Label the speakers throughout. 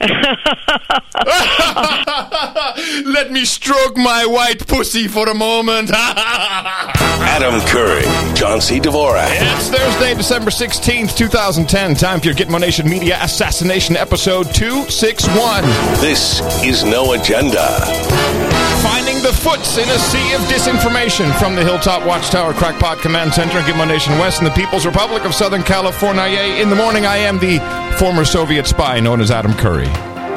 Speaker 1: Let me stroke my white pussy for a moment.
Speaker 2: Adam Curry, John C. Dvorak.
Speaker 1: It's Thursday, December 16th, 2010. Time for your Gitmo Nation Media Assassination Episode 261.
Speaker 2: This is No Agenda.
Speaker 1: Finding the foots in a sea of disinformation from the Hilltop Watchtower Crackpot Command Center in Gitmo Nation West in the People's Republic of Southern California. In the morning, I am the former Soviet spy known as Adam Curry.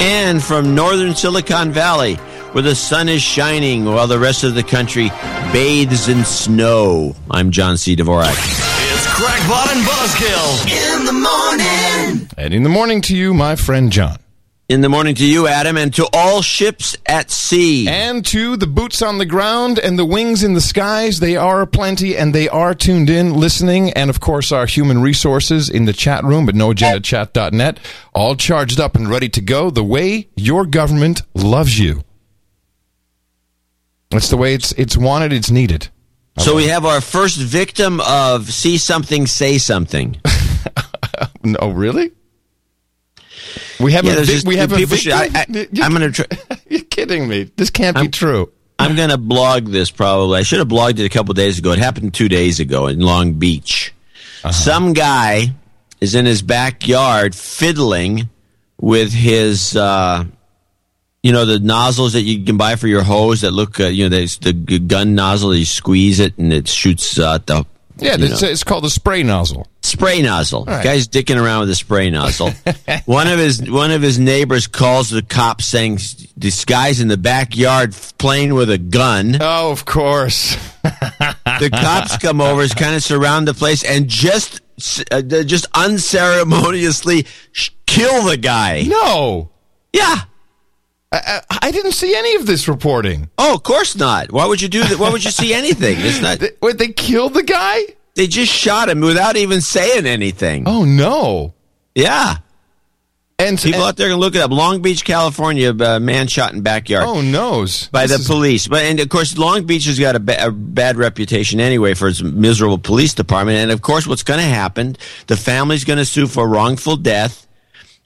Speaker 3: And from northern Silicon Valley, where the sun is shining while the rest of the country bathes in snow, I'm John C. Dvorak.
Speaker 4: It's Crackpot and Buzzkill in the morning.
Speaker 1: And in the morning to you, my friend John.
Speaker 3: In the morning to you, Adam, and to all ships at sea.
Speaker 1: And to the boots on the ground and the wings in the skies, they are plenty and they are tuned in, listening, and of course our human resources in the chat room at noagendachat.net, all charged up and ready to go the way your government loves you. That's the way it's it's wanted, it's needed.
Speaker 3: So we have our first victim of see something, say something.
Speaker 1: No, really? We have
Speaker 3: Yeah,
Speaker 1: a
Speaker 3: just-
Speaker 1: we have a
Speaker 3: people should- I-
Speaker 1: victim?
Speaker 3: I- I'm gonna try-
Speaker 1: You're kidding me. This can't be
Speaker 3: I'm-
Speaker 1: true.
Speaker 3: I'm going to blog this probably. I should have blogged it a couple days ago. It happened two days ago in Long Beach. Some guy is in his backyard fiddling with his, uh, you know, the nozzles that you can buy for your hose that look, uh, you know, there's the gun nozzle. You squeeze it and it shoots uh, the
Speaker 1: Yeah,
Speaker 3: you
Speaker 1: it's,
Speaker 3: know.
Speaker 1: it's called a spray nozzle.
Speaker 3: spray nozzle.
Speaker 1: right.
Speaker 3: Guy's dicking around with a spray nozzle. one of his one of his neighbors calls the cops saying this guy's in the backyard playing with a gun.
Speaker 1: Oh, of course.
Speaker 3: the cops come over, kind of surround the place, and just uh, just unceremoniously sh- kill the guy.
Speaker 1: No.
Speaker 3: Yeah.
Speaker 1: I, I, didn't see any of this reporting.
Speaker 3: Oh, of course not. Why would you do that? Why would you see anything? It's not.
Speaker 1: They, wait, they killed the guy?
Speaker 3: They just shot him without even saying anything.
Speaker 1: Oh, no.
Speaker 3: Yeah.
Speaker 1: And,
Speaker 3: People
Speaker 1: and-
Speaker 3: out there can look it up. Long Beach, California, uh, man shot in backyard.
Speaker 1: oh, noes.
Speaker 3: by
Speaker 1: This
Speaker 3: the
Speaker 1: is-
Speaker 3: police. But and of course, Long Beach has got a, ba- a bad reputation anyway for its miserable police department. And of course, what's going to happen? The family's going to sue for wrongful death.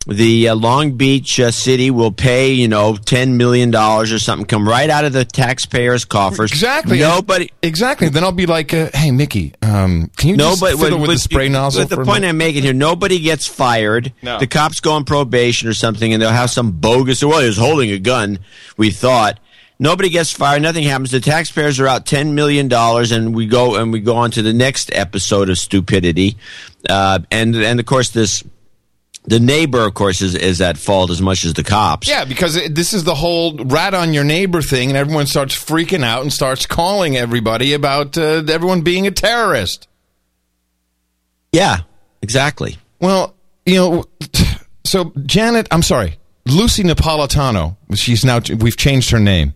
Speaker 3: The uh, Long Beach uh, city will pay, you know, ten million dollars or something, come right out of the taxpayers' coffers.
Speaker 1: Exactly.
Speaker 3: Nobody.
Speaker 1: Exactly. Then I'll be like, uh, hey, Mickey, um, can you just
Speaker 3: Nobody.
Speaker 1: fiddle with the spray nozzle?
Speaker 3: But the
Speaker 1: a
Speaker 3: point
Speaker 1: minute?
Speaker 3: I'm making here, nobody gets fired.
Speaker 1: No.
Speaker 3: The cops go on probation or something, and they'll have some bogus. Well, he was holding a gun. We thought. Nobody gets fired. Nothing happens. The taxpayers are out ten million dollars, and we go and we go on to the next episode of stupidity. Uh, and and of course this. The neighbor, of course, is, is at fault as much as the cops.
Speaker 1: Yeah, because it, this is the whole rat on your neighbor thing, and everyone starts freaking out and starts calling everybody about uh, everyone being a terrorist.
Speaker 3: Yeah, exactly.
Speaker 1: Well, you know, so Janet, I'm sorry, Lucy Napolitano. She's now we've changed her name.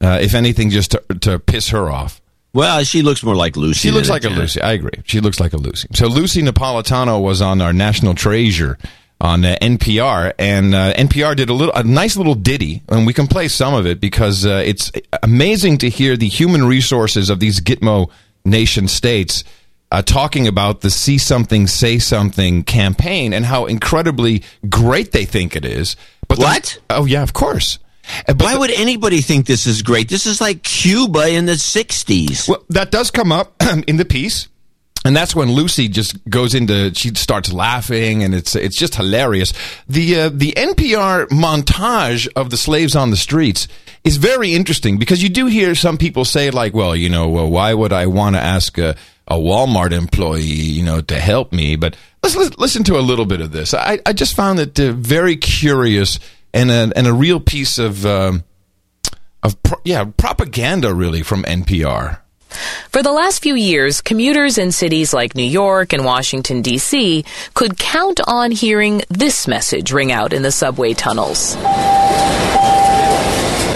Speaker 1: Uh, if anything, just to, to piss her off.
Speaker 3: Well, she looks more like Lucy.
Speaker 1: She looks like a
Speaker 3: Janet.
Speaker 1: Lucy. I agree. She looks like a Lucy. So Lucy Napolitano was on our National Treasure on uh, NPR, and uh, NPR did a little, a nice little ditty, and we can play some of it because uh, it's amazing to hear the human resources of these Gitmo nation states uh, talking about the "See Something, Say Something" campaign and how incredibly great they think it is. But the-
Speaker 3: What?
Speaker 1: oh yeah, of course. Uh, But
Speaker 3: Why would anybody think this is great? This is like Cuba in the 60s.
Speaker 1: Well, that does come up in the piece. And that's when Lucy just goes into she starts laughing and it's it's just hilarious. The uh, the NPR montage of the slaves on the streets is very interesting because you do hear some people say like, well, you know, well, why would I want to ask a, a Walmart employee, you know, to help me? But let's, let's listen to a little bit of this. I, I just found it uh, very curious and a, and a real piece of um, of pro- yeah propaganda really from NPR.
Speaker 5: For the last few years, commuters in cities like New York and Washington, D.C. could count on hearing this message ring out in the subway tunnels.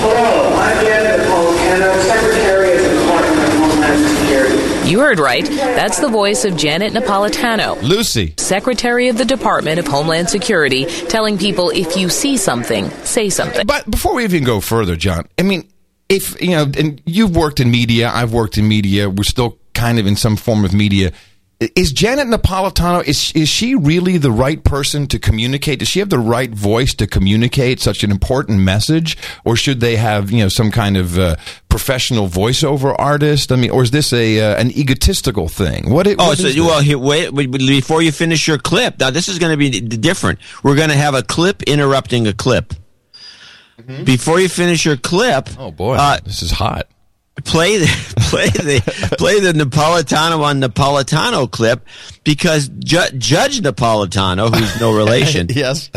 Speaker 6: Hello, I'm Janet Napolitano, Secretary of the Department of Homeland Security.
Speaker 5: You heard right. That's the voice of Janet Napolitano,
Speaker 1: Lucy.
Speaker 5: Secretary of the Department of Homeland Security, telling people if you see something, say something.
Speaker 1: But before we even go further, John, I mean, if you know, and you've worked in media, I've worked in media. We're still kind of in some form of media. is Janet Napolitano is is she really the right person to communicate? Does she have the right voice to communicate such an important message, or should they have you know some kind of uh, professional voiceover artist? I mean, or is this a uh, an egotistical thing? What? It,
Speaker 3: Oh,
Speaker 1: what
Speaker 3: so well, here, wait, wait, wait, before you finish your clip. Now, this is going to be different. We're going to have a clip interrupting a clip. Before you finish your clip,
Speaker 1: Mm-hmm. oh boy,
Speaker 3: uh,
Speaker 1: this is hot.
Speaker 3: play the play the play the Napolitano on Napolitano clip because Ju- Judge Napolitano, who's no relation,
Speaker 1: Yes.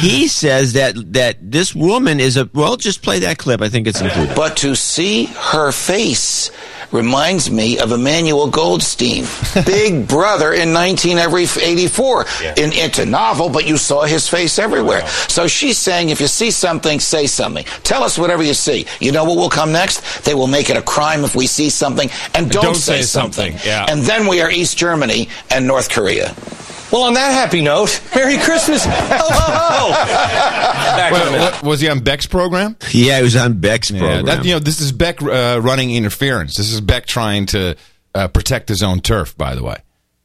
Speaker 3: he says that that this woman is a well. Just play that clip. I think it's included.
Speaker 7: But to see her face reminds me of Emmanuel Goldstein, Big Brother in 1984. In, it's a novel, but you saw his face everywhere. So she's saying, if you see something, say something. Tell us whatever you see. You know what will come next? They will make it a crime if we see something and don't,
Speaker 1: Don't
Speaker 7: say,
Speaker 1: say
Speaker 7: something.
Speaker 1: something, yeah.
Speaker 7: And then we are East Germany and North Korea.
Speaker 8: Well, on that happy note, Merry Christmas. Hello. Back in a
Speaker 1: Well,
Speaker 8: minute.
Speaker 1: what- was he on Beck's program?
Speaker 3: Yeah, he was on Beck's
Speaker 1: Yeah,
Speaker 3: program.
Speaker 1: that, you know, this is Beck uh, running interference. This is Beck trying to uh, protect his own turf. By the way,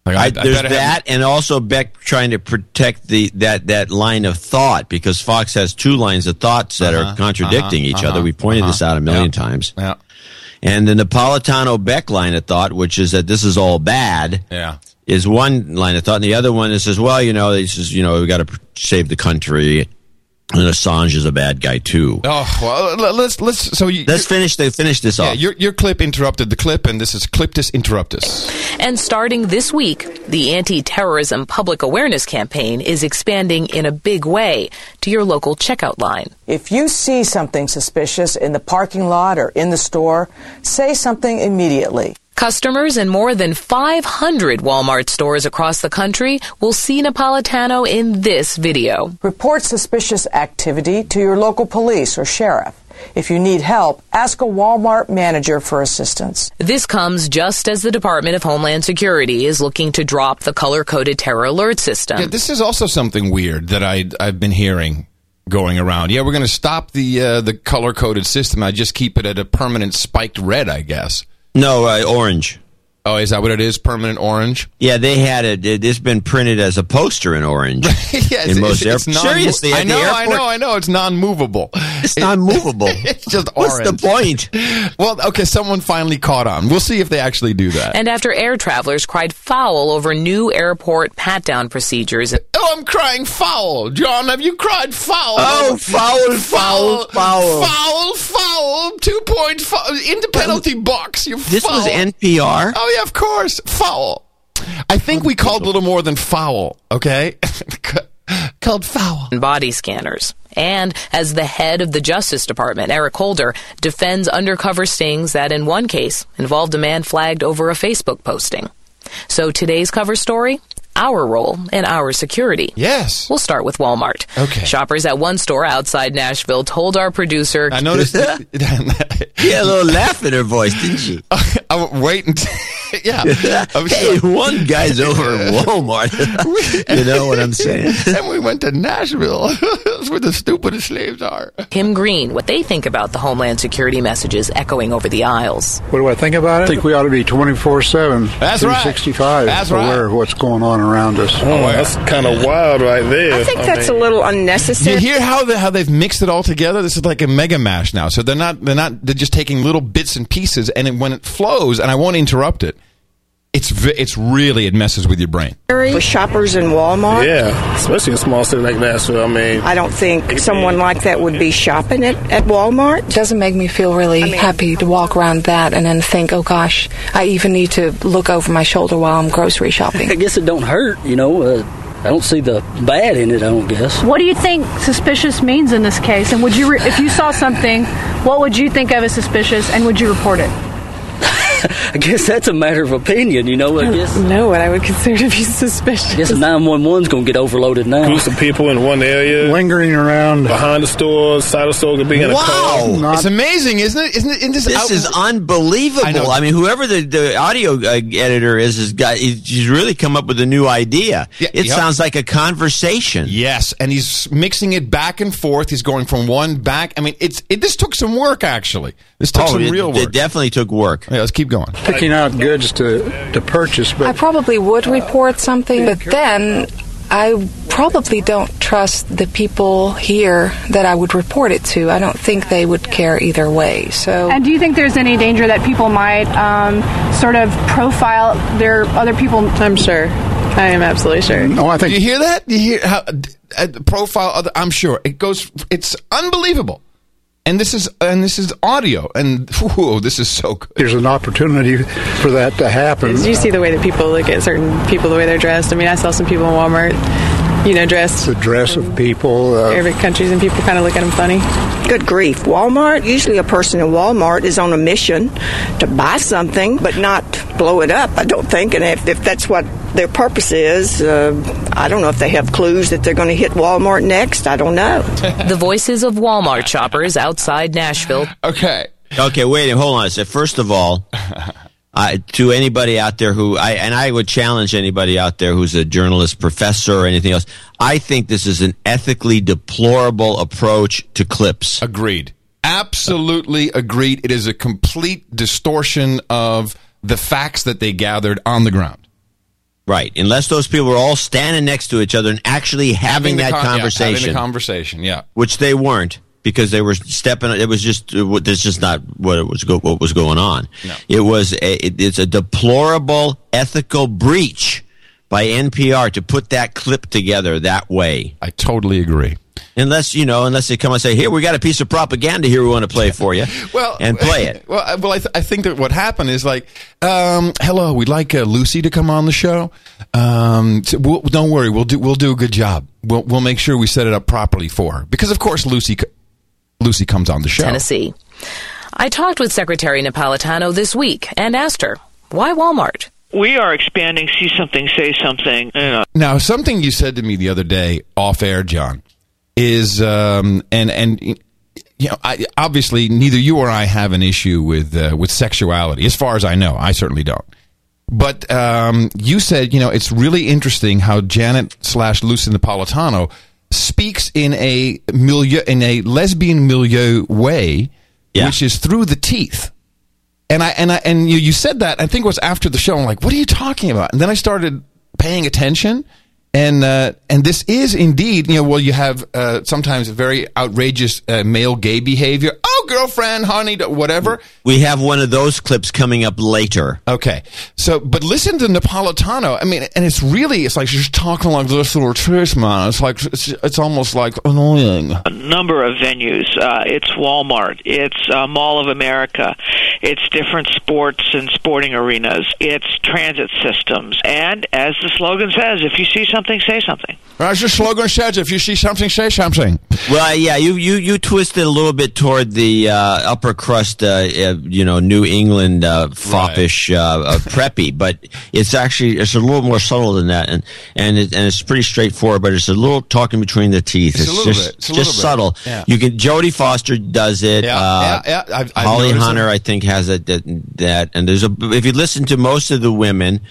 Speaker 1: like,
Speaker 3: I, there's
Speaker 1: better have-
Speaker 3: that, and also Beck trying to protect the that that line of thought because Fox has two lines of thoughts that
Speaker 1: Uh-huh,
Speaker 3: are contradicting
Speaker 1: uh-huh,
Speaker 3: each other.
Speaker 1: uh-huh,
Speaker 3: We pointed this
Speaker 1: uh-huh.
Speaker 3: out a million
Speaker 1: Yeah.
Speaker 3: times.
Speaker 1: Yeah,
Speaker 3: And the Napolitano Beck line of thought, which is that this is all bad,
Speaker 1: yeah.
Speaker 3: is one line of thought, and the other one is says, well, you know, this is you know, we got to save the country, and Assange is a bad guy too.
Speaker 1: Oh well, let's let's. So you,
Speaker 3: Let's finish. They finish this
Speaker 1: yeah,
Speaker 3: off.
Speaker 1: your your clip interrupted the clip, and this is Cliptus Interruptus.
Speaker 5: And starting this week, the anti terrorism public awareness campaign is expanding in a big way to your local checkout line.
Speaker 9: If you see something suspicious in the parking lot or in the store, say something immediately.
Speaker 5: Customers in more than 500 Walmart stores across the country will see Napolitano in this video.
Speaker 9: Report suspicious activity to your local police or sheriff. If you need help, ask a Walmart manager for assistance.
Speaker 5: This comes just as the Department of Homeland Security is looking to drop the color coded terror alert system.
Speaker 1: Yeah, this is also something weird that I I've been hearing going around. Yeah, we're going to stop the uh, the color coded system. I just keep it at a permanent spiked red, I guess.
Speaker 3: No, uh, orange.
Speaker 1: Oh, is that what it is? Permanent orange?
Speaker 3: Yeah, they had it. it it's been printed as a poster in orange.
Speaker 1: yeah,
Speaker 3: in most airports.
Speaker 1: non-
Speaker 3: Seriously,
Speaker 1: I
Speaker 3: at the
Speaker 1: know, I know, I know. It's non-movable.
Speaker 3: It's not movable.
Speaker 1: It's just
Speaker 3: What's
Speaker 1: orange.
Speaker 3: What's the point?
Speaker 1: Well, okay, someone finally caught on. We'll see if they actually do that.
Speaker 5: And after air travelers cried foul over new airport pat down procedures,
Speaker 1: oh, I'm crying foul, John. Have you cried foul?
Speaker 3: Oh, foul, foul, foul.
Speaker 1: foul, foul. Two point foul in the penalty box. You
Speaker 3: This
Speaker 1: foul.
Speaker 3: was NPR.
Speaker 1: Oh yeah, of course. Foul. I think we called a little more than foul. Okay, called foul.
Speaker 5: and body scanners. And as the head of the Justice Department, Eric Holder, defends undercover stings that in one case involved a man flagged over a Facebook posting. So today's cover story our role and our security.
Speaker 1: Yes.
Speaker 5: We'll start with Walmart.
Speaker 1: Okay.
Speaker 5: Shoppers at one store outside Nashville told our producer
Speaker 1: I noticed.
Speaker 3: She had a little laugh in her voice, didn't she?
Speaker 1: I'm waiting. yeah. I'm
Speaker 3: hey,
Speaker 1: sure.
Speaker 3: one guy's over at Walmart. you know what I'm saying?
Speaker 1: and we went to Nashville. That's where the stupidest slaves are.
Speaker 5: Kim Green what they think about the Homeland Security messages echoing over the aisles.
Speaker 10: What do I think about it? I think we ought to be 24 7,
Speaker 1: That's right.
Speaker 10: 365,
Speaker 1: That's
Speaker 10: aware
Speaker 1: right.
Speaker 10: of what's going on around us.
Speaker 11: Oh, that's kind of wild right there.
Speaker 12: I think that's a little unnecessary.
Speaker 1: you hear how they, how they've mixed it all together? This is like a mega mash now. So they're not they're not they're just taking little bits and pieces, and it, when it flows, and I won't interrupt it. It's it's really it messes with your brain.
Speaker 12: For shoppers in Walmart,
Speaker 11: Yeah, especially in a small city like Nashville. I mean,
Speaker 12: I don't think someone like that would be shopping at, at Walmart.
Speaker 13: doesn't make me feel really happy to walk around that and then think, oh gosh, I even need to look over my shoulder while I'm grocery shopping.
Speaker 14: I guess it don't hurt, you know. Uh, I don't see the bad in it. I don't guess.
Speaker 15: What do you think suspicious means in this case? And would you, re- if you saw something, what would you think of as suspicious, and would you report it?
Speaker 14: I guess that's a matter of opinion, you know. What I guess.
Speaker 13: know what I would consider to be suspicious.
Speaker 14: I guess 911's going to get overloaded now.
Speaker 11: groups of people in one area,
Speaker 10: Lingering around.
Speaker 11: behind the store, side of the store, could be in a car.
Speaker 3: Wow.
Speaker 1: It's amazing, isn't it? Isn't it? Isn't this
Speaker 3: This
Speaker 1: out-
Speaker 3: is unbelievable.
Speaker 1: I
Speaker 3: I, mean, whoever the, the audio uh, editor is, has got he's really come up with a new idea.
Speaker 1: Yeah,
Speaker 3: it
Speaker 1: yep.
Speaker 3: sounds like a conversation.
Speaker 1: Yes, and he's mixing it back and forth. He's going from one back. I mean, it's it. This took some work actually. This took
Speaker 3: Oh,
Speaker 1: some
Speaker 3: it,
Speaker 1: real
Speaker 3: it definitely took work.
Speaker 1: Yeah, let's keep keep going.
Speaker 10: Picking out goods to, to purchase,
Speaker 13: I probably would report something, but then I probably don't trust the people here that I would report it to. I don't think they would care either way. So
Speaker 15: And do you think there's any danger that people might um, sort of profile their other people?
Speaker 16: I'm sure. I am absolutely sure.
Speaker 10: no, I think
Speaker 1: You hear that? You hear how uh, profile other? I'm sure it goes. It's unbelievable. And this is and this is audio, and whoa, this is so good.
Speaker 10: there's an opportunity for that to happen.
Speaker 16: Did you see the way that people look at certain people, the way they're dressed? I mean, I saw some people in Walmart, you know, dress.
Speaker 10: The dress of people. Uh,
Speaker 16: Arabic countries, and people kind of look at them funny.
Speaker 12: Good grief. Walmart, usually a person in Walmart is on a mission to buy something, but not blow it up, I don't think. And if, if that's what their purpose is, uh, I don't know if they have clues that they're going to hit Walmart next. I don't know.
Speaker 5: The voices of Walmart shoppers outside Nashville.
Speaker 1: Okay.
Speaker 3: Okay, wait, hold on a second. First of all, uh, to anybody out there who I and I would challenge anybody out there who's a journalist, professor, or anything else. I think this is an ethically deplorable approach to clips.
Speaker 1: Agreed. Absolutely agreed. It is a complete distortion of the facts that they gathered on the ground.
Speaker 3: Right, unless those people were all standing next to each other and actually having,
Speaker 1: the
Speaker 3: that
Speaker 1: con- yeah,
Speaker 3: conversation,
Speaker 1: having the conversation, yeah.
Speaker 3: which they weren't because they were stepping. It was just that's just not what it was. Go, what was going on?
Speaker 1: No.
Speaker 3: It was a, it, it's a deplorable ethical breach by NPR to put that clip together that way.
Speaker 1: I totally agree.
Speaker 3: Unless you know, unless they come and say, "Here, we got a piece of propaganda here we want to play for you,"
Speaker 1: Well,
Speaker 3: and play it.
Speaker 1: Well, I- well, I, th- I think that what happened is like, um, hello, we'd like uh, Lucy to come on the show. Um, so we'll, don't worry, we'll do we'll do a good job. We'll we'll make sure we set it up properly for her because, of course, Lucy c- Lucy comes on the show.
Speaker 5: Tennessee. I talked with Secretary Napolitano this week and asked her, why Walmart?
Speaker 17: We are expanding See Something, Say Something. You know,
Speaker 1: Now, something you said to me the other day off air, John, is um, and and you know, I, obviously neither you or I have an issue with uh, with sexuality, as far as I know. I certainly don't. But um, you said, you know, it's really interesting how Janet slash Lucy Napolitano speaks in a milieu, in a lesbian milieu way, which is through the teeth. And I and I and you, you said that I think it was after the show. I'm like, what are you talking about? And then I started paying attention, and uh, and this is indeed, you know, well, you have uh, sometimes very outrageous uh, male gay behavior. Oh, girlfriend, honey, whatever.
Speaker 3: We have one of those clips coming up later.
Speaker 1: Okay, so but listen to Napolitano. I mean, and it's really it's like she's talking like this little church man. It's like it's, it's almost like annoying.
Speaker 17: a number of venues. Uh, it's Walmart. It's uh, Mall of America. It's different sports and sporting arenas. It's transit systems. And as the slogan says, if you see something, say something.
Speaker 1: As the slogan says, if you see something, say something.
Speaker 3: Well, yeah, you you you twisted a little bit toward the uh, upper crust, uh, uh, you know, New England uh, foppish, uh, uh, preppy, but it's actually it's a little more subtle than that, and and it, and it's pretty straightforward. But it's a little talking between the teeth.
Speaker 1: It's a little
Speaker 3: just
Speaker 1: bit. It's
Speaker 3: just subtle.
Speaker 1: Yeah.
Speaker 3: You can Jodie Foster does it.
Speaker 1: Yeah,
Speaker 3: uh,
Speaker 1: yeah, yeah. I've- I've
Speaker 3: Holly Hunter,
Speaker 1: it.
Speaker 3: I think, has it that, that. And there's a if you listen to most of the women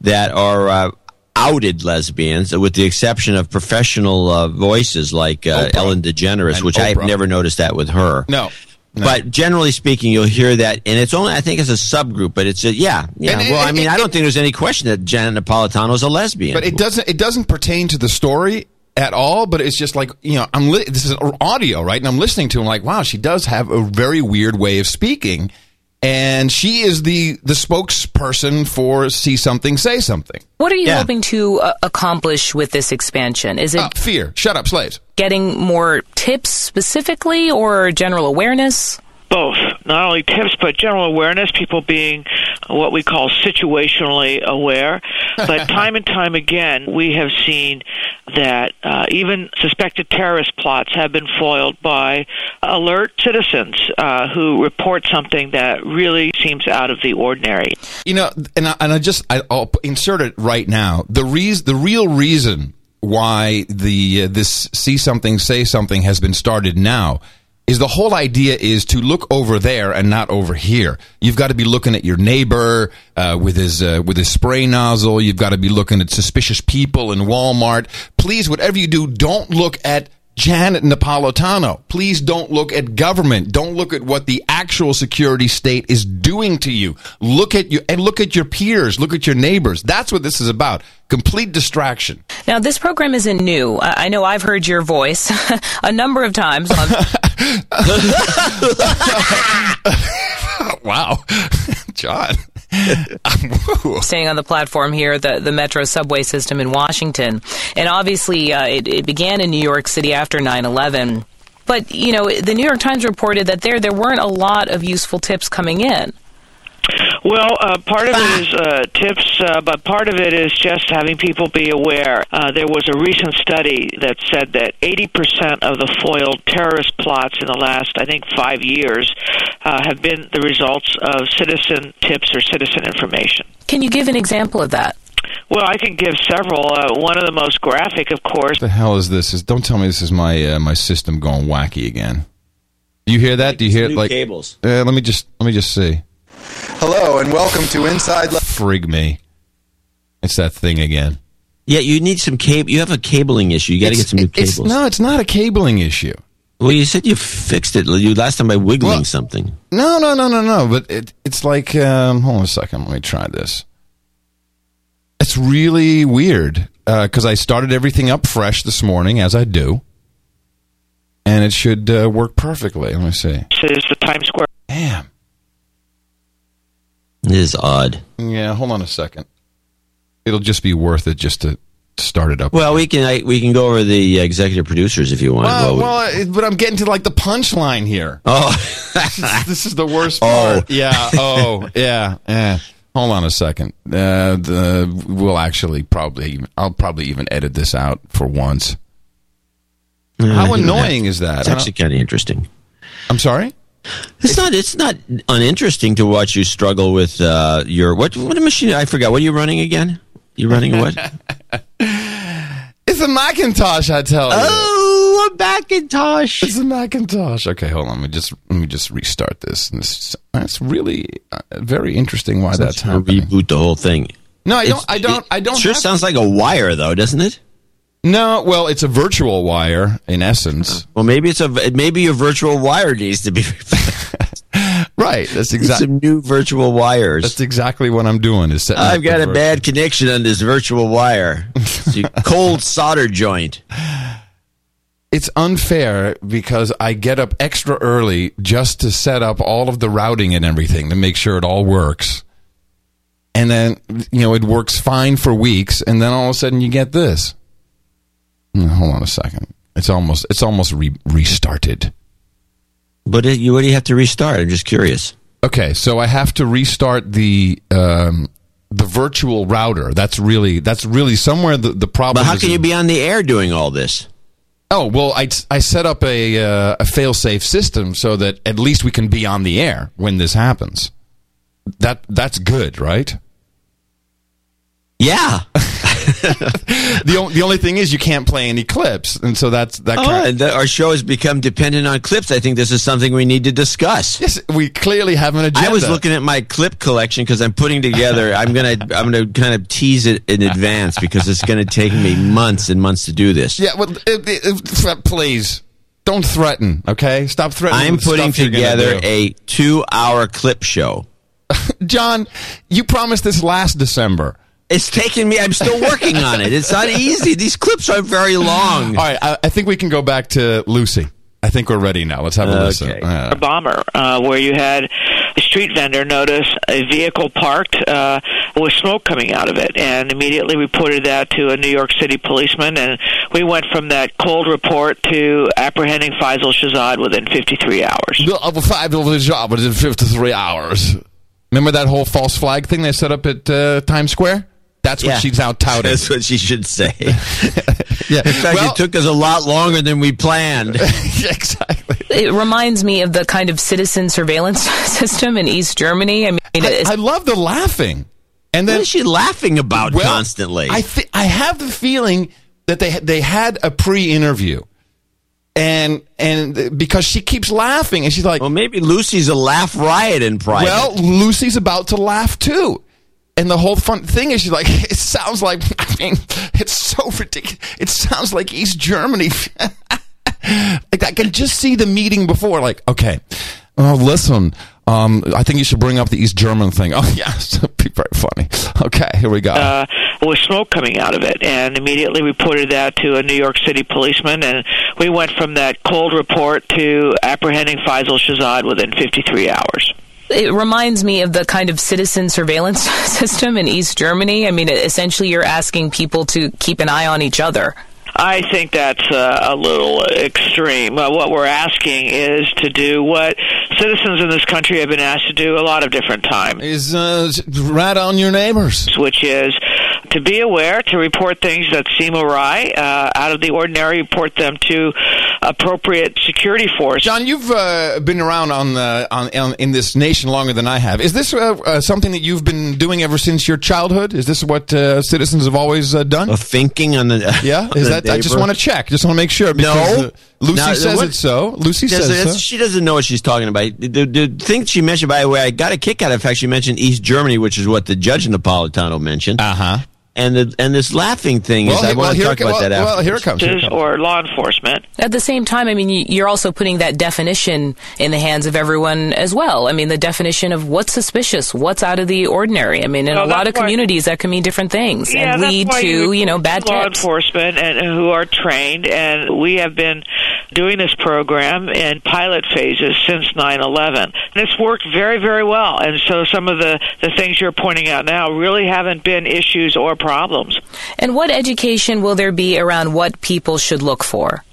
Speaker 3: that are. Outed lesbians, with the exception of professional uh, voices like uh, Ellen DeGeneres,
Speaker 1: And
Speaker 3: which I've never noticed that with her.
Speaker 1: No.
Speaker 3: But generally speaking, you'll hear that, and it's only I think it's a subgroup, but it's a yeah, yeah.
Speaker 1: And it-
Speaker 3: well, I mean,
Speaker 1: it-
Speaker 3: I don't think there's any question that Janet Napolitano is a lesbian.
Speaker 1: But it doesn't. It doesn't pertain to the story at all. But it's just like you know, I'm. Li- this is audio, right? And I'm listening to. him like, wow, she does have a very weird way of speaking, and she is the the spokesperson for see something, say something.
Speaker 5: What are you
Speaker 1: Yeah.
Speaker 5: hoping to uh, accomplish with this expansion? Is it
Speaker 1: Uh, fear. Shut up, slaves.
Speaker 5: getting more tips specifically or general awareness?
Speaker 17: Both. Not only tips, but general awareness, people being what we call situationally aware. But time and time again, we have seen that uh, even suspected terrorist plots have been foiled by alert citizens uh, who report something that really seems out of the ordinary.
Speaker 1: You know, and I, and I just I, I'll insert it right now. The reason, the real reason why the uh, this see something say something has been started now is the whole idea is to look over there and not over here. You've got to be looking at your neighbor uh, with his uh, with his spray nozzle. You've got to be looking at suspicious people in Walmart. Please, whatever you do, don't look at Janet Napolitano, please don't look at government. Don't look at what the actual security state is doing to you. Look at you and look at your peers. Look at your neighbors. That's what this is about. Complete distraction.
Speaker 5: Now, this program isn't new. I I know I've heard your voice a number of times on.
Speaker 1: wow, John.
Speaker 5: Staying on the platform here, the, the metro subway system in Washington. And obviously, uh, it, it began in New York City after 9 11. But, you know, the New York Times reported that there, there weren't a lot of useful tips coming in.
Speaker 17: Well, uh, part of it is uh, tips, uh, but part of it is just having people be aware. Uh, there was a recent study that said that 80% of the foiled terrorist plots in the last, I think, five years uh, have been the results of citizen tips or citizen information.
Speaker 5: Can you give an example of that?
Speaker 17: Well, I can give several. Uh, one of the most graphic, of course.
Speaker 1: What the hell is this? Is don't tell me this is my uh, my system going wacky again. Do you hear that? Do you hear it? Like
Speaker 3: cables.
Speaker 1: Uh, let me just let me just see.
Speaker 18: Hello and welcome to Inside. Le-
Speaker 1: Frig me. It's that thing again.
Speaker 3: Yeah, you need some cable. You have a cabling issue. You got to get some new
Speaker 1: It's,
Speaker 3: cables.
Speaker 1: no, it's not a cabling issue.
Speaker 3: Well, you said you fixed it you last time by wiggling
Speaker 1: Well-
Speaker 3: something.
Speaker 1: No, no, no, no, no. But it, it's like, um, hold on a second. Let me try this. It's really weird because I started everything up fresh this morning, as I do, and it should uh, work perfectly. Let me see.
Speaker 17: This Is the Times Square.
Speaker 1: Damn.
Speaker 3: It is odd.
Speaker 1: Yeah, hold on a second. It'll just be worth it just to start it up.
Speaker 3: Well, we can I, we can go over the executive producers if you want.
Speaker 1: Well,
Speaker 3: Well, we-
Speaker 1: well, but I'm getting to like the punchline here.
Speaker 3: oh,
Speaker 1: this, is, this is the worst
Speaker 3: Oh.
Speaker 1: part. Yeah. Oh, yeah. Yeah. Hold on a second. Uh, the, we'll actually probably, I'll probably even edit this out for once. How annoying is that?
Speaker 3: It's actually kind of interesting.
Speaker 1: I'm sorry.
Speaker 3: It's not. It's not uninteresting to watch you struggle with uh, your what? What machine? I forgot. What are you running again? You running what?
Speaker 1: It's a Macintosh, I tell you.
Speaker 3: oh, a Macintosh.
Speaker 1: It's a Macintosh. Okay, hold on. Let me just let me just restart this. This that's really uh, very interesting. Why that's happening?
Speaker 3: reboot the whole thing.
Speaker 1: No, I don't. I don't. I don't.
Speaker 3: Sure sounds like a wire, though, doesn't it?
Speaker 1: No, well, it's a virtual wire in essence.
Speaker 3: Uh, well, maybe it's a maybe your virtual wire needs to be
Speaker 1: Right. That's exactly.
Speaker 3: some new virtual wires.
Speaker 1: That's exactly what I'm doing. Is
Speaker 3: I've got a
Speaker 1: vir-
Speaker 3: bad connection on this virtual wire. It's a cold solder joint.
Speaker 1: It's unfair because I get up extra early just to set up all of the routing and everything to make sure it all works. And then, you know, it works fine for weeks, and then all of a sudden you get this. Hmm, Hold on a second. It's almost it's almost re- restarted.
Speaker 3: But it, you already have to restart. I'm just curious.
Speaker 1: Okay, so I have to restart the um, the virtual router. That's really that's really somewhere the, the problem.
Speaker 3: But how can
Speaker 1: in-
Speaker 3: you be on the air doing all this?
Speaker 1: Oh well, I, I set up a uh, a fail-safe system so that at least we can be on the air when this happens. That that's good, right?
Speaker 3: Yeah.
Speaker 1: the o- the only thing is you can't play any clips, and so that's that.
Speaker 3: Oh,
Speaker 1: kind
Speaker 3: and the, our show has become dependent on clips. I think this is something we need to discuss.
Speaker 1: yes, we clearly have an agenda.
Speaker 3: I was looking at my clip collection because I'm putting together. I'm gonna I'm gonna kind of tease it in advance because it's gonna take me months and months to do this.
Speaker 1: Yeah, well, it, it, please don't threaten. Okay, stop threatening.
Speaker 3: I'm putting together a two-hour clip show.
Speaker 1: John, you promised this last December.
Speaker 3: It's taking me. I'm still working on it. It's not easy. These clips are very long.
Speaker 1: All right, I, I think we can go back to Lucy. I think we're ready now. Let's have a listen.
Speaker 3: Okay.
Speaker 1: Uh,
Speaker 17: a bomber uh, where you had a street vendor notice a vehicle parked uh, with smoke coming out of it and immediately reported that to a New York City policeman and we went from that cold report to apprehending Faisal Shahzad within 53 hours.
Speaker 1: The other five of the job was in 53 hours. Remember that whole false flag thing they set up at uh, Times Square? That's what
Speaker 3: Yeah.
Speaker 1: she's out touting.
Speaker 3: That's what she should say.
Speaker 1: yeah.
Speaker 3: In fact,
Speaker 1: Well-
Speaker 3: it took us a lot longer than we planned.
Speaker 1: exactly.
Speaker 5: It reminds me of the kind of citizen surveillance system in East Germany. I mean,
Speaker 1: I, I love the laughing. And then
Speaker 3: What is she laughing about
Speaker 1: Well,
Speaker 3: constantly?
Speaker 1: I thi- I have the feeling that they they had a pre-interview. And and because she keeps laughing and she's like,
Speaker 3: well, maybe Lucy's a laugh riot in private.
Speaker 1: Well, Lucy's about to laugh too. And the whole fun thing is, she's like, it sounds like, I mean, it's so ridiculous. It sounds like East Germany. Like, I can just see the meeting before. Like, okay, oh, listen. Um, I think you should bring up the East German thing. Oh, yes, be very funny. Okay, here we go.
Speaker 17: uh, with smoke coming out of it, and immediately reported that to a New York City policeman, and we went from that cold report to apprehending Faisal Shahzad within 53 hours.
Speaker 5: It reminds me of the kind of citizen surveillance system in East Germany. I mean, essentially, you're asking people to keep an eye on each other.
Speaker 17: I think that's uh, a little extreme. Uh, what we're asking is to do what citizens in this country have been asked to do a lot of different times.
Speaker 1: Is uh, rat on your neighbors.
Speaker 17: Which is to be aware, to report things that seem awry, uh, out of the ordinary, report them to appropriate security force.
Speaker 1: John, you've uh, been around on, the, on, on in this nation longer than I have. Is this uh, uh, something that you've been doing ever since your childhood? Is this what uh, citizens have always uh, done?
Speaker 3: thinking on the
Speaker 1: yeah. Is that? I just want to check. Just want to make sure. Because,
Speaker 3: No.
Speaker 1: uh, Lucy
Speaker 3: No,
Speaker 1: says
Speaker 3: what-
Speaker 1: it's so. Lucy says
Speaker 3: that's-
Speaker 1: so.
Speaker 3: She doesn't know what she's talking about. The, the thing she mentioned, by the way, I got a kick out of the fact she mentioned East Germany, which is what the judge in Napolitano mentioned.
Speaker 1: Uh huh.
Speaker 3: And the and this laughing thing is, I want to talk about that after.
Speaker 17: Or law enforcement.
Speaker 5: At the same time, I mean, you- you're also putting that definition in the hands of everyone as well. I mean, the definition of what's suspicious, what's out of the ordinary. I mean, in
Speaker 17: Well,
Speaker 5: a lot of
Speaker 17: why-
Speaker 5: communities, that can mean different things
Speaker 17: Yeah,
Speaker 5: and lead to, you know, bad
Speaker 17: law
Speaker 5: tips.
Speaker 17: enforcement and and who are trained, and we have been doing this program in pilot phases since 9/11, and it's worked very, very well. And so, some of the the things you're pointing out now really haven't been issues or problems.
Speaker 5: And what education will there be around what people should look for?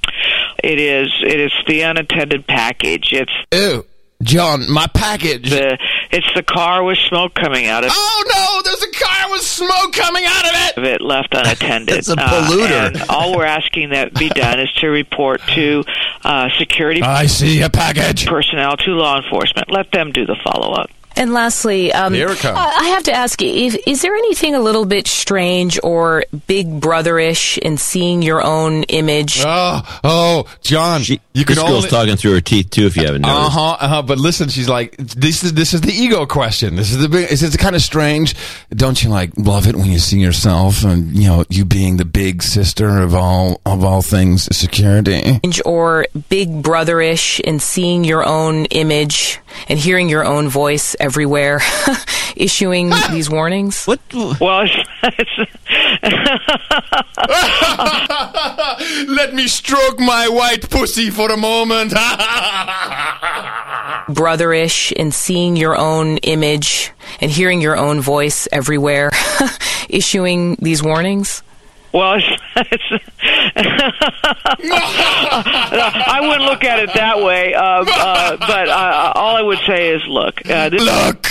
Speaker 17: It is it is the unattended package. It's
Speaker 1: Ew, John, my package.
Speaker 17: the it's the car with smoke coming out of it.
Speaker 1: Oh no! There's a car with smoke coming out of it.
Speaker 17: of it left unattended.
Speaker 3: It's a
Speaker 17: Uh,
Speaker 3: polluter.
Speaker 17: and all we're asking that be done is to report to uh, security
Speaker 1: I see a package.
Speaker 17: personnel, to law enforcement. Let them do the follow up.
Speaker 5: And lastly, um,
Speaker 1: Here it comes.
Speaker 5: I I have to ask you: if, is there anything a little bit strange or Big Brotherish in seeing your own image?
Speaker 1: Oh, oh, John, you can
Speaker 3: This girl's
Speaker 1: only.
Speaker 3: talking through her teeth too. If you haven't noticed, Uh
Speaker 1: huh. Uh huh. But listen, she's like, this is this is the ego question. This is the big. Is it kind of strange? Don't you like love it when you see yourself and you know you being the big sister of all of all things security?
Speaker 5: or Big Brotherish in seeing your own image and hearing your own voice everywhere, issuing these warnings?
Speaker 3: What?
Speaker 17: Well, it's,
Speaker 1: Let me stroke my white pussy for a moment.
Speaker 5: Brotherish in seeing your own image and hearing your own voice everywhere, issuing these warnings?
Speaker 17: Well, it's, it's I wouldn't look at it that way. Uh, uh, but uh, all I would say is, look, uh, this,
Speaker 1: look,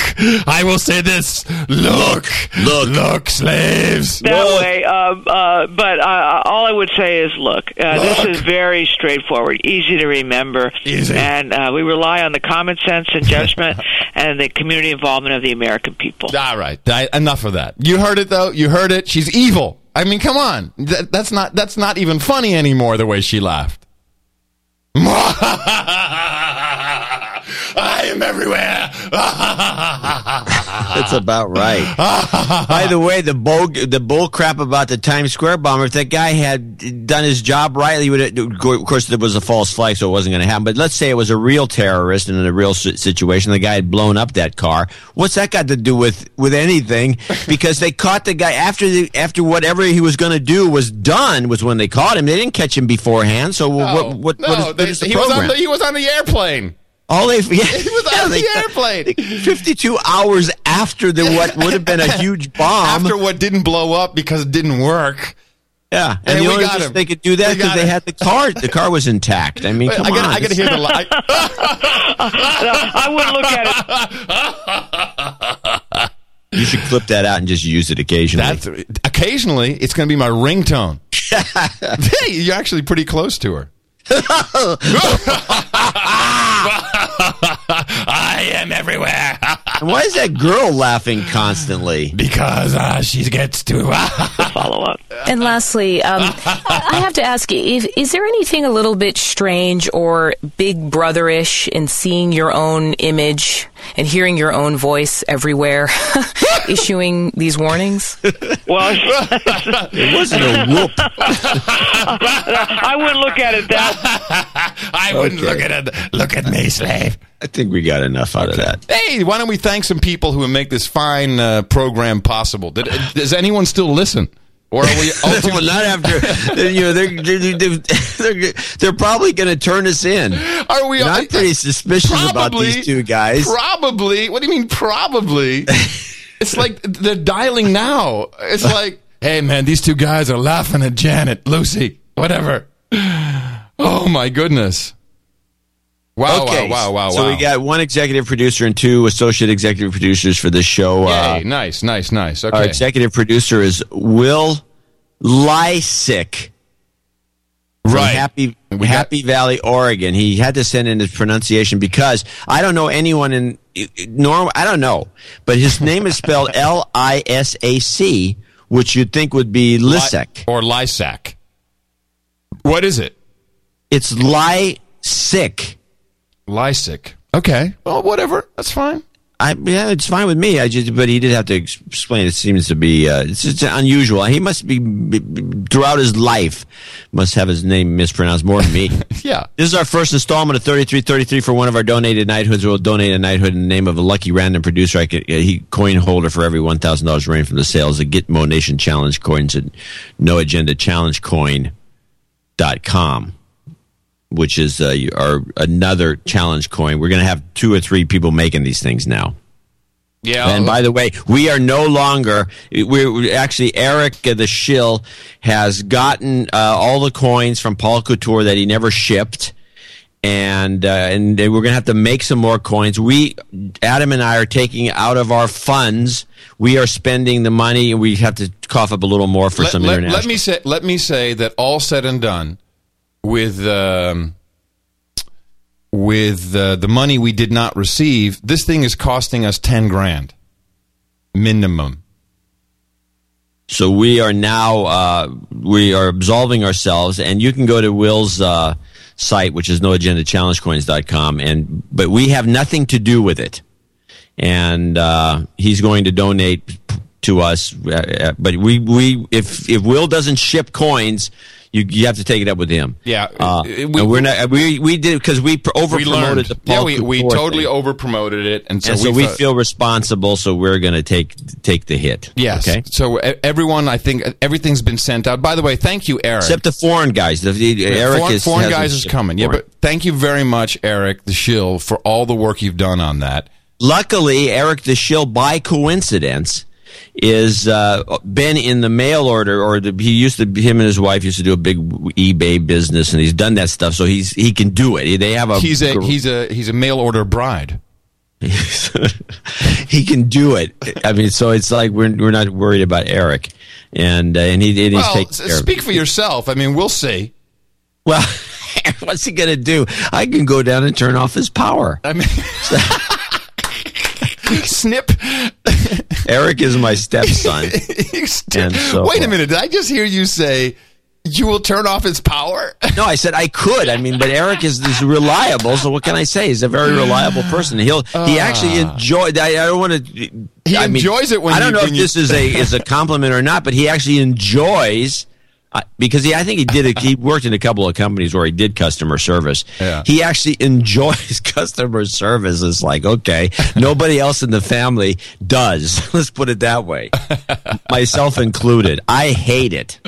Speaker 1: I will say this. Look,
Speaker 3: look,
Speaker 1: look, slaves.
Speaker 17: that way. Um, uh, but uh, all I would say is, look, uh, this is very straightforward, easy to remember,
Speaker 1: Easy.
Speaker 17: and uh, we rely on the common sense and judgment and the community involvement of the American people.
Speaker 1: All right, I- enough of that. You heard it though. You heard it. She's evil. I mean, come on. That, that's not that's not even funny anymore. The way she laughed. I am everywhere.
Speaker 3: That's about right. By the way, the bull the bull crap about the Times Square bomber. If that guy had done his job right, he would. Of course, there was a false flag, so it wasn't going to happen. But let's say it was a real terrorist and in a real situation. The guy had blown up that car. What's that got to do with with anything? Because they caught the guy after the after whatever he was going to do was done. Was when they caught him. They didn't catch him beforehand. So what? What?
Speaker 1: no,
Speaker 3: what is, what is the
Speaker 1: he was on the he was on the airplane.
Speaker 3: All they yeah,
Speaker 1: He was
Speaker 3: yeah,
Speaker 1: on the airplane.
Speaker 3: 52 hours after the what would have been a huge bomb.
Speaker 1: After what didn't blow up because it didn't work.
Speaker 3: yeah, and,
Speaker 1: And
Speaker 3: the only
Speaker 1: got
Speaker 3: reason they could do that because they had the car. The car was intact. I mean,
Speaker 1: Wait,
Speaker 3: come
Speaker 1: I gotta,
Speaker 3: on.
Speaker 1: I gotta hear the lie.
Speaker 17: I wouldn't look at it.
Speaker 3: You should clip that out and just use it occasionally.
Speaker 1: That's occasionally it's going to be my ringtone. hey, you're actually pretty close to her. I am everywhere
Speaker 3: why is that girl laughing constantly?
Speaker 1: because uh, she gets to.
Speaker 17: Follow up.
Speaker 5: And lastly, um, I I have to ask you: if, is there anything a little bit strange or Big Brotherish in seeing your own image and hearing your own voice everywhere, issuing these warnings?
Speaker 17: Well,
Speaker 3: It wasn't a whoop.
Speaker 17: I wouldn't look at it that.
Speaker 1: I wouldn't
Speaker 3: Okay.
Speaker 1: look at it. Look at me, slave.
Speaker 3: I think we got enough out of that.
Speaker 1: Hey, why don't we thank some people who make this fine uh, program possible? Did, does anyone still listen? Or are we
Speaker 3: well, not after you know they're they're, they're, they're, probably going to turn us in.
Speaker 1: Are we?
Speaker 3: And I'm pretty uh, suspicious about these two guys.
Speaker 1: Probably. What do you mean, probably? it's like they're dialing now. It's like, hey, man, these two guys are laughing at Janet, Lucy, whatever. Oh, my goodness. Wow,
Speaker 3: okay,
Speaker 1: wow, wow, wow,
Speaker 3: So
Speaker 1: wow.
Speaker 3: we got one executive producer and two associate executive producers for this show. Uh,
Speaker 1: Yay, nice, nice, nice.
Speaker 3: Our executive producer is Will Lysick.
Speaker 1: Right.
Speaker 3: Happy Happy Valley, Oregon. He had to send in his pronunciation because I don't know anyone in norm. I don't know, but his name is spelled L I S A C, which you'd think would be Lysick.
Speaker 1: or Lysac. What is it?
Speaker 3: It's Lysick.
Speaker 1: Lysick. Okay. Well, whatever. That's fine.
Speaker 3: I yeah, it's fine with me. I just, but he did have to explain. It seems to be uh, it's just unusual. He must be b- b- throughout his life must have his name mispronounced more than me.
Speaker 1: Yeah.
Speaker 3: This is our first installment of thirty three thirty three for one of our donated knighthoods. We'll donate a knighthood in the name of a lucky random producer. I could, uh, he coin holder for every one thousand dollars rained from the sales of Gitmo Nation Challenge coins at No Agenda Challenge Coin dot com which is uh, our another challenge coin. We're going to have two or three people making these things now.
Speaker 1: Yeah.
Speaker 3: And by the way, we are no longer. We're we're- actually Eric the shill has gotten uh, all the coins from Paul Couture that he never shipped, and uh, and we're going to have to make some more coins. We Adam and I are taking out of our funds. We are spending the money, and we have to cough up a little more for
Speaker 1: let,
Speaker 3: some
Speaker 1: let-
Speaker 3: international.
Speaker 1: let me say let me say that all said and done with um, with uh, the money we did not receive this thing is costing us 10 grand minimum
Speaker 3: So we are now uh, we are absolving ourselves, and you can go to Will's uh, site, which is noagendachallengecoins.com, and but we have nothing to do with it, and uh, he's going to donate to us. Uh, uh, but we we if if Will doesn't ship coins. You, you have to take it up with him.
Speaker 1: Yeah,
Speaker 3: uh,
Speaker 1: we-
Speaker 3: and we're not. We we did because we over promoted the Paul
Speaker 1: yeah we, we totally over promoted it and so,
Speaker 3: and so
Speaker 1: we,
Speaker 3: we feel responsible. So we're going to take take the hit.
Speaker 1: yes
Speaker 3: Okay.
Speaker 1: so everyone i think everything's been sent out by the way thank you eric
Speaker 3: Except the foreign guys. The, the, Eric
Speaker 1: foreign,
Speaker 3: is,
Speaker 1: foreign guys is coming yeah but thank you very much eric the shill for all the work you've done on that
Speaker 3: Luckily, Eric the Shill, by coincidence, is uh, been in the mail order, or the, he used to. Him and his wife used to do a big eBay business, and he's done that stuff, so he's he can do it. They have a
Speaker 1: he's a he's a he's a mail order bride
Speaker 3: he can do it. I mean, so it's like we're we're not worried about Eric, and uh, and he and he's
Speaker 1: well
Speaker 3: taking
Speaker 1: s-
Speaker 3: care of it.
Speaker 1: speak for yourself i mean we'll see
Speaker 3: Well, what's he gonna do? I can go down and turn off his power.
Speaker 1: I mean, snip.
Speaker 3: Eric is my stepson. So
Speaker 1: Wait a minute. Did I just hear you say you will turn off his power?
Speaker 3: No, I said I could. I mean, but Eric is, is reliable. So what can I say? He's a very reliable person. He'll he actually ah. enjoy. I, I don't want to.
Speaker 1: He
Speaker 3: I mean,
Speaker 1: enjoys it when
Speaker 3: I don't know if this is a is a compliment or not, but he actually enjoys. Because he, I think he did. A, he worked in a couple of companies where he did customer service.
Speaker 1: Yeah.
Speaker 3: He actually enjoys customer service. It's like okay, nobody else in the family does. Let's put it that way, myself included. I hate it.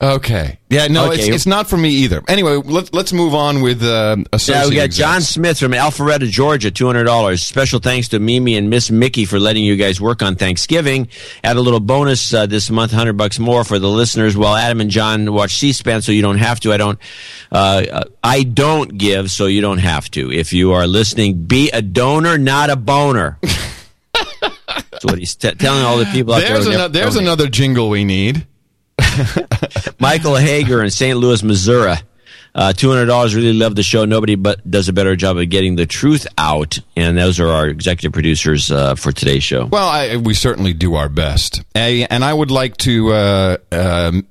Speaker 1: Okay. Yeah. No, it's,
Speaker 3: Okay.
Speaker 1: it's not for me either. Anyway, let's let's move on with uh.
Speaker 3: Yeah, we got. John Smith from Alpharetta, Georgia, two hundred dollars. Special thanks to Mimi and Miss Mickey for letting you guys work on Thanksgiving. Add a little bonus uh, this month, hundred bucks more for the listeners. While Adam and John watch C-SPAN, so you don't have to. I don't. Uh, uh, I don't give, so you don't have to. If you are listening, be a donor, not a boner. That's what he's t- telling all the people out
Speaker 1: There's
Speaker 3: there.
Speaker 1: another. There's
Speaker 3: donate.
Speaker 1: another jingle we need.
Speaker 3: Michael Hager in St. Louis, Missouri. Uh, $200. Really love the show. Nobody but does a better job of getting the truth out. And those are our executive producers uh, for today's show.
Speaker 1: Well, I, we certainly do our best, A- and I would like to uh, um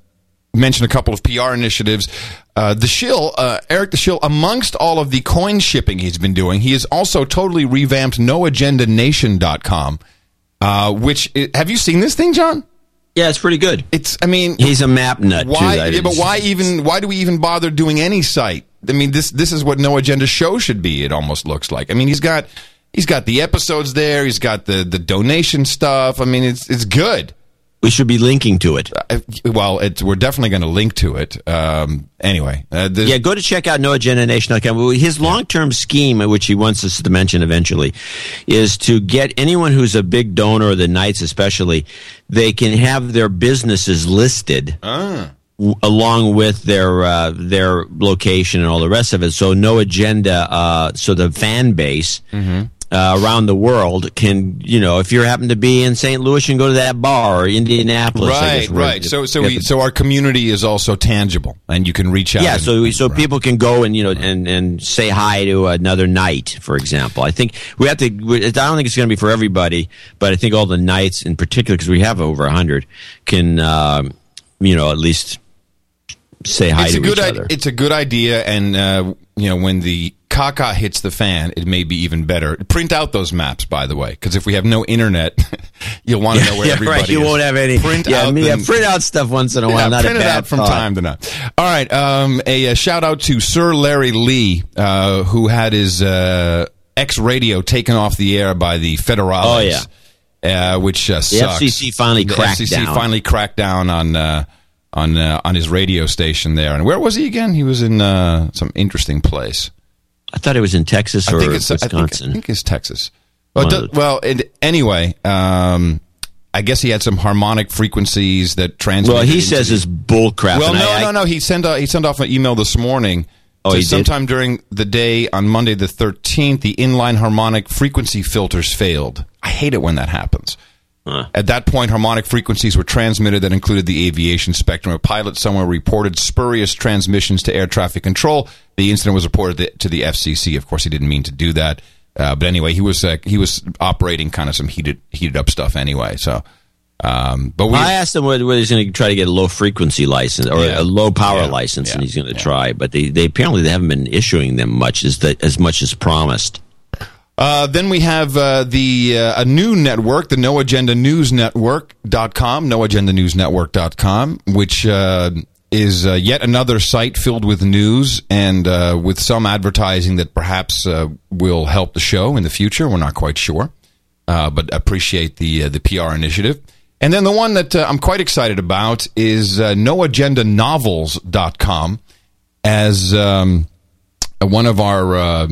Speaker 1: mention a couple of PR initiatives. Uh, the Shill, uh, Eric the Shill, amongst all of the coin shipping he's been doing, he has also totally revamped NoAgendaNation.com. Uh, which have you seen this thing, John?
Speaker 3: Yeah, it's pretty good.
Speaker 1: It's, I mean,
Speaker 3: He's a map nut,
Speaker 1: why?
Speaker 3: too.
Speaker 1: Yeah, but why even? Why do we even bother doing any site I mean, this this is what No Agenda show should be. It almost looks like. I mean, he's got he's got the episodes there. He's got the the donation stuff. I mean, it's it's good.
Speaker 3: We should be linking to it.
Speaker 1: Uh, well, we're definitely going to link to it. Um, anyway, uh,
Speaker 3: Yeah, go to check out noagendanation.com. His long-term scheme, which he wants us to mention eventually, is to get anyone who's a big donor, the Knights especially, they can have their businesses listed.
Speaker 1: Ah.
Speaker 3: w- along with their uh, their location and all the rest of it. So no agenda. Uh, so the fan base
Speaker 1: Mm-hmm.
Speaker 3: Uh, around the world can, you know, if you happen to be in St. Louis, you can go to that bar or Indianapolis.
Speaker 1: Right,
Speaker 3: guess,
Speaker 1: right. So so we, so our community is also tangible, and you can reach out.
Speaker 3: yeah,
Speaker 1: and-
Speaker 3: so so people can go and you know and and say hi to another knight, for example. I think we have to. we- I don't think it's going to be for everybody, but I think all the knights in particular, because we have over a hundred, can um, you know at least say hi
Speaker 1: it's
Speaker 3: to
Speaker 1: a good
Speaker 3: each
Speaker 1: i-
Speaker 3: other.
Speaker 1: it's a good idea, and uh, you know when the caca hits the fan, it may be even better. Print out those maps, by the way, because if we have no internet, you'll want to know where
Speaker 3: yeah,
Speaker 1: everybody
Speaker 3: right. You
Speaker 1: is.
Speaker 3: won't have any.
Speaker 1: Print
Speaker 3: yeah,
Speaker 1: out
Speaker 3: me-
Speaker 1: the-
Speaker 3: print out stuff once in a while.
Speaker 1: Yeah,
Speaker 3: not
Speaker 1: print
Speaker 3: a
Speaker 1: it
Speaker 3: bad
Speaker 1: out from
Speaker 3: thought.
Speaker 1: time to time. All right, um, a, uh shout out to Sir Larry Lee, uh, who had his uh, X radio taken off the air by the Federales.
Speaker 3: Oh, yeah.
Speaker 1: Uh, which uh,
Speaker 3: The
Speaker 1: sucks.
Speaker 3: FCC finally
Speaker 1: the
Speaker 3: cracked
Speaker 1: FCC
Speaker 3: down.
Speaker 1: finally cracked down on uh, on uh, on his radio station there. And where was he again? He was in uh, some interesting place.
Speaker 3: I thought it was in Texas or
Speaker 1: I think it's I think,
Speaker 3: Wisconsin.
Speaker 1: I think it's Texas. Well,
Speaker 3: One
Speaker 1: it
Speaker 3: of
Speaker 1: do- well and anyway, um, I guess he had some harmonic frequencies that transmitted.
Speaker 3: well, he says it's bull crap.
Speaker 1: well, no,
Speaker 3: I-
Speaker 1: no, no. He sent uh, he sent off an email this morning.
Speaker 3: Oh,
Speaker 1: Said
Speaker 3: he did?
Speaker 1: sometime during the day on Monday the thirteenth, the inline harmonic frequency filters failed. I hate it when that happens. At that point, harmonic frequencies were transmitted that included the aviation spectrum. A pilot somewhere reported spurious transmissions to air traffic control. The incident was reported to the FCC. Of course, he didn't mean to do that, uh, but anyway, he was uh, he was operating kind of some heated heated up stuff anyway. So, um, but we
Speaker 3: I asked him whether, he's going to try to get a low frequency license or
Speaker 1: Yeah.
Speaker 3: a low power
Speaker 1: Yeah.
Speaker 3: license, and he's going to try. But they, they apparently they haven't been issuing them much as the, as much as promised.
Speaker 1: Uh, then we have uh, the uh, a new network, the No Agenda News Network.com, noagendanewsnetwork.com, which uh, is uh, yet another site filled with news and with some advertising that perhaps will help the show in the future. We're not quite sure, but appreciate the the PR initiative. And then the one that I'm quite excited about is uh, noagendanovels.com as um, one of our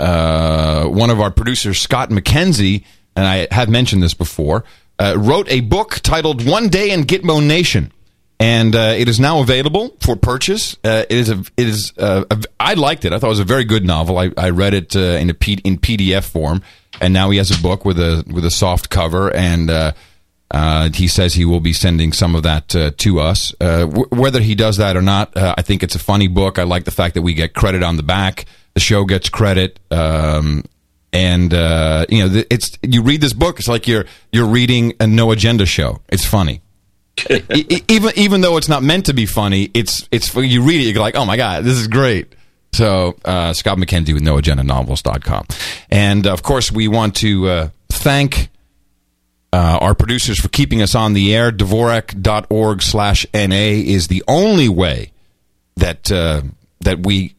Speaker 1: uh, one of our producers, Scott McKenzie, and I have mentioned this before, uh, wrote a book titled "One Day in Gitmo Nation," and uh, it is now available for purchase. Uh, it is a, it is uh, a, I liked it. I thought it was a very good novel. I, I read it in a P, in PDF form, and now he has a book with a with a soft cover and. He says he will be sending some of that to us. W- whether he does that or not, I think it's a funny book. I like the fact that we get credit on the back. The show gets credit, um, and uh, you know, it's you read this book. It's like you're you're reading a no agenda show. It's funny. Even even though it's not meant to be funny, it's it's you read it, you're like, oh my god, this is great. So uh, Scott McKenzie with NoAgendaNovels.com, and of course we want to uh, thank uh, our producers for keeping us on the air. Dvorak.org slash NA is the only way that uh, that we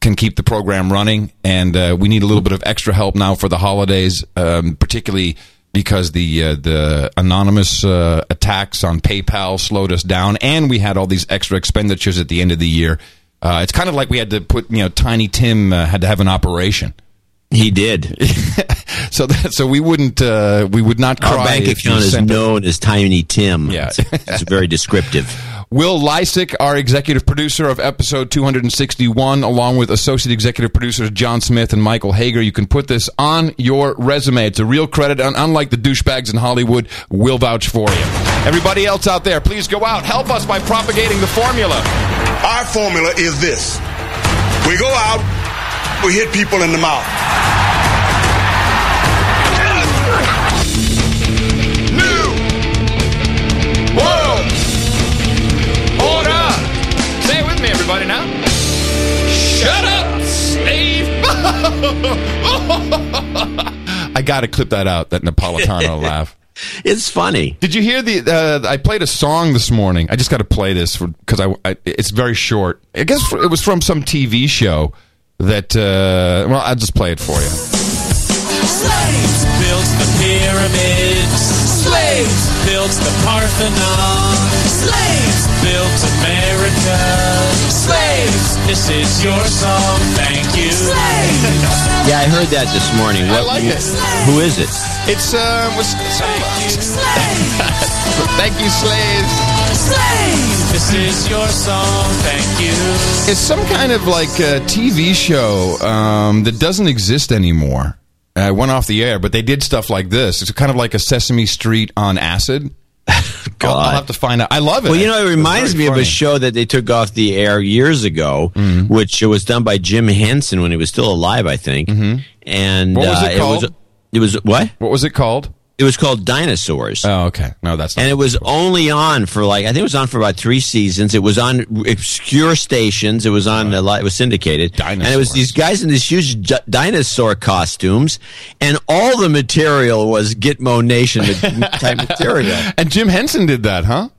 Speaker 1: can keep the program running, and uh, we need a little bit of extra help now for the holidays, um, particularly because the uh, the anonymous uh, attacks on PayPal slowed us down, and we had all these extra expenditures at the end of the year. Uh, it's kind of like we had to put, you know, Tiny Tim uh, had to have an operation.
Speaker 3: He did.
Speaker 1: so that so we wouldn't uh, we would not cry
Speaker 3: Our bank account is known as Tiny Tim.
Speaker 1: Yeah.
Speaker 3: it's, it's very descriptive.
Speaker 1: Will Lysick, our executive producer of episode 261, along with associate executive producers John Smith and Michael Hager. You can put this on your resume. It's a real credit, and unlike the douchebags in Hollywood, we'll vouch for you. Everybody else out there, please go out. Help us by propagating the formula.
Speaker 19: Our formula is this we go out, we hit people in the mouth.
Speaker 1: I gotta clip that out, that Napolitano laugh.
Speaker 3: It's funny.
Speaker 1: Did you hear the? Uh, I played a song this morning. I just got to play this because I, I. It's very short. I guess it was from some TV show that. Uh, well, I'll just play it for you.
Speaker 4: Slaves built the pyramids. Slaves built the Parthenon. Slaves built America. Slaves, this is your song. Thank you. Slaves.
Speaker 3: Yeah, I heard that this morning.
Speaker 1: I like it.
Speaker 3: Who is it?
Speaker 1: It's uh, was, Thank you, slaves.
Speaker 4: Slaves, this is your song. Thank you.
Speaker 1: It's some kind of like a TV show um, that doesn't exist anymore. Uh, it went off the air, but they did stuff like this. It's kind of like a Sesame Street on acid. I'll, I'll have to find out. I love it.
Speaker 3: Well, you know, it reminds me of a show that they took off the air years ago,
Speaker 1: Mm-hmm.
Speaker 3: which was done by Jim Henson when he was still alive, I think. And
Speaker 1: Mm-hmm. What was
Speaker 3: uh,
Speaker 1: it called?
Speaker 3: was, it was what?
Speaker 1: What was it called?
Speaker 3: It was called Dinosaurs.
Speaker 1: Oh, okay. No, that's not.
Speaker 3: and it was only on for like I think it was on for about three seasons. It was on obscure stations. It was on uh-huh. a lot. It was syndicated, Dinosaurs. and it was these guys in these huge di- dinosaur costumes, and all the material was Gitmo Nation type material.
Speaker 1: And Jim Henson did that, huh?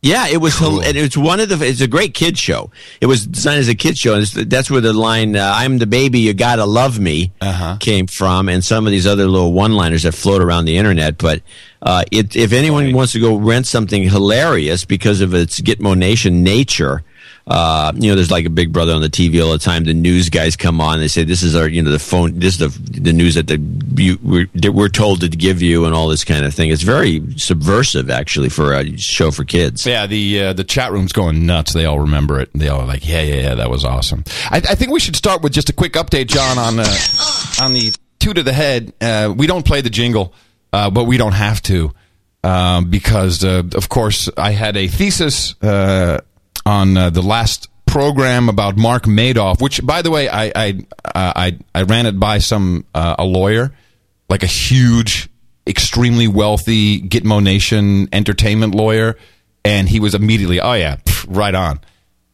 Speaker 3: Yeah, it was. hil- And it's one of the. It's a great kid show. It was designed as a kid show, and it's, that's where the line uh, "I'm the baby, you gotta love me"
Speaker 1: Uh-huh.
Speaker 3: came from, and some of these other little one-liners that float around the internet. But uh, it, if anyone wants to go rent something hilarious because of its Gitmo Nation nature. Uh, you know, there's like a Big Brother on the TV all the time. The news guys come on. They say this is our, you know, the phone. This is the the news that the you, we're, that we're told to give you, and all this kind of thing. It's very subversive, actually, for a show for kids.
Speaker 1: Yeah, the uh, the chat room's going nuts. They all remember it. They all are like, yeah, yeah, yeah, that was awesome. I, I think we should start with just a quick update, John, on uh, on the two to the head. Uh, we don't play the jingle, uh, but we don't have to um, because, uh, of course, I had a thesis uh, on uh, the last program about Mark Madoff, which, by the way, I I uh, I, I ran it by some uh, a lawyer, like a huge extremely wealthy Gitmo Nation entertainment lawyer, and he was immediately, oh yeah, pff, right on.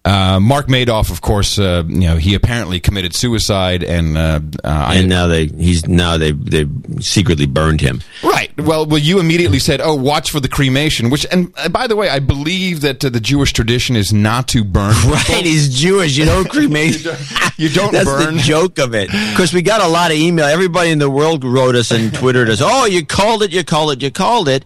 Speaker 1: Uh, Mark Madoff, of course, uh, you know he apparently committed suicide, and uh, uh,
Speaker 3: and now they he's now they they secretly burned him.
Speaker 1: Right. Well, well, you immediately said, "Oh, watch for the cremation." Which, and uh, by the way, I believe that uh, the Jewish tradition is not to burn.
Speaker 3: Right, he's Jewish. You don't cremate.
Speaker 1: you don't
Speaker 3: That's
Speaker 1: burn.
Speaker 3: the joke of it. Because we got a lot of email. Everybody in the world wrote us and twittered us. Oh, you called it. You called it. You called it.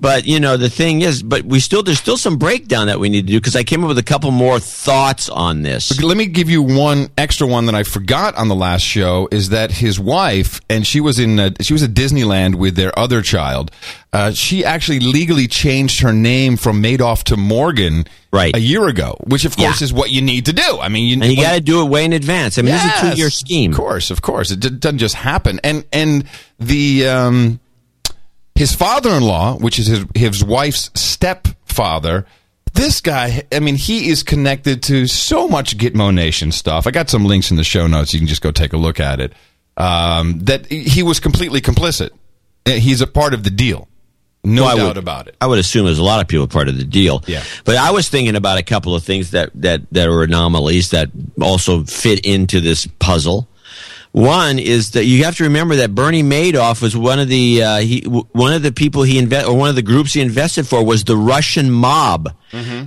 Speaker 3: But you know the thing is, but we still there's still some breakdown that we need to do because I came up with a couple more thoughts on this.
Speaker 1: Let me give you one extra one that I forgot on the last show is that his wife and she was in uh, she was at Disneyland with their other child. Uh, she actually legally changed her name from Madoff to Morgan
Speaker 3: right.
Speaker 1: a year ago, which of course
Speaker 3: Yeah.
Speaker 1: is what you need to do. I mean, you,
Speaker 3: And you got to do it way in advance. I mean, this is a two-year scheme.
Speaker 1: Of course, of course, it d- doesn't just happen. And and the um, his father-in-law, which is his his wife's stepfather. This guy, I mean, he is connected to so much Gitmo Nation stuff. I got some links in the show notes. You can just go take a look at it. Um, that he was completely complicit. Uh, He's a part of the deal. No
Speaker 3: Well,
Speaker 1: doubt
Speaker 3: would-
Speaker 1: about it.
Speaker 3: I would assume there's a lot of people part of the deal.
Speaker 1: Yeah.
Speaker 3: But I was thinking about a couple of things that that that are anomalies that also fit into this puzzle. One is that you have to remember that Bernie Madoff was one of the uh, he w- one of the people he invest or one of the groups he invested for was the Russian mob.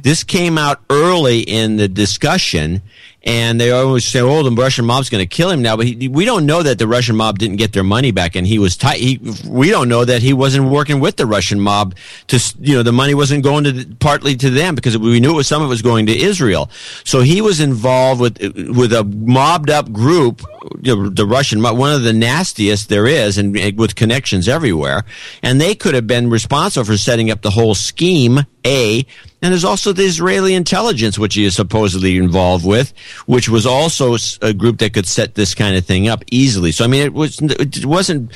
Speaker 3: This came out early in the discussion, and they always say, "Oh, the Russian mob's going to kill him now." But he, we don't know that the Russian mob didn't get their money back, and he was tight. He, we don't know that he wasn't working with the Russian mob to, you know, the money wasn't going to partly to them because we knew it was some of it was going to Israel. So he was involved with with a mobbed up group, you know, the Russian mob, one of the nastiest there is, and with connections everywhere. And they could have been responsible for setting up the whole scheme. A and there's also the Israeli intelligence, which he is supposedly involved with, which was also a group that could set this kind of thing up easily. So I mean, it was it wasn't.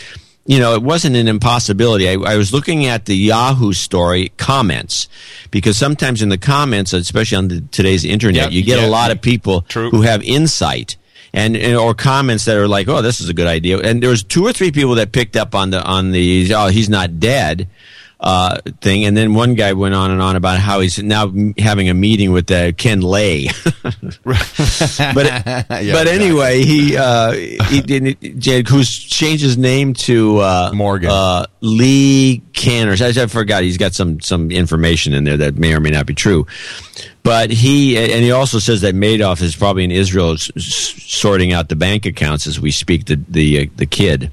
Speaker 3: You know, it wasn't an impossibility. I, I was looking at the Yahoo story comments because sometimes in the comments, especially on the, today's internet,
Speaker 1: Yep,
Speaker 3: you get
Speaker 1: yeah,
Speaker 3: a lot of people
Speaker 1: true.
Speaker 3: who have insight and, and or comments that are like, "Oh, this is a good idea." And there was two or three people that picked up on the on the "Oh, he's not dead." Uh, thing. And then one guy went on and on about how he's now having a meeting with uh, Ken Lay. but
Speaker 1: Yeah,
Speaker 3: but anyway, he uh, he didn't. Who's changed his name to uh,
Speaker 1: Morgan
Speaker 3: uh, Lee Canners. I, I forgot. He's got some some information in there that may or may not be true. But he and he also says that Madoff is probably in Israel s- s- sorting out the bank accounts as we speak. The the uh, the kid.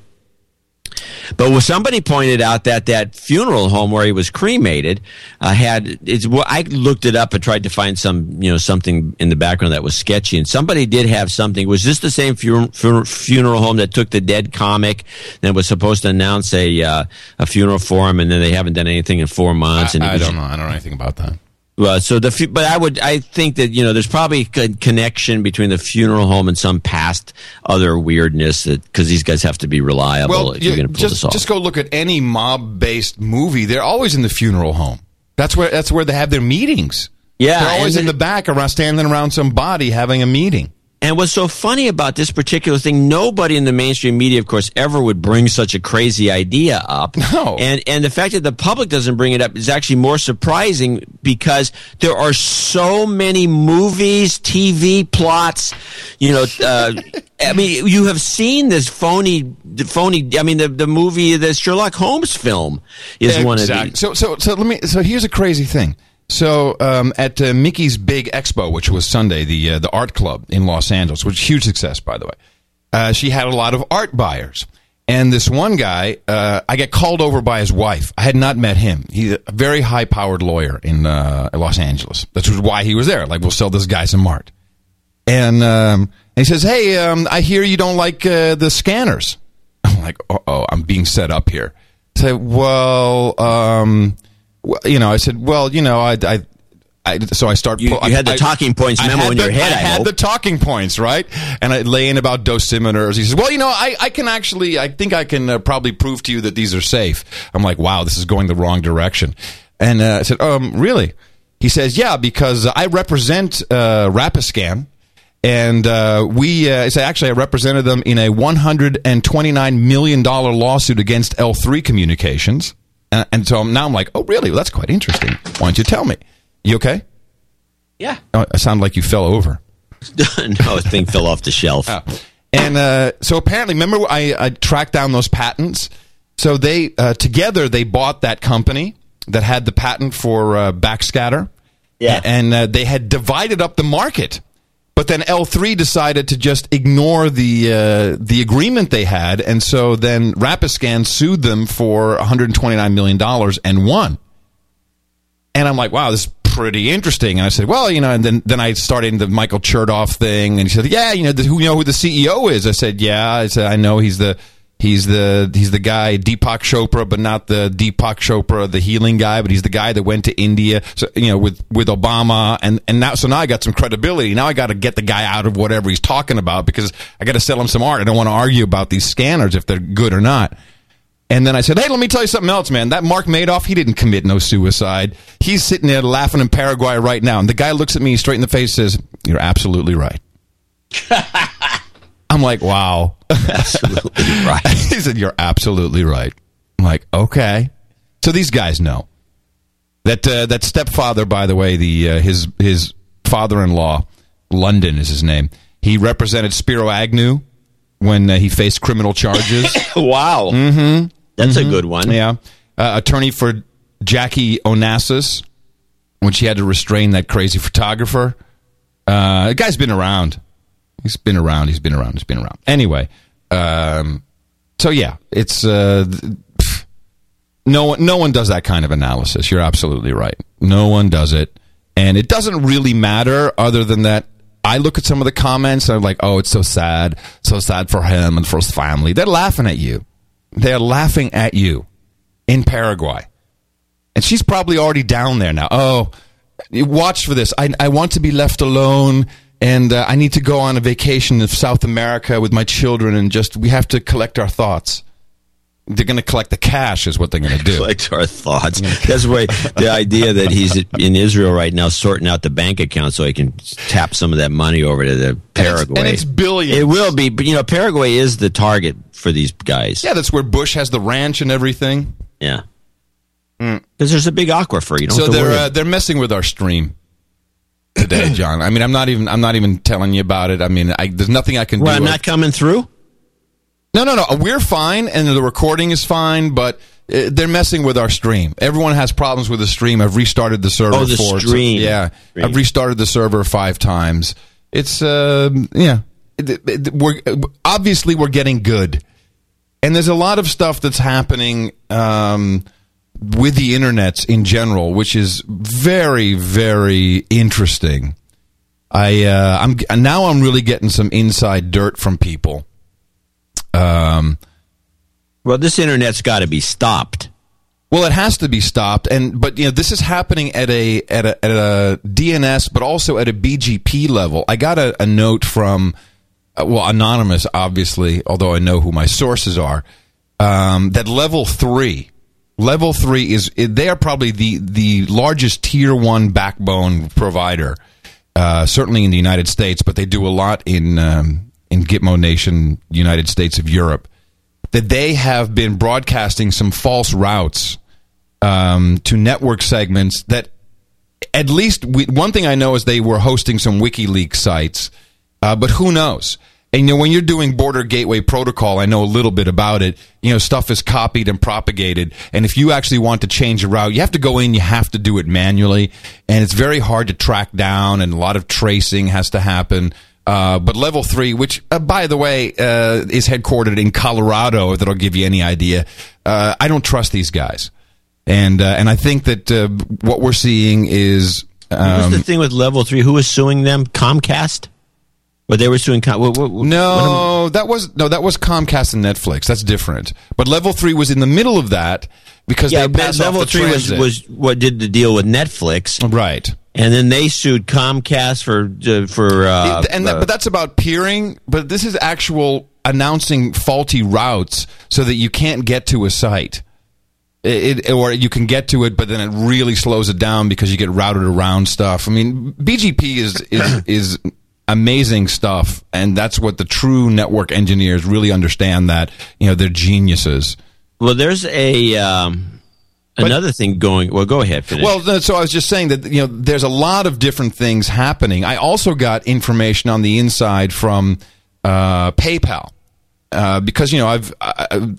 Speaker 3: But when somebody pointed out that that funeral home where he was cremated uh, had it's. Well, I looked it up and tried to find some you know something in the background that was sketchy, and somebody did have something. Was this the same fu- fu- funeral home that took the dead comic that was supposed to announce a uh, a funeral for him, and then they haven't done anything in four months? and
Speaker 1: I
Speaker 3: was-
Speaker 1: don't know. I don't know anything about that.
Speaker 3: Well, so the but I would I think that you know there's probably a good connection between the funeral home and some past other weirdness that because these guys have to be reliable
Speaker 1: Well,
Speaker 3: if you're going to pull
Speaker 1: just
Speaker 3: this off.
Speaker 1: just go look at any mob-based movie. They're always in the funeral home. That's where that's where they have their meetings.
Speaker 3: Yeah,
Speaker 1: they're always in the back, around standing around some body having a meeting.
Speaker 3: And what's so funny about this particular thing, nobody in the mainstream media, of course, ever would bring such a crazy idea up.
Speaker 1: No.
Speaker 3: And and the fact that the public doesn't bring it up is actually more surprising because there are so many movies, TV plots, you know, uh, I mean, you have seen this phony, phony. I mean, the the movie, the Sherlock Holmes film is one of
Speaker 1: Exactly.
Speaker 3: these.
Speaker 1: So so so let me. So here's a crazy thing. So um, at uh, Mickey's Big Expo, which was Sunday, the uh, the art club in Los Angeles, which was a huge success, by the way. Uh, she had a lot of art buyers, and this one guy, uh, I get called over by his wife. I had not met him. He's a very high powered lawyer in uh, Los Angeles. That's why he was there. Like, we'll sell this guy some art. And, um, he says, "Hey, um, I hear you don't like uh, the scanners." I'm like, "Oh, I'm being set up here." Said, "Well, um, well, you know," I said, "Well, you know, I." I I, so I start.
Speaker 3: You- you
Speaker 1: I-
Speaker 3: had the
Speaker 1: I-
Speaker 3: talking points
Speaker 1: I
Speaker 3: memo
Speaker 1: had
Speaker 3: in
Speaker 1: the-
Speaker 3: your head,
Speaker 1: I
Speaker 3: I
Speaker 1: had
Speaker 3: hope.
Speaker 1: the talking points, right? And I lay in about dosimeters. He says, "Well, you know, I, I can actually, I think I can uh, probably prove to you that these are safe." I'm like, "Wow, this is going the wrong direction." And uh, I said, "Um, really?" He says, "Yeah, because I represent uh, Rapiscan." And uh, we, uh, actually, I represented them in a $129 million lawsuit against L3 Communications. And, and so now I'm like, oh, really? Well, that's quite interesting. Why don't you tell me? You okay?
Speaker 3: Yeah.
Speaker 1: Oh, I sound like you fell over.
Speaker 3: no, thing fell off the shelf.
Speaker 1: And uh, so apparently, remember I, I tracked down those patents. So they uh, together they bought that company that had the patent for uh, backscatter.
Speaker 3: Yeah.
Speaker 1: and uh, they had divided up the market. But then L3 decided to just ignore the uh, the agreement they had, and so then Rapiscan sued them for 129 million dollars and won. And I'm like, wow, this is pretty interesting. And I said, well, you know, and then, then I started the Michael Chertoff thing. And he said, yeah, you know, the, who you know who the CEO is? I said, yeah. I said, I know he's the, he's the, he's the guy, Deepak Chopra, but not the Deepak Chopra, the healing guy, but he's the guy that went to India, so, you know, with, with Obama. And, and now, so now I got some credibility. Now I got to get the guy out of whatever he's talking about because I got to sell him some art. I don't want to argue about these scanners if they're good or not. And then I said, "Hey, let me tell you something else, man. That Mark Madoff, he didn't commit no suicide. He's sitting there laughing in Paraguay right now." And the guy looks at me straight in the face, and says, "You're absolutely right." I'm like, "Wow,
Speaker 3: absolutely right."
Speaker 1: he said, "You're absolutely right." I'm like, "Okay." So these guys know that uh, that stepfather, by the way, the uh, his his father-in-law, London is his name. He represented Spiro Agnew when uh, he faced criminal charges.
Speaker 3: wow.
Speaker 1: Mm-hmm.
Speaker 3: That's a good one.
Speaker 1: Yeah. Uh, attorney for Jackie Onassis when she had to restrain that crazy photographer. Uh, the guy's been around. He's been around. He's been around. He's been around. Anyway, um, so yeah, it's uh, pff, no one. No one does that kind of analysis. You're absolutely right. No one does it, and it doesn't really matter. Other than that, I look at some of the comments and I'm like, oh, it's so sad, so sad for him and for his family. They're laughing at you. They're laughing at you in Paraguay. And she's probably already down there now. Oh, watch for this. I, I want to be left alone and uh, I need to go on a vacation of South America with my children and just, we have to collect our thoughts. They're going to collect the cash, is what they're going to do.
Speaker 3: Collect our thoughts. That's why the idea that he's in Israel right now sorting out the bank account so he can tap some of that money over to the Paraguay.
Speaker 1: and it's billions.
Speaker 3: It will be, but you know, Paraguay is the target for these guys.
Speaker 1: Yeah, that's where Bush has the ranch and everything.
Speaker 3: Yeah. Because there's a big aquifer. You don't
Speaker 1: so they're uh, they're messing with our stream today, John. I mean, I'm not even I'm not even telling you about it. I mean, I, there's nothing I can
Speaker 3: well,
Speaker 1: do.
Speaker 3: I'm not coming through.
Speaker 1: No, no, no. We're fine, and the recording is fine, but uh, they're messing with our stream. Everyone has problems with the stream. I've restarted the server.
Speaker 3: Oh, the
Speaker 1: for it. So-
Speaker 3: stream.
Speaker 1: yeah,
Speaker 3: Stream.
Speaker 1: I've restarted the server five times. It's uh, yeah. We're obviously we're getting good, and there's a lot of stuff that's happening um, with the internets in general, which is very, very interesting. I uh, I'm now I'm really getting some inside dirt from people. Um,
Speaker 3: well, this internet's got to be stopped.
Speaker 1: Well, it has to be stopped, and but you know this is happening at a at a, at a DNS, but also at a BGP level. I got a, a note from uh, well anonymous, obviously, although I know who my sources are. Um, that level three, level three is they are probably the the largest tier one backbone provider, uh, certainly in the United States, but they do a lot in um, in Gitmo Nation, United States of Europe. That they have been broadcasting some false routes um, to network segments that at least we, one thing I know is they were hosting some WikiLeaks sites, uh, but who knows? And you know, when you're doing border gateway protocol, I know a little bit about it. You know, stuff is copied and propagated, and if you actually want to change a route, you have to go in. You have to do it manually, and it's very hard to track down, and a lot of tracing has to happen. Uh, but level three, which uh, by the way uh, is headquartered in Colorado, that'll give you any idea. Uh, I don't trust these guys, and uh, and I think that uh, what we're seeing is um,
Speaker 3: the thing with level three? Who is suing them? Comcast. But they were suing. Com- what, what, what,
Speaker 1: No, that was no, that was Comcast and Netflix. That's different. But level three was in the middle of that because
Speaker 3: yeah,
Speaker 1: they
Speaker 3: but
Speaker 1: passed
Speaker 3: level
Speaker 1: the
Speaker 3: three was,
Speaker 1: transit.
Speaker 3: was what did the deal with Netflix,
Speaker 1: right?
Speaker 3: And then they sued Comcast for uh, for uh,
Speaker 1: It- and that,
Speaker 3: uh,
Speaker 1: but that's about peering. But this is actual announcing faulty routes so that you can't get to a site. It, it- or you can get to it, but then it really slows it down because you get routed around stuff. I mean, BGP is is is amazing stuff, and that's what the true network engineers really understand. That you know they're geniuses.
Speaker 3: well, there's a um, another thing going. Well, go ahead. Finish.
Speaker 1: Well, so I was just saying that you know there's a lot of different things happening. I also got information on the inside from uh, PayPal uh, because you know I've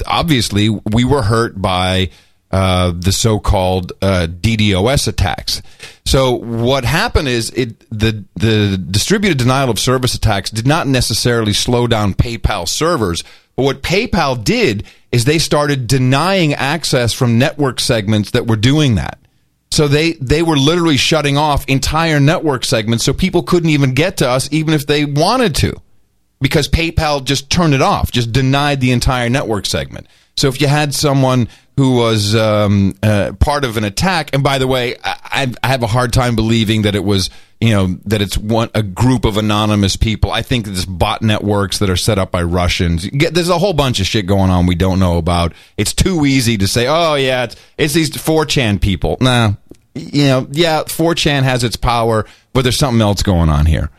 Speaker 1: obviously we were hurt by uh, the so-called uh, DDoS attacks. So what happened is it the the distributed denial of service attacks did not necessarily slow down PayPal servers, but what PayPal did is they started denying access from network segments that were doing that. So they they were literally shutting off entire network segments so people couldn't even get to us even if they wanted to because PayPal just turned it off, just denied the entire network segment. So if you had someone who was um, uh, part of an attack, and by the way, I, I have a hard time believing that it was, you know, that it's one a group of anonymous people. I think it's bot networks that are set up by Russians. Get- There's a whole bunch of shit going on we don't know about. It's too easy to say, oh yeah, it's, it's these 4chan people. Nah, you know, yeah, 4chan has its power, but there's something else going on here.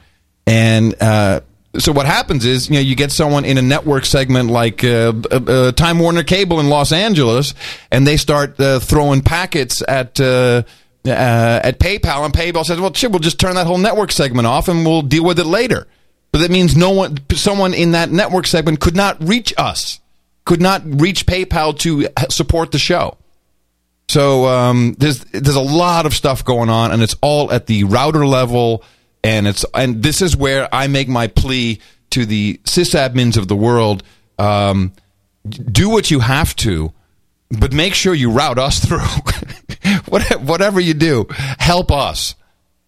Speaker 1: And uh, so what happens is, you know, you get someone in a network segment like uh, uh, uh, Time Warner Cable in Los Angeles, and they start uh, throwing packets at. Uh, uh, at PayPal, and PayPal says, "Well, shit, we'll just turn that whole network segment off, and we'll deal with it later." But that means no one, someone in that network segment, could not reach us, could not reach PayPal to support the show. So um, there's there's a lot of stuff going on, and it's all at the router level, and it's and this is where I make my plea to the sysadmins of the world: um, do what you have to, but make sure you route us through. Whatever you do, help us.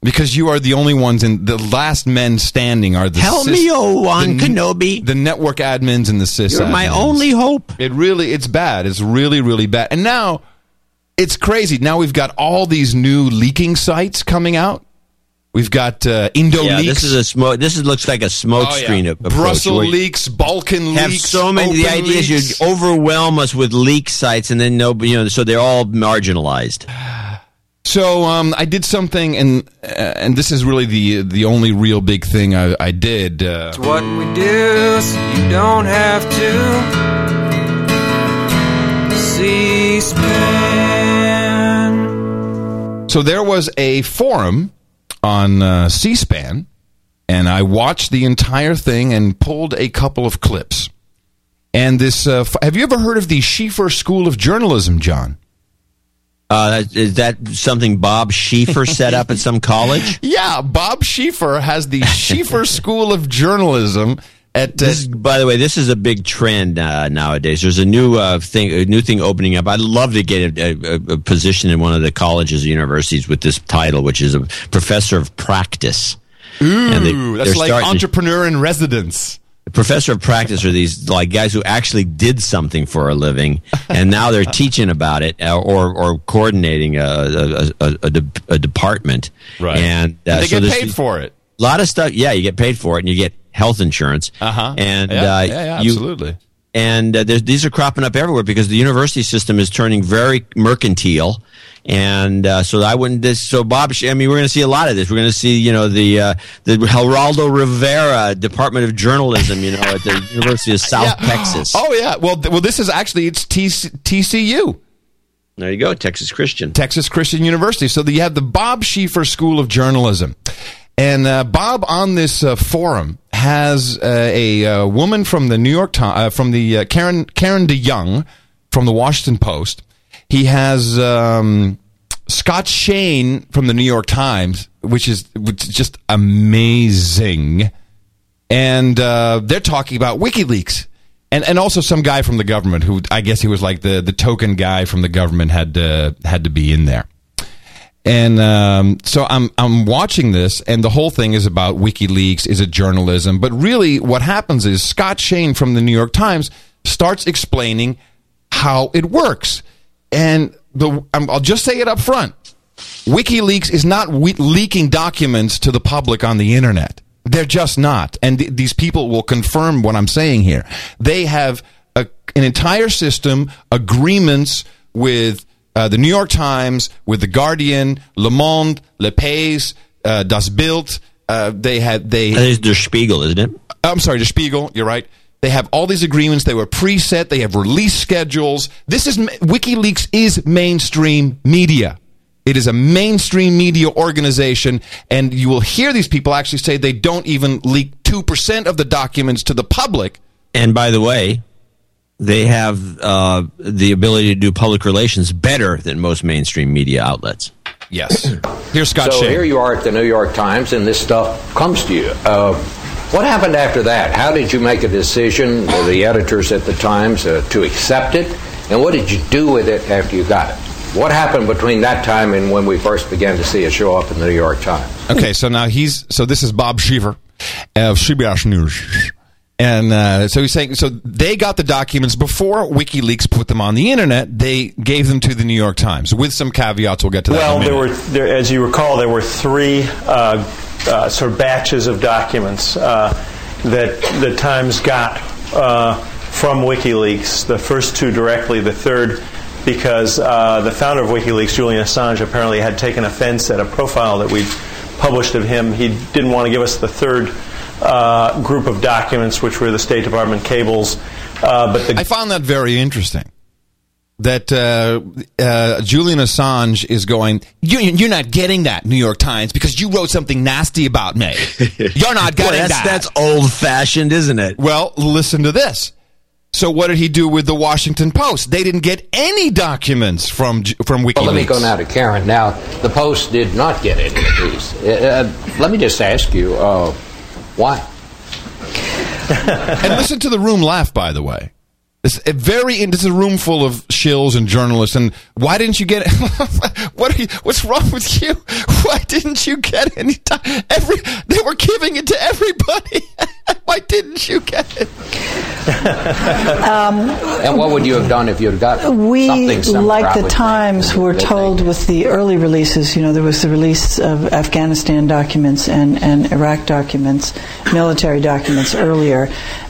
Speaker 1: Because you are the only ones in the last men standing are the
Speaker 3: Help me, Obi-Wan
Speaker 1: the-
Speaker 3: Kenobi.
Speaker 1: the network admins and the sys
Speaker 3: You're my only hope.
Speaker 1: It really, it's bad. It's really, really bad. And now, it's crazy. Now we've got all these new leaking sites coming out. We've got uh, Indo
Speaker 3: yeah,
Speaker 1: leaks.
Speaker 3: this is a smoke. This is, looks like a smoke
Speaker 1: Oh, yeah.
Speaker 3: screen of approach
Speaker 1: Brussels
Speaker 3: where you
Speaker 1: leaks, Balkan
Speaker 3: Have
Speaker 1: leaks.
Speaker 3: so many the
Speaker 1: open
Speaker 3: ideas
Speaker 1: leaks.
Speaker 3: you overwhelm us with leak sites, and then no, you know, so they're all marginalized.
Speaker 1: So um, I did something, and uh, and this is really the the only real big thing I, I did. Uh,
Speaker 20: It's what we do so you don't have to. C-SPAN.
Speaker 1: So there was a forum on uh, C-SPAN, and I watched the entire thing and pulled a couple of clips. And this, uh, f- have you ever heard of the Schieffer School of Journalism, John?
Speaker 3: Uh, is that something Bob Schieffer set up at some college?
Speaker 1: Yeah, Bob Schieffer has the Schieffer School of Journalism at.
Speaker 3: This, is- by the way, this is a big trend uh, nowadays. There's a new uh, thing, a new thing opening up. I'd love to get a, a, a position in one of the colleges or universities with this title, which is a professor of practice.
Speaker 1: ooh,
Speaker 3: and they-
Speaker 1: that's like entrepreneur in residence.
Speaker 3: professor of practice are these like guys who actually did something for a living and now they're teaching about it uh, or or coordinating a a, a, a, de- department
Speaker 1: Right.
Speaker 3: and, uh,
Speaker 1: And they
Speaker 3: so
Speaker 1: get paid for it.
Speaker 3: A lot of stuff yeah you get paid for it and you get health insurance
Speaker 1: Uh-huh.
Speaker 3: and
Speaker 1: Yeah,
Speaker 3: uh,
Speaker 1: yeah, yeah,
Speaker 3: you-
Speaker 1: absolutely.
Speaker 3: and uh, these are cropping up everywhere because the university system is turning very mercantile. And uh, so I wouldn't. This, so Bob, I mean, we're going to see a lot of this. We're going to see, you know, the uh, the Geraldo Rivera Department of Journalism, you know, at the University of South Texas.
Speaker 1: Oh yeah. Well, th- well, this is actually it's TC- TCU.
Speaker 3: There you go, Texas Christian.
Speaker 1: Texas Christian University. So you have the Bob Schieffer School of Journalism. And uh, Bob on this uh, forum has uh, a uh, woman from the New York Times, uh, from the Karen Karen DeYoung from the Washington Post. He has um, Scott Shane from the New York Times, which is which is just amazing. And they're talking about WikiLeaks. And, and also some guy from the government who I guess he was like the, the token guy from the government had to, had to be in there. And um, so I'm I'm watching this, and the whole thing is about WikiLeaks. Is it journalism? But really, what happens is Scott Shane from the New York Times starts explaining how it works, and the I'm, I'll just say it up front: WikiLeaks is not we- leaking documents to the public on the internet. They're just not, and th- these people will confirm what I'm saying here. They have a, an entire system, agreements with uh, the New York Times, with the Guardian, Le Monde, Le Pays, uh, Das Bild. Uh, they had they.
Speaker 3: That is Der Spiegel, isn't it?
Speaker 1: I'm sorry, Der Spiegel. You're right. They have all these agreements. They were preset. They have release schedules. This is WikiLeaks is mainstream media. It is a mainstream media organization, and you will hear these people actually say they don't even leak two percent of the documents to the public.
Speaker 3: And by the way, they have uh, the ability to do public relations better than most mainstream media outlets.
Speaker 1: Yes. Here's Scott
Speaker 21: so
Speaker 1: Shane.
Speaker 21: here you are at the New York Times, and this stuff comes to you. Uh, what happened after that? How did you make a decision, the editors at the Times, uh, to accept it? And what did you do with it after you got it? What happened between that time and when we first began to see it show up in the New York Times?
Speaker 1: Okay, so now he's so this is Bob Schieffer of CBS News. And uh, so he's saying, so they got the documents before WikiLeaks put them on the internet. They gave them to the New York Times with some caveats. We'll get to that.
Speaker 22: Well, there were, there, as you recall, there were three uh, uh, sort of batches of documents uh, that the Times got uh, from WikiLeaks. The first two directly, the third because uh, the founder of WikiLeaks, Julian Assange, apparently had taken offense at a profile that we published of him. He didn't want to give us the third uh, group of documents, which were the State Department cables. Uh, but the
Speaker 1: I found that very interesting. That uh, uh, Julian Assange is going. You, you're not getting that, New York Times, because you wrote something nasty about me. You're not
Speaker 3: Boy,
Speaker 1: getting
Speaker 3: that's,
Speaker 1: that.
Speaker 3: that's old fashioned, isn't it?
Speaker 1: Well, listen to this. So, what did he do with the Washington Post? They didn't get any documents from from WikiLeaks.
Speaker 21: Well, let me go now to Karen. Now, the Post did not get any of these. Uh, uh, let me just ask you, uh, why?
Speaker 1: and listen to the room laugh. By the way, it's a very. This is a room full of shills and journalists. And why didn't you get? what? You, what's wrong with you? Why didn't you get any? Time? Every they were giving it to everybody. why didn't you get it?
Speaker 21: and what would you have done if you had got
Speaker 23: We,
Speaker 21: something similar?
Speaker 23: like the Times, were
Speaker 21: that they-
Speaker 23: told with the early releases, you know, there was the release of Afghanistan documents and, and Iraq documents, military documents earlier,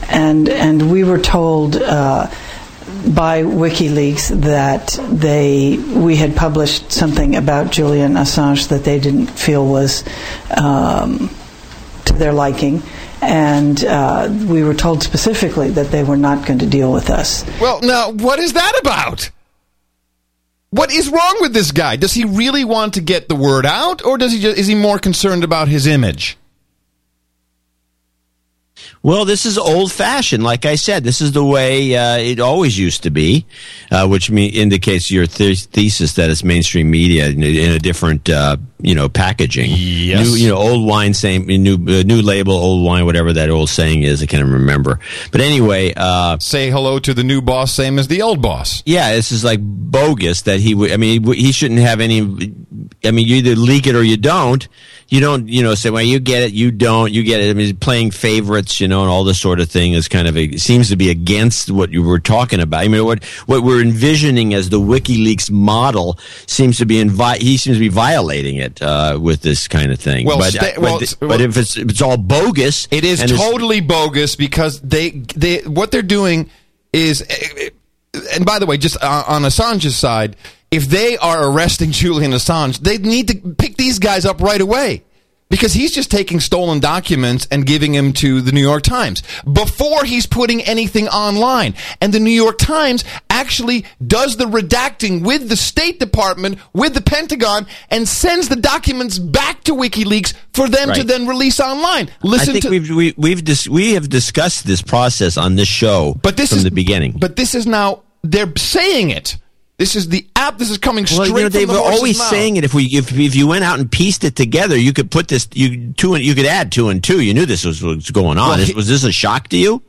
Speaker 23: and, and we were told uh, by WikiLeaks that they we had published something about Julian Assange that they didn't feel was um, to their liking. And uh, we were told specifically that they were not going to deal with us.
Speaker 1: Well, now what is that about? What is wrong with this guy? Does he really want to get the word out, or does he just, is he more concerned about his image?
Speaker 3: Well, this is old fashioned. Like I said, this is the way uh, it always used to be, uh, which me- indicates your th- thesis that it's mainstream media in a, in a different, uh, you know, packaging.
Speaker 1: Yes.
Speaker 3: New, you know, old wine, same new uh, new label, old wine, whatever that old saying is. I can't remember. But anyway, uh,
Speaker 1: say hello to the new boss, same as the old boss.
Speaker 3: Yeah, this is like bogus that he would. I mean, he shouldn't have any. I mean, you either leak it or you don't. You don't, you know, say, well, you get it, you don't, you get it. I mean, playing favorites, you know, and all this sort of thing is kind of a, seems to be against what you were talking about. I mean, what what we're envisioning as the WikiLeaks model seems to be invi- he seems to be violating it uh, with this kind of thing.
Speaker 1: Well,
Speaker 3: but,
Speaker 1: sta-
Speaker 3: but,
Speaker 1: well,
Speaker 3: but
Speaker 1: well-
Speaker 3: if it's if it's all bogus,
Speaker 1: It is totally bogus because they they what they're doing is eh, eh, and by the way just on, on Assange's side if they are arresting Julian Assange they need to pick these guys up right away because he's just taking stolen documents and giving them to the New York Times before he's putting anything online and the New York Times actually does the redacting with the State Department with the Pentagon and sends the documents back to WikiLeaks for them to then release online listen
Speaker 3: I think
Speaker 1: to
Speaker 3: we've we, we've dis- we have discussed this process on this show, but
Speaker 1: this
Speaker 3: from
Speaker 1: is-
Speaker 3: the beginning.
Speaker 1: But this is now they're saying it. This is the app. This is coming straight
Speaker 3: Well, you know, they
Speaker 1: the
Speaker 3: were always
Speaker 1: mouth.
Speaker 3: saying it. If we, if, if you went out and pieced it together, you could put this, you two, and you could add two and two. You knew this was, was going on.
Speaker 1: Well,
Speaker 3: Is-
Speaker 1: he-
Speaker 3: was this a shock to you?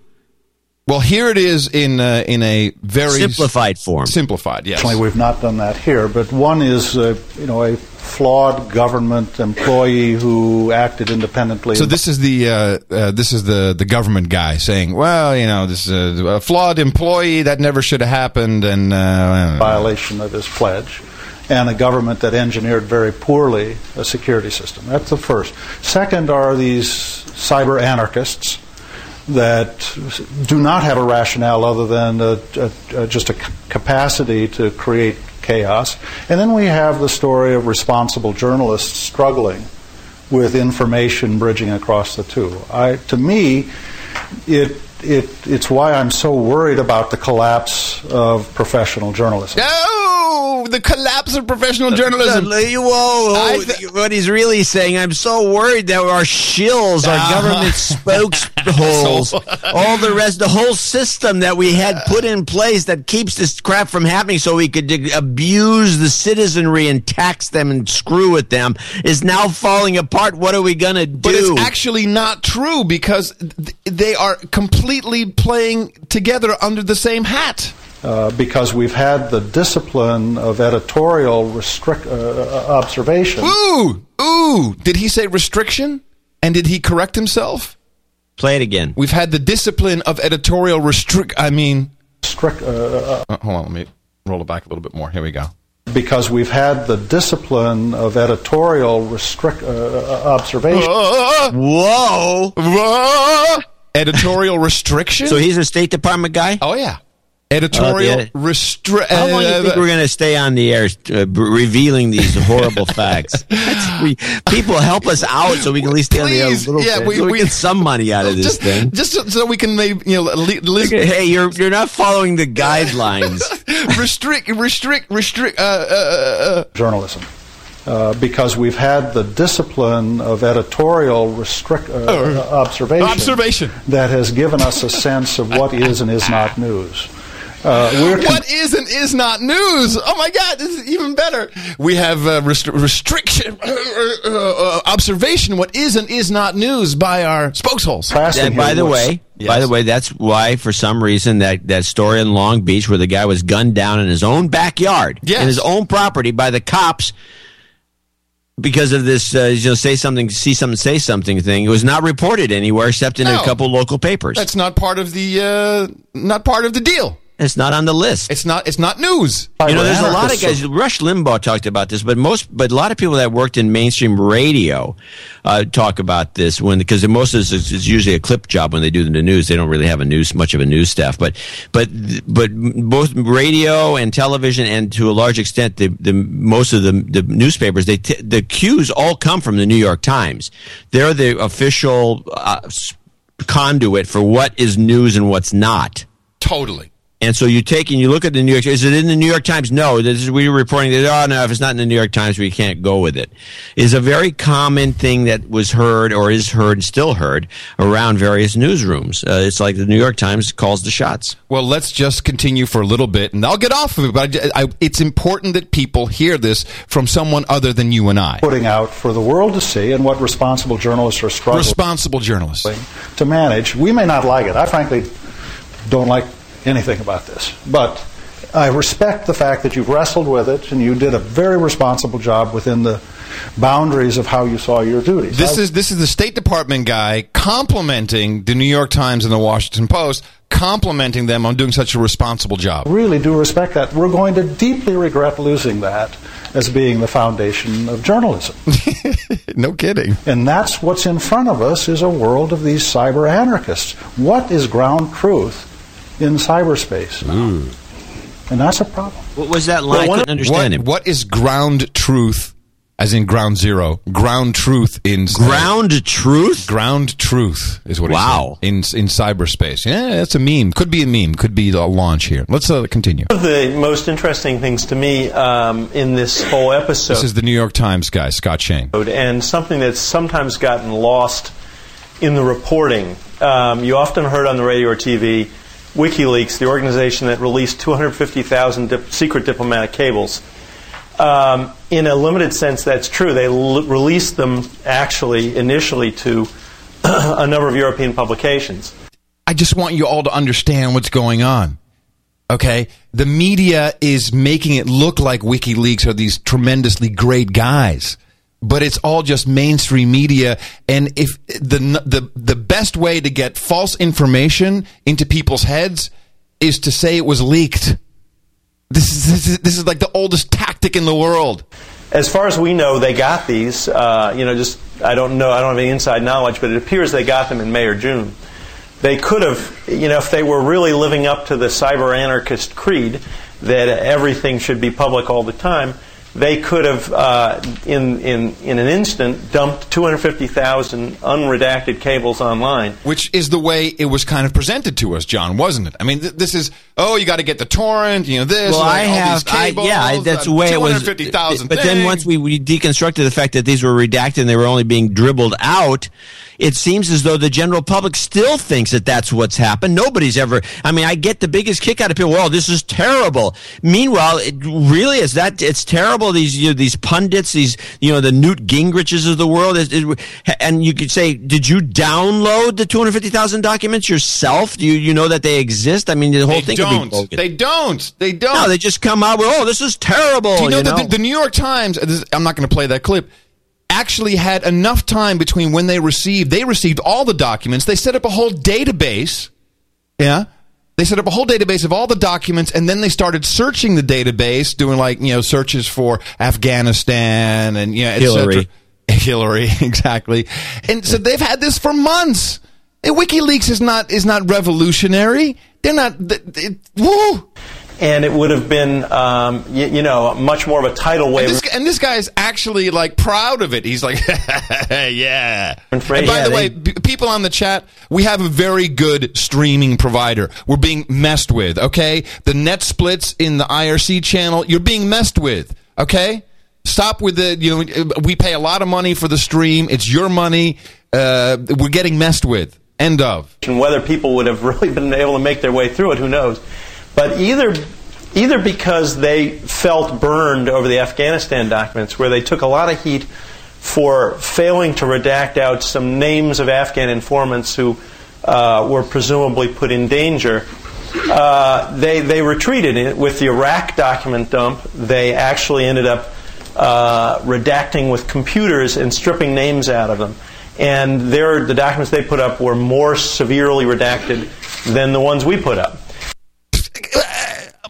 Speaker 1: Well, here it is in uh, in a very
Speaker 3: Simplified form.
Speaker 1: Simplified, yes.
Speaker 10: Fortunately, we've not done that here, but one is, uh, you know, a flawed government employee who acted independently.
Speaker 1: So this is the uh, uh, this is the the government guy saying, well, you know, this is a flawed employee that never should have happened, and uh,
Speaker 10: violation of his pledge, and a government that engineered very poorly a security system. That's the first. Second are these cyber anarchists that do not have a rationale other than a, a, a, just a c- capacity to create chaos. And then we have the story of responsible journalists struggling with information bridging across the two. I, to me, it, it, it's why I'm so worried about the collapse of professional journalism.
Speaker 1: Oh, the collapse of professional journalism.
Speaker 3: Whoa,
Speaker 1: I
Speaker 3: what he's really saying, I'm so worried that our shills, our
Speaker 1: Uh-huh.
Speaker 3: government spokesholes, all the rest, the whole system that we had put in place that keeps this crap from happening so we could dig- abuse the citizenry and tax them and screw with them is now falling apart. What are we going to do?
Speaker 1: But it's actually not true because th- they are completely playing together under the same hat.
Speaker 10: uh, because we've had the discipline of editorial restrict uh, observation.
Speaker 1: Ooh, ooh. Did he say restriction? And did he correct himself?
Speaker 3: Play it again.
Speaker 1: We've had the discipline of editorial restrict. I mean,
Speaker 10: strict. Uh,
Speaker 1: uh, hold on, let me roll it back a little bit more. Here we go.
Speaker 10: Because we've had the discipline of editorial restrict uh, uh, observation.
Speaker 3: Whoa!
Speaker 1: Whoa! Editorial restriction.
Speaker 3: So he's a State Department guy?
Speaker 1: Oh yeah. Editorial
Speaker 3: Uh, the-
Speaker 1: restrict.
Speaker 3: How long do you think we're going to stay on the air uh, b- revealing these horrible facts? We, people help us out so we can at least stay on the air a
Speaker 1: Please,
Speaker 3: little
Speaker 1: yeah,
Speaker 3: bit.
Speaker 1: we-
Speaker 3: so we,
Speaker 1: we-
Speaker 3: get some money out of this
Speaker 1: just,
Speaker 3: thing.
Speaker 1: just so, so we can maybe you know li- lis-
Speaker 3: Hey, you're you're not following the guidelines.
Speaker 1: restrict, restrict, restrict. Uh, uh, uh,
Speaker 10: journalism. Uh, because we've had the discipline of editorial restrict uh, uh, observation,
Speaker 1: Observation.
Speaker 10: that has given us a sense of what is and is not news. Uh, we're con-
Speaker 1: what is and is not news? Oh my God, this is even better. We have uh, restri- restriction, uh, uh, uh, observation. What is and is not news by our spokesholes.
Speaker 3: And by the way, by the way, that's why for some reason that, that story in Long Beach where the guy was gunned down in his own backyard,
Speaker 1: Yes.
Speaker 3: in his own property by the cops because of this, uh, you know, say something, see something, say something thing. It was not reported anywhere except in
Speaker 1: No.
Speaker 3: a couple local papers.
Speaker 1: That's not part of the uh, not part of the deal.
Speaker 3: It's not on the list.
Speaker 1: It's not. It's not news.
Speaker 3: You know, there's a lot of guys. Rush Limbaugh talked about this, but most, but a lot of people that worked in mainstream radio uh, talk about this when because most of this is, is usually a clip job when they do the news. They don't really have a news much of a news staff, but but but both radio and television and to a large extent the, the most of the the newspapers they t- the cues all come from the New York Times. They're the official uh, conduit for what is news and what's not.
Speaker 1: Totally.
Speaker 3: And so you take and you look at the New York. Is it in the New York Times? No. This is we were reporting that. Oh no, if it's not in the New York Times, we can't go with it. Is a very common thing that was heard or is heard and still heard around various newsrooms. Uh, it's like the New York Times calls the shots.
Speaker 1: Well, let's just continue for a little bit, and I'll get off of it. But I, I, it's important that people hear this from someone other than you and I.
Speaker 10: Putting out for the world to see, and what responsible journalists are struggling.
Speaker 1: Responsible journalists
Speaker 10: to manage. We may not like it. I frankly don't like anything about this. But I respect the fact that you've wrestled with it and you did a very responsible job within the boundaries of how you saw your duties.
Speaker 1: This is this is the State Department guy complimenting the New York Times and the Washington Post, complimenting them on doing such a responsible job.
Speaker 10: Really do respect that. We're going to deeply regret losing that as being the foundation of journalism.
Speaker 1: no kidding.
Speaker 10: And that's what's in front of us is a world of these cyber anarchists. What is ground truth in cyberspace now? And that's a problem.
Speaker 3: What was that line? I couldn't understand
Speaker 1: what, what is ground truth? As in ground zero, ground truth in
Speaker 3: ground truth.
Speaker 1: Ground truth is what.
Speaker 3: Wow.
Speaker 1: in in cyberspace. Yeah, that's a meme. Could be a meme. Could be a launch here. Let's uh, continue.
Speaker 22: One of the most interesting things to me um, in this whole episode.
Speaker 1: This is the New York Times guy, Scott Shane,
Speaker 22: and something that's sometimes gotten lost in the reporting. Um, you often heard on the radio or TV. WikiLeaks, the organization that released 250,000 dip- secret diplomatic cables. Um, in a limited sense, that's true. They l- released them actually initially to a number of European publications.
Speaker 1: I just want you all to understand what's going on. Okay? The media is making it look like WikiLeaks are these tremendously great guys. But it's all just mainstream media, and if the the the best way to get false information into people's heads is to say it was leaked. This is this is, this is like the oldest tactic in the world.
Speaker 22: As far as we know, they got these. Uh, you know, just I don't know. I don't have any inside knowledge, but it appears they got them in May or June. They could have, you know, if they were really living up to the cyber anarchist creed that everything should be public all the time, they could have, uh, in, in, in an instant, dumped 250,000 unredacted cables online.
Speaker 1: Which is the way it was kind of presented to us, John, wasn't it? I mean, th- this is, oh, you got to get the torrent, you know, this,
Speaker 3: Well,
Speaker 1: like,
Speaker 3: I
Speaker 1: all
Speaker 3: have,
Speaker 1: these
Speaker 3: I,
Speaker 1: cables,
Speaker 3: yeah, that's the
Speaker 1: uh,
Speaker 3: way it was.
Speaker 1: 250,000
Speaker 3: But then once we, we deconstructed the fact that these were redacted and they were only being dribbled out, it seems as though the general public still thinks that that's what's happened. Nobody's ever. I mean, I get the biggest kick out of people. Well, this is terrible. Meanwhile, it really is that it's terrible. These you know, these pundits, these you know the Newt Gingriches of the world, it, it, and you could say, did you download the two hundred fifty thousand documents yourself? Do you you know that they exist? I mean, the whole
Speaker 1: they
Speaker 3: thing.
Speaker 1: don't.
Speaker 3: Be.
Speaker 1: They don't. They don't.
Speaker 3: No, they just come out with, oh, this is terrible.
Speaker 1: Do you know,
Speaker 3: you know?
Speaker 1: The, the New York Times? This, I'm not going to play that clip. Actually, had enough time between when they received they received all the documents. They set up a whole database. Yeah, they set up a whole database of all the documents, and then they started searching the database, doing like you know searches for Afghanistan and you know
Speaker 3: Hillary.
Speaker 1: Hillary, exactly. And so they've had this for months. And WikiLeaks is not is not revolutionary. They're not. th- th- woo.
Speaker 22: And it would have been, um, you, you know, much more of a tidal wave.
Speaker 1: And this, and this guy is actually like proud of it. He's like, yeah. And by
Speaker 22: yeah,
Speaker 1: the
Speaker 22: they-
Speaker 1: way, b- people on the chat, we have a very good streaming provider. We're being messed with, okay? The net splits in the IRC channel, you're being messed with, okay? Stop with the, you know, we pay a lot of money for the stream. It's your money. Uh, we're getting messed with. End of.
Speaker 22: and whether people would have really been able to make their way through it, who knows? But either either because they felt burned over the Afghanistan documents, where they took a lot of heat for failing to redact out some names of Afghan informants who uh, were presumably put in danger. Uh, they they retreated with the Iraq document dump. They actually ended up uh, redacting with computers and stripping names out of them. And the documents they put up were more severely redacted than the ones we put up.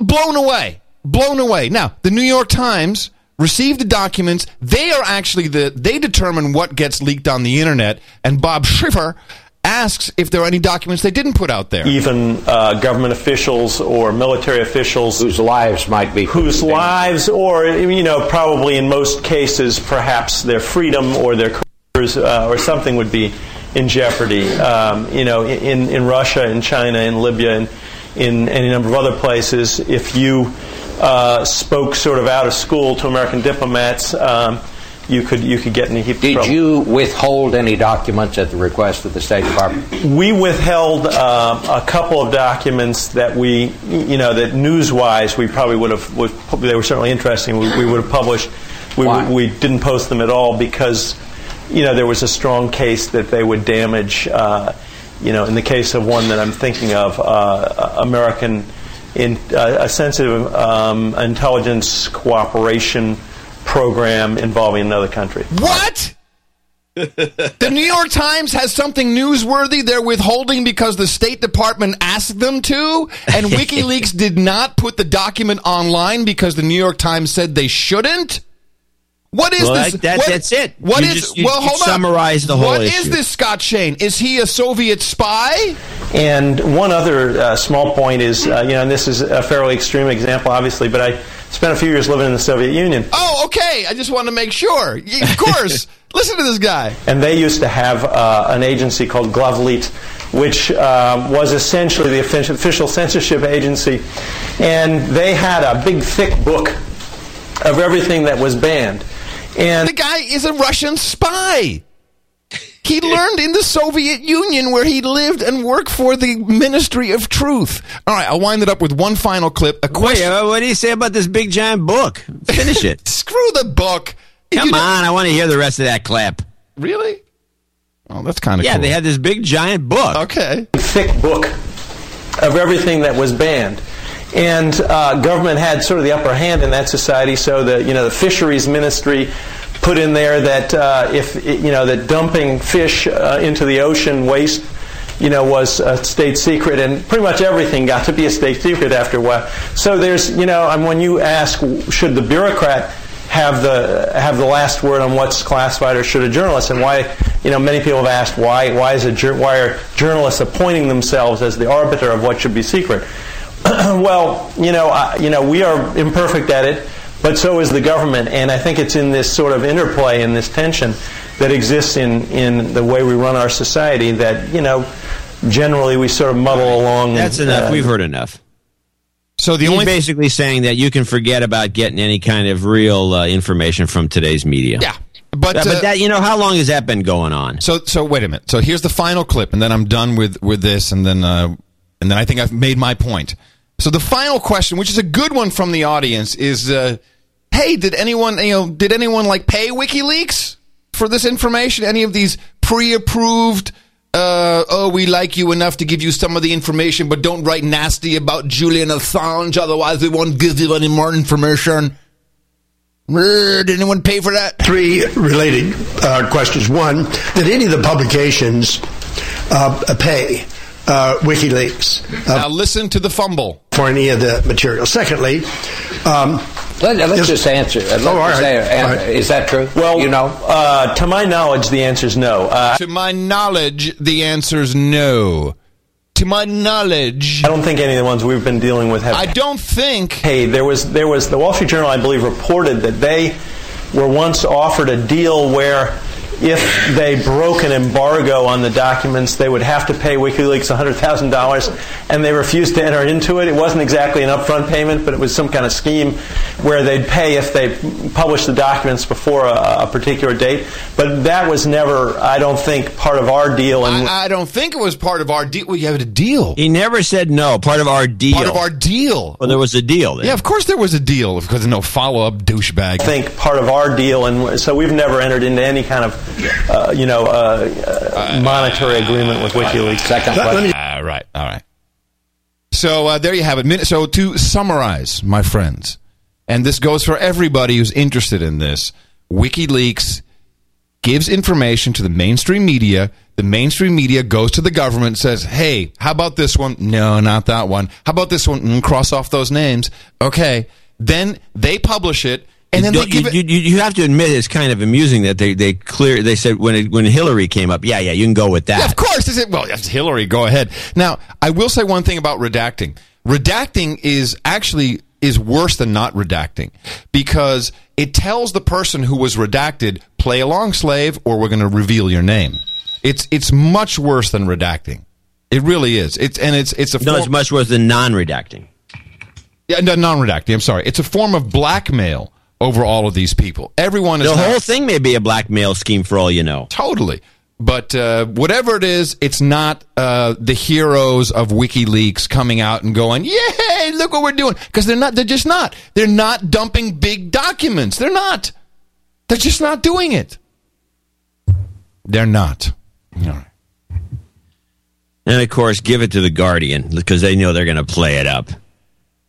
Speaker 1: Blown away. Blown away. Now, the New York Times received the documents. They are actually the they determine what gets leaked on the internet. And Bob Schieffer asks if there are any documents they didn't put out there.
Speaker 22: Even uh, government officials or military officials
Speaker 21: whose lives might be
Speaker 22: whose lives, or you know, probably in most cases, perhaps their freedom or their careers uh, or something would be in jeopardy. Um, you know, in in Russia, in China, in Libya, and in any number of other places. If you uh, spoke sort of out of school to American diplomats, um, you could you could get in a heap of
Speaker 21: Did
Speaker 22: trouble.
Speaker 21: you withhold any documents at the request of the State Department?
Speaker 22: We withheld uh, a couple of documents that we, you know, that news-wise we probably would have. Would, they were certainly interesting. We, we would have published. We,
Speaker 21: Why?
Speaker 22: we didn't post them at all because, you know, there was a strong case that they would damage. Uh, you know, in the case of one that I'm thinking of, uh, American, in, uh, a sensitive um, intelligence cooperation program involving another country.
Speaker 1: What? the New York Times has something newsworthy they're withholding because the State Department asked them to, and WikiLeaks did not put the document online because the New York Times said they shouldn't. What is
Speaker 3: Well,
Speaker 1: this?
Speaker 3: that- that-
Speaker 1: what-
Speaker 3: that's it.
Speaker 1: What
Speaker 3: You
Speaker 1: is?
Speaker 3: just- you-
Speaker 1: well,
Speaker 3: you
Speaker 1: hold on.
Speaker 3: summarized the whole
Speaker 1: What is
Speaker 3: issue.
Speaker 1: this, Scott Shane? Is he a Soviet spy?
Speaker 22: And one other uh, small point is, uh, you know, and this is a fairly extreme example, obviously, but I spent a few years living in the Soviet Union.
Speaker 1: Oh, okay. I just want to make sure. Of course. Listen to this guy.
Speaker 22: And they used to have uh, an agency called Glavlit, which uh, was essentially the official official censorship agency. And they had a big, thick book of everything that was banned. And
Speaker 1: the guy is a Russian spy. He learned in the Soviet Union where he lived and worked for the Ministry of Truth. All right, I'll wind it up with one final clip. A question.
Speaker 3: uh, what do you say about this big giant book? Finish it.
Speaker 1: Screw the book.
Speaker 3: Come
Speaker 1: you don't-
Speaker 3: on, I want to hear the rest of that clip.
Speaker 1: Really? Oh, that's kind of
Speaker 3: Yeah,
Speaker 1: cool.
Speaker 3: they had this big giant book.
Speaker 1: Okay.
Speaker 22: thick book of everything that was banned. And uh, government had sort of the upper hand in that society, so the you know the fisheries ministry put in there that uh, if you know that dumping fish uh, into the ocean waste you know was a state secret, and pretty much everything got to be a state secret after a while. So there's you know, and when you ask should the bureaucrat have the have the last word on what's classified, or should a journalist? And why, you know, many people have asked why why is a why are journalists appointing themselves as the arbiter of what should be secret? well, you know, I, you know, we are imperfect at it, but so is the government, and I think it's in this sort of interplay and this tension that exists in in the way we run our society that you know. Generally, we sort of muddle along.
Speaker 3: That's enough.
Speaker 22: uh,
Speaker 3: We've heard enough.
Speaker 1: So the
Speaker 3: He's
Speaker 1: only
Speaker 3: basically saying that you can forget about getting any kind of real uh, information from today's media.
Speaker 1: Yeah. But,
Speaker 3: uh, but that you know how long has that been going on?
Speaker 1: So so wait a minute. So here's the final clip, and then I'm done with with this, and then uh, and then I think I've made my point. So the final question, which is a good one from the audience, is: uh, Hey, did anyone you know did anyone like pay WikiLeaks for this information? Any of these pre-approved? Uh, oh, we like you enough to give you some of the information, but don't write nasty about Julian Assange, otherwise we won't give you any more information. Did anyone pay for that?
Speaker 24: Three related uh, questions. One, did any of the publications uh, pay uh, WikiLeaks uh,
Speaker 1: Now listen to the fumble.
Speaker 24: for any of the material? Secondly, um,
Speaker 21: Let, us
Speaker 24: Is-
Speaker 21: just answer. Let,
Speaker 24: Oh, right.
Speaker 21: say-
Speaker 24: All right.
Speaker 21: Is that true?
Speaker 22: Well,
Speaker 21: you know,
Speaker 22: uh, to my knowledge, the answer is no. Uh,
Speaker 1: To my knowledge, the answer is no. To my knowledge,
Speaker 22: I don't think any of the ones we've been dealing with have.
Speaker 1: I don't think.
Speaker 22: Hey, there was there was the Wall Street Journal, I believe, reported that they were once offered a deal where if they broke an embargo on the documents, they would have to pay WikiLeaks $100,000, and they refused to enter into it. It wasn't exactly an upfront payment, but it was some kind of scheme where they'd pay if they published the documents before a, a particular date. But that was never, I don't think, part of our deal. And
Speaker 1: I, I don't think it was part of our deal. We have a deal.
Speaker 3: He never said no. Part of our deal.
Speaker 1: Part of our deal.
Speaker 3: Well, there was a deal. Then.
Speaker 1: Yeah, of course there was a deal because no follow up douchebag.
Speaker 22: I think part of our deal, and so we've never entered into any kind of, uh, you know, uh, uh, monetary agreement with WikiLeaks.
Speaker 21: second
Speaker 24: let- let
Speaker 21: question.
Speaker 24: me-
Speaker 1: All right, all right. So uh, there you have it. Min- So to summarize, my friends, and this goes for everybody who's interested in this, WikiLeaks gives information to the mainstream media. The mainstream media goes to the government and says, "Hey, how about this one? No, not that one. How about this one? Mm, cross off those names. Okay." Then they publish it, and then
Speaker 3: you,
Speaker 1: they give
Speaker 3: you,
Speaker 1: it.
Speaker 3: you, you have to admit it's kind of amusing that they, they clear they said when it, when Hillary came up, yeah, yeah, you can go with that.
Speaker 1: Yeah, of course. Is it? Well, that's Hillary. Go ahead. Now, I will say one thing about redacting. Redacting is actually is worse than not redacting because it tells the person who was redacted, "Play along, slave, or we're going to reveal your name." It's it's much worse than redacting. It really is. It's and it's it's a
Speaker 3: No,
Speaker 1: form,
Speaker 3: it's much worse than non-redacting.
Speaker 1: yeah, no, non-redacting. I'm sorry. It's a form of blackmail over all of these people. Everyone is
Speaker 3: The
Speaker 1: now-
Speaker 3: whole thing may be a blackmail scheme for all you know.
Speaker 1: Totally. But uh, whatever it is, it's not uh, the heroes of WikiLeaks coming out and going, "Yay! Look what we're doing!" Because they're not. They're just not. They're not dumping big documents. They're not. They're just not doing it. They're not. All right.
Speaker 3: And of course, give it to the Guardian because they know they're going to play it up.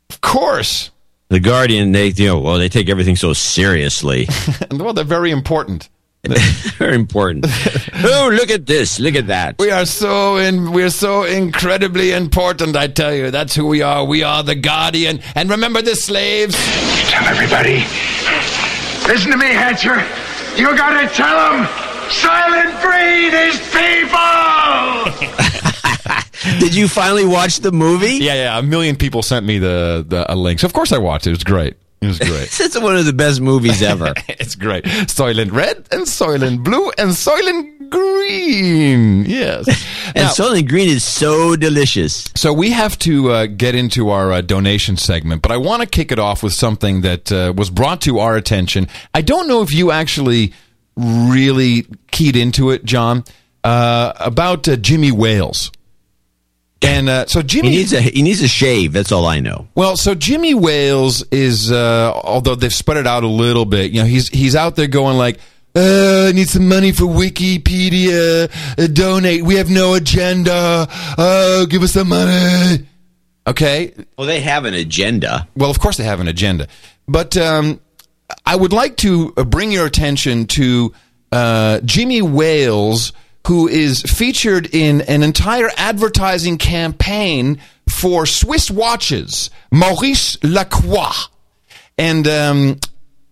Speaker 1: Of course.
Speaker 3: The Guardian, they you know, well, they take everything so seriously.
Speaker 1: well, they're very important.
Speaker 3: very important. oh, look at this! Look at that!
Speaker 1: We are so in. We're so incredibly important. I tell you, that's who we are. We are the Guardian. And remember the slaves.
Speaker 25: Tell everybody. Listen to me, Hatcher. You gotta tell them Soylent Green is people!
Speaker 3: Did you finally watch the movie?
Speaker 1: Yeah, yeah. A million people sent me the, the a link. So of course I watched it. It was great. It was great.
Speaker 3: it's one of the best movies ever.
Speaker 1: it's great. Soylent Red and Soylent Blue and Soylent Green. Yes.
Speaker 3: and Soylent Green is so delicious.
Speaker 1: So we have to uh, get into our uh, donation segment, but I want to kick it off with something that uh, was brought to our attention. I don't know if you actually really keyed into it, John, uh, about uh, Jimmy Wales. And uh, so Jimmy
Speaker 3: He needs a he needs a shave. That's all I know.
Speaker 1: well, so Jimmy Wales is, uh, although they've spread it out a little bit, you know, he's he's out there going like, uh, I need some money for Wikipedia. Uh, donate. We have no agenda. Uh, give us some money. Okay.
Speaker 3: Well, they have an agenda.
Speaker 1: Well, of course they have an agenda, but um, I would like to bring your attention to uh, Jimmy Wales, who is featured in an entire advertising campaign for Swiss watches, Maurice Lacroix, and um,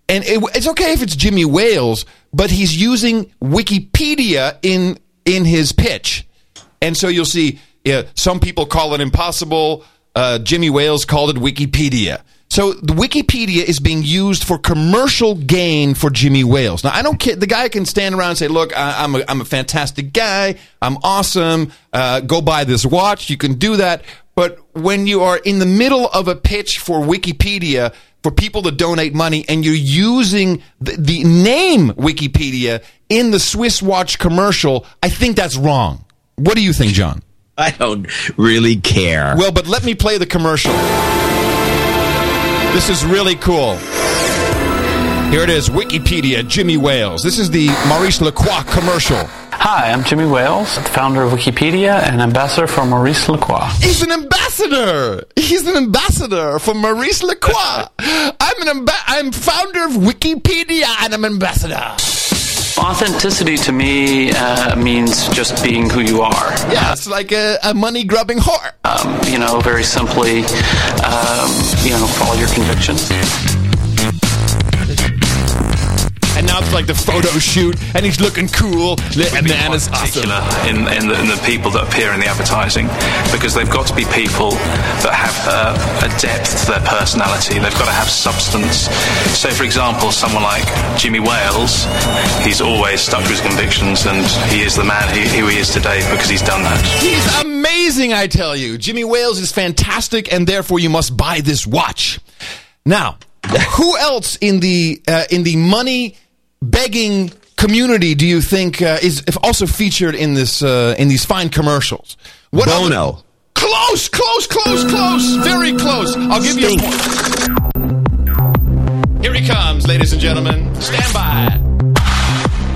Speaker 1: and it, it's okay if it's Jimmy Wales, but he's using Wikipedia in in his pitch, and so you'll see yeah, some people call it impossible. Uh, Jimmy Wales called it Wikipedia. So the Wikipedia is being used for commercial gain for Jimmy Wales. Now I don't care. The guy can stand around and say, "Look, I, I'm a, I'm a fantastic guy. I'm awesome. Uh, go buy this watch." You can do that, but when you are in the middle of a pitch for Wikipedia for people to donate money and you're using the, the name Wikipedia in the Swiss watch commercial, I think that's wrong. What do you think, John?
Speaker 3: I don't really care.
Speaker 1: Well, but let me play the commercial. This is really cool. Here it is Wikipedia, Jimmy Wales. This is the Maurice Lacroix commercial.
Speaker 26: Hi, I'm Jimmy Wales, the founder of Wikipedia and ambassador for Maurice Lacroix.
Speaker 1: He's an ambassador. He's an ambassador for Maurice Lacroix. I'm an amba- I'm founder of Wikipedia and I'm ambassador.
Speaker 26: Authenticity to me uh, means just being who you are.
Speaker 1: Yeah, it's like a, a money grubbing whore.
Speaker 26: Um, you know, very simply, um, you know, follow your convictions.
Speaker 1: And now it's like the photo shoot, and he's looking cool, and man is awesome.
Speaker 27: in, in, the, in the people that appear in the advertising because they've got to be people that have uh, a depth to their personality. They've got to have substance. So, for example, someone like Jimmy Wales, he's always stuck to his convictions and he is the man who, who he is today because he's done that.
Speaker 1: He's amazing, I tell you. Jimmy Wales is fantastic, and therefore you must buy this watch. Now, who else in the uh, in the money begging community do you think uh, is also featured in this uh, in these fine commercials? What
Speaker 3: Bono.
Speaker 1: other- Close, close, close, close, very close. I'll give you a point. Here he comes, ladies and gentlemen. Stand by.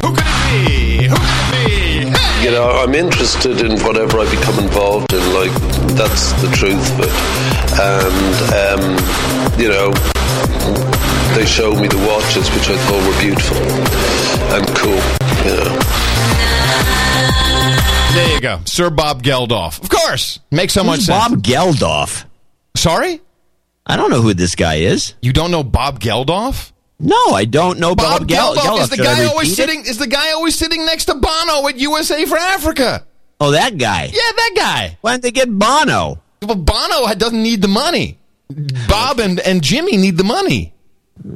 Speaker 1: Who could it be? Who could it be? Hey!
Speaker 28: You know, I'm interested in whatever I become involved in. Like that's the truth. But and um, you know, they showed me the watches, which I thought were beautiful and cool. You know.
Speaker 1: There you go, Sir Bob Geldof. Of course, makes so much sense.
Speaker 3: Bob Geldof?
Speaker 1: Sorry,
Speaker 3: I don't know who this guy is.
Speaker 1: you don't know Bob Geldof?
Speaker 3: No, I don't know Bob,
Speaker 1: Bob
Speaker 3: Gel-
Speaker 1: Geldof is the
Speaker 3: Should
Speaker 1: guy always sitting. Is the guy always sitting next to Bono at USA for Africa?
Speaker 3: Oh, that guy.
Speaker 1: Yeah, that guy.
Speaker 3: Why didn't they get Bono?
Speaker 1: Well, Bono doesn't need the money. Bob and, and Jimmy need the money.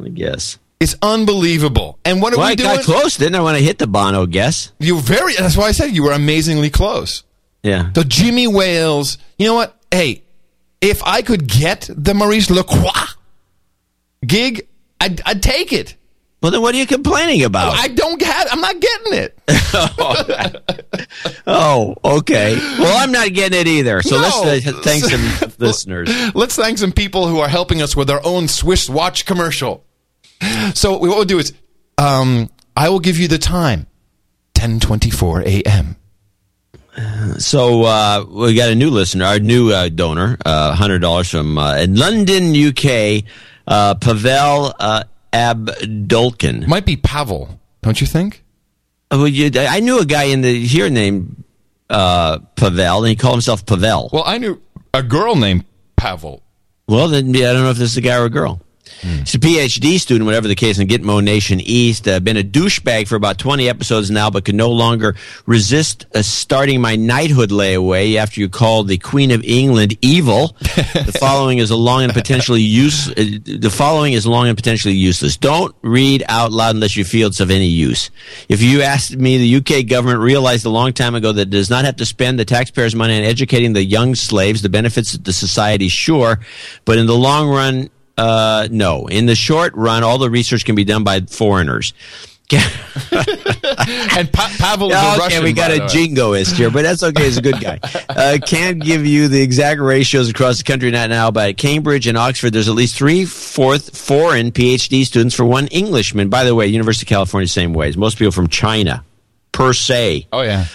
Speaker 3: I guess.
Speaker 1: It's unbelievable. And what are
Speaker 3: Well,
Speaker 1: we
Speaker 3: I
Speaker 1: doing?
Speaker 3: got close, didn't I? When I hit the Bono guess.
Speaker 1: You were very. That's why I said you were amazingly close.
Speaker 3: Yeah.
Speaker 1: The Jimmy Wales. You know what? Hey, if I could get the Maurice Lacroix gig, I'd, I'd take it.
Speaker 3: Well, then what are you complaining about?
Speaker 1: I don't have. I'm not getting it.
Speaker 3: oh, okay. Well, I'm not getting it either. So
Speaker 1: No.
Speaker 3: let's uh, thank some listeners.
Speaker 1: Let's thank some people who are helping us with our own Swiss watch commercial. So what we'll do is, um, I will give you the time, 10:24 a.m.
Speaker 3: So uh, we got a new listener, our new uh, donor, uh, hundred dollars from uh, in London, UK, uh, Pavel uh, Abdulkin.
Speaker 1: Might be Pavel, don't you think?
Speaker 3: Well, you, I knew a guy in the here named uh, Pavel, and he called himself Pavel.
Speaker 1: Well, I knew a girl named Pavel.
Speaker 3: Well, then yeah, I don't know if this is a guy or a girl. He's a PhD student, whatever the case, in Gitmo Nation East. Uh, been a douchebag for about 20 episodes now, but can no longer resist uh, starting my knighthood layaway after you called the Queen of England evil. the following is a long and potentially use. Uh, the following is long and potentially useless. Don't read out loud unless you feel it's of any use. If you asked me, the UK government realized a long time ago that it does not have to spend the taxpayers' money on educating the young slaves. The benefits to the society, sure, but in the long run, uh, no. In the short run, all the research can be done by foreigners.
Speaker 1: and pa- Pavel is a
Speaker 3: okay,
Speaker 1: Russian.
Speaker 3: we got a jingoist here, but that's okay. He's a good guy. Uh, can't give you the exact ratios across the country not now, but at Cambridge and Oxford, there's at least three fourth foreign PhD students for one Englishman. By the way, University of California, same ways. Most people from China, per se.
Speaker 1: Oh yeah.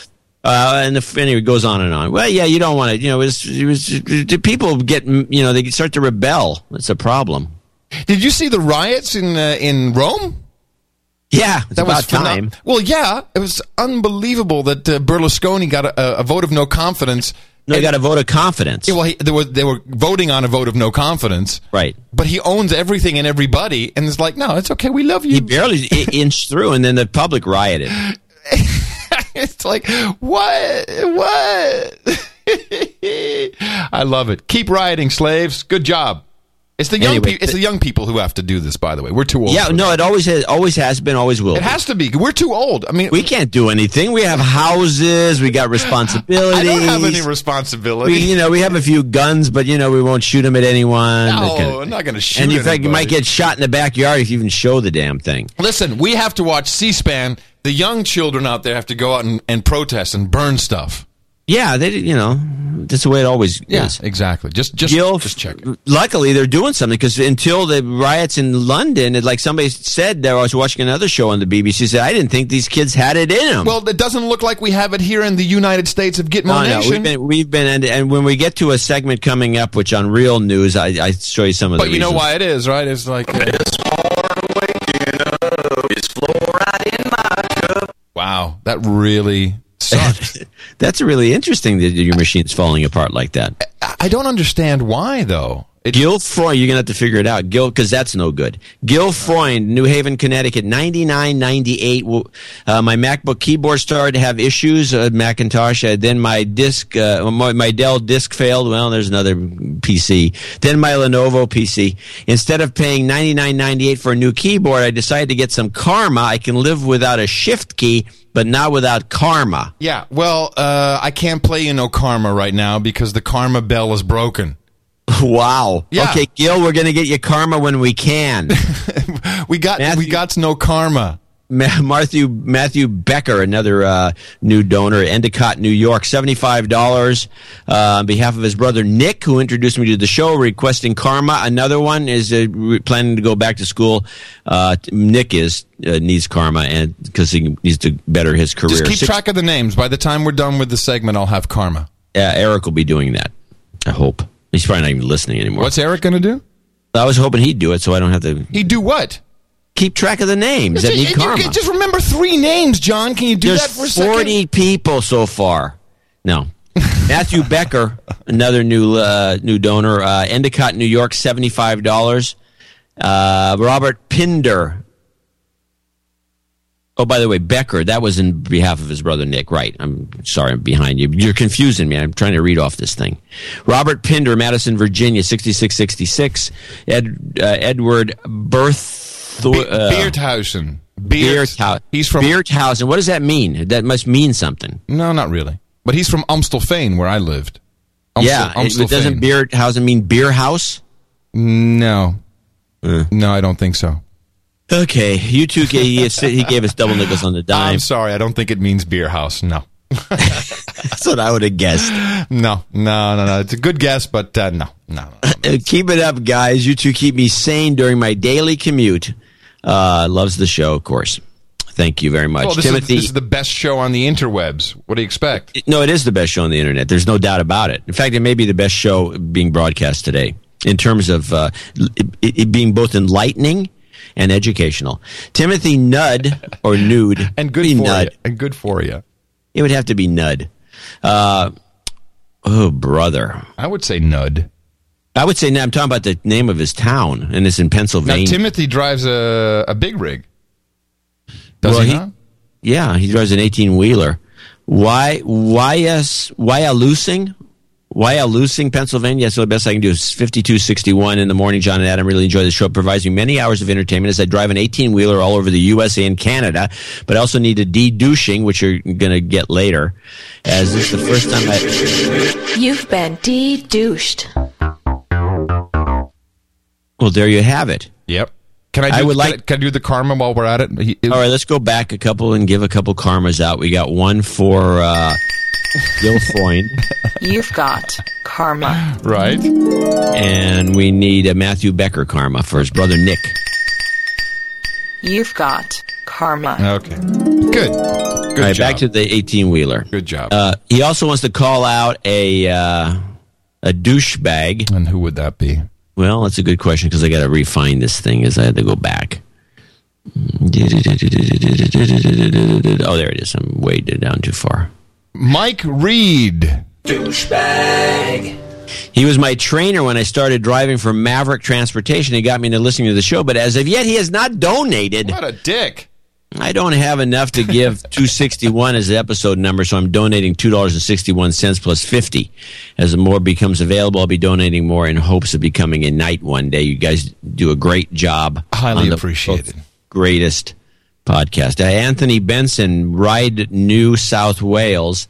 Speaker 3: Uh, and the, anyway, it goes on and on. Well, yeah, you don't want to, you know, it was, it was, people get, you know, they start to rebel. It's a problem.
Speaker 1: Did you see the riots in uh, in Rome?
Speaker 3: Yeah, it's
Speaker 1: that was
Speaker 3: about
Speaker 1: phenom-
Speaker 3: time.
Speaker 1: Well, yeah, it was unbelievable that uh, Berlusconi got a, a vote of no confidence.
Speaker 3: No, he got a vote of confidence.
Speaker 1: Yeah, well, he, they were they were voting on a vote of no confidence,
Speaker 3: Right.
Speaker 1: but he owns everything and everybody, and it's like, no, it's okay, we love you.
Speaker 3: He barely inched through, and then the public rioted.
Speaker 1: it's like what what i love it keep rioting slaves good job it's the young
Speaker 3: Anyway,
Speaker 1: people it's the young people who have to do this by the way we're too old
Speaker 3: Yeah, no, it always has, always has been, always will.
Speaker 1: it
Speaker 3: be.
Speaker 1: has to be we're too old i mean
Speaker 3: We can't do anything. We have houses. We got responsibilities.
Speaker 1: i don't have any
Speaker 3: We, you know, we have a few guns, but you know, we won't shoot them at anyone.
Speaker 1: no
Speaker 3: kind of-
Speaker 1: i'm not going to shoot
Speaker 3: and in fact, you might get shot in the backyard if you even show the damn thing.
Speaker 1: listen we have to watch c-span the young children out there have to go out and, and protest and burn stuff
Speaker 3: Yeah, they, you know, that's the way it always
Speaker 1: yeah
Speaker 3: is.
Speaker 1: exactly just just
Speaker 3: Gil,
Speaker 1: just check it.
Speaker 3: luckily they're doing something because until the riots in London, it, like somebody said, there I was watching another show on the BBC. Said I didn't think these kids had it in them.
Speaker 1: well it doesn't look like we have it here in the united states of gitmo
Speaker 3: No, no,
Speaker 1: nation
Speaker 3: we've been, we've been, and, and when we get to a segment coming up, which on Real News, I, I show you some of the.
Speaker 1: but you know why it is right it's like Wow, that really sucked.
Speaker 3: That's really interesting that your machine's falling apart like that.
Speaker 1: I don't understand why though. It,
Speaker 3: Gil Freund, you're gonna have to figure it out. Gil, because that's no good. Gil Freund, New Haven, Connecticut, ninety nine ninety eight. Uh, my MacBook keyboard started to have issues. Uh, Macintosh. Uh, then my disk, uh, my, my Dell disk failed. Well, there's another PC. Then my Lenovo PC. Instead of paying ninety nine ninety eight for a new keyboard, I decided to get some Karma. I can live without a Shift key, but not without Karma.
Speaker 1: yeah, well, uh, I can't play you no Karma right now because the Karma bell is broken.
Speaker 3: Wow.
Speaker 1: Yeah.
Speaker 3: Okay, Gil, we're gonna get you Karma when we can.
Speaker 1: We got we
Speaker 3: Matthew-
Speaker 1: got no Karma.
Speaker 3: Ma- Matthew Matthew Becker, another uh, new donor, Endicott, New York, seventy five dollars uh, on behalf of his brother Nick, who introduced me to the show, requesting karma. Another one is uh, planning to go back to school. Uh, Nick is uh, needs karma, and because he needs to better his career.
Speaker 1: Just keep
Speaker 3: Six-
Speaker 1: track of the names. By the time we're done with the segment, I'll have Karma.
Speaker 3: Eric will be doing that. I hope he's probably not even listening anymore.
Speaker 1: What's Eric going to do?
Speaker 3: I was hoping he'd do it, so I don't have to
Speaker 1: He'd do what?
Speaker 3: keep track of the names that need karma.
Speaker 1: just remember three names, John. Can you do
Speaker 3: There's
Speaker 1: that for a second?
Speaker 3: 40 people so far. No. Matthew Becker, another new uh, new donor, uh, Endicott, New York, seventy five dollars. Uh, Robert Pinder. Oh, by the way, Becker. That was in behalf of his brother Nick. Right. I'm sorry, I'm behind you. You're confusing me. I'm trying to read off this thing. Robert Pinder, Madison, Virginia, sixty six sixty six. Ed, uh, Edward Berth.
Speaker 1: Be-
Speaker 3: uh,
Speaker 1: Beardhausen. Beard.
Speaker 3: Beardhausen.
Speaker 1: He's from.
Speaker 3: Beardhausen. What does that mean? That must mean something.
Speaker 1: No, not really. But he's from Amstelveen, where I lived. Amstel-
Speaker 3: yeah, it, it doesn't beer house mean beer house?
Speaker 1: No, no, I don't think so.
Speaker 3: Okay, you two gave, he gave us double nickels on the dime.
Speaker 1: I'm sorry, I don't think it means beer house. No.
Speaker 3: That's what I would have guessed.
Speaker 1: No, no, no, no. It's a good guess, but uh, no, no. no.
Speaker 3: keep it up, guys. You two keep me sane during my daily commute. Uh, loves the show, of course. Thank you very much,
Speaker 1: well, this
Speaker 3: Timothy.
Speaker 1: Is, this is the best show on the interwebs. What do you expect?
Speaker 3: No, it is the best show on the internet. There's no doubt about it. In fact, it may be the best show being broadcast today in terms of uh, it, it being both enlightening and educational. Timothy Nud or Nude
Speaker 1: and good for Nud. you. And good for you.
Speaker 3: It would have to be Nud. Uh, oh, brother.
Speaker 1: I would say Nud.
Speaker 3: I would say I'm talking about the name of his town, and it's in Pennsylvania.
Speaker 1: Now, Timothy drives a, a big rig. Does
Speaker 3: well,
Speaker 1: he, he
Speaker 3: Yeah, he drives an 18 wheeler. Why? Why? Yes. Why a losing? Why losing Pennsylvania? So the best I can do is 5261 in the morning. John and Adam really enjoy the show. It provides me many hours of entertainment as I drive an 18 wheeler all over the USA and Canada, but I also need a de-douching, which you're going to get later, as this is the first time I.
Speaker 29: You've been de-douched.
Speaker 3: Well, there you have it.
Speaker 1: Yep. Can I? Do,
Speaker 3: I would
Speaker 1: can
Speaker 3: like.
Speaker 1: I, can I do the karma while we're at it? He, it
Speaker 3: all right, let's go back a couple and give a couple karmas out. We got one for uh, Gil Freund.
Speaker 29: You've got karma.
Speaker 1: Right.
Speaker 3: And we need a Matthew Becker karma for his brother Nick.
Speaker 29: You've got karma.
Speaker 1: Okay. Good. Good
Speaker 3: All right,
Speaker 1: job.
Speaker 3: back to the 18 wheeler.
Speaker 1: Good job.
Speaker 3: Uh, he also wants to call out a uh, a douchebag.
Speaker 1: And who would that be?
Speaker 3: Well, that's a good question because I got to refine this thing as I had to go back. Oh, there it is. I'm way down too far.
Speaker 1: Mike Reed.
Speaker 4: Douchebag.
Speaker 3: He was my trainer when I started driving for Maverick Transportation. He got me into listening to the show, but as of yet, he has not donated.
Speaker 1: What a dick.
Speaker 3: I don't have enough to give 261 as the episode number, so I'm donating $2.61 plus 50. As more becomes available, I'll be donating more in hopes of becoming a knight one day. You guys do a great job.
Speaker 1: Highly appreciated.
Speaker 3: Greatest podcast. Uh, Anthony Benson, Ryde New South Wales,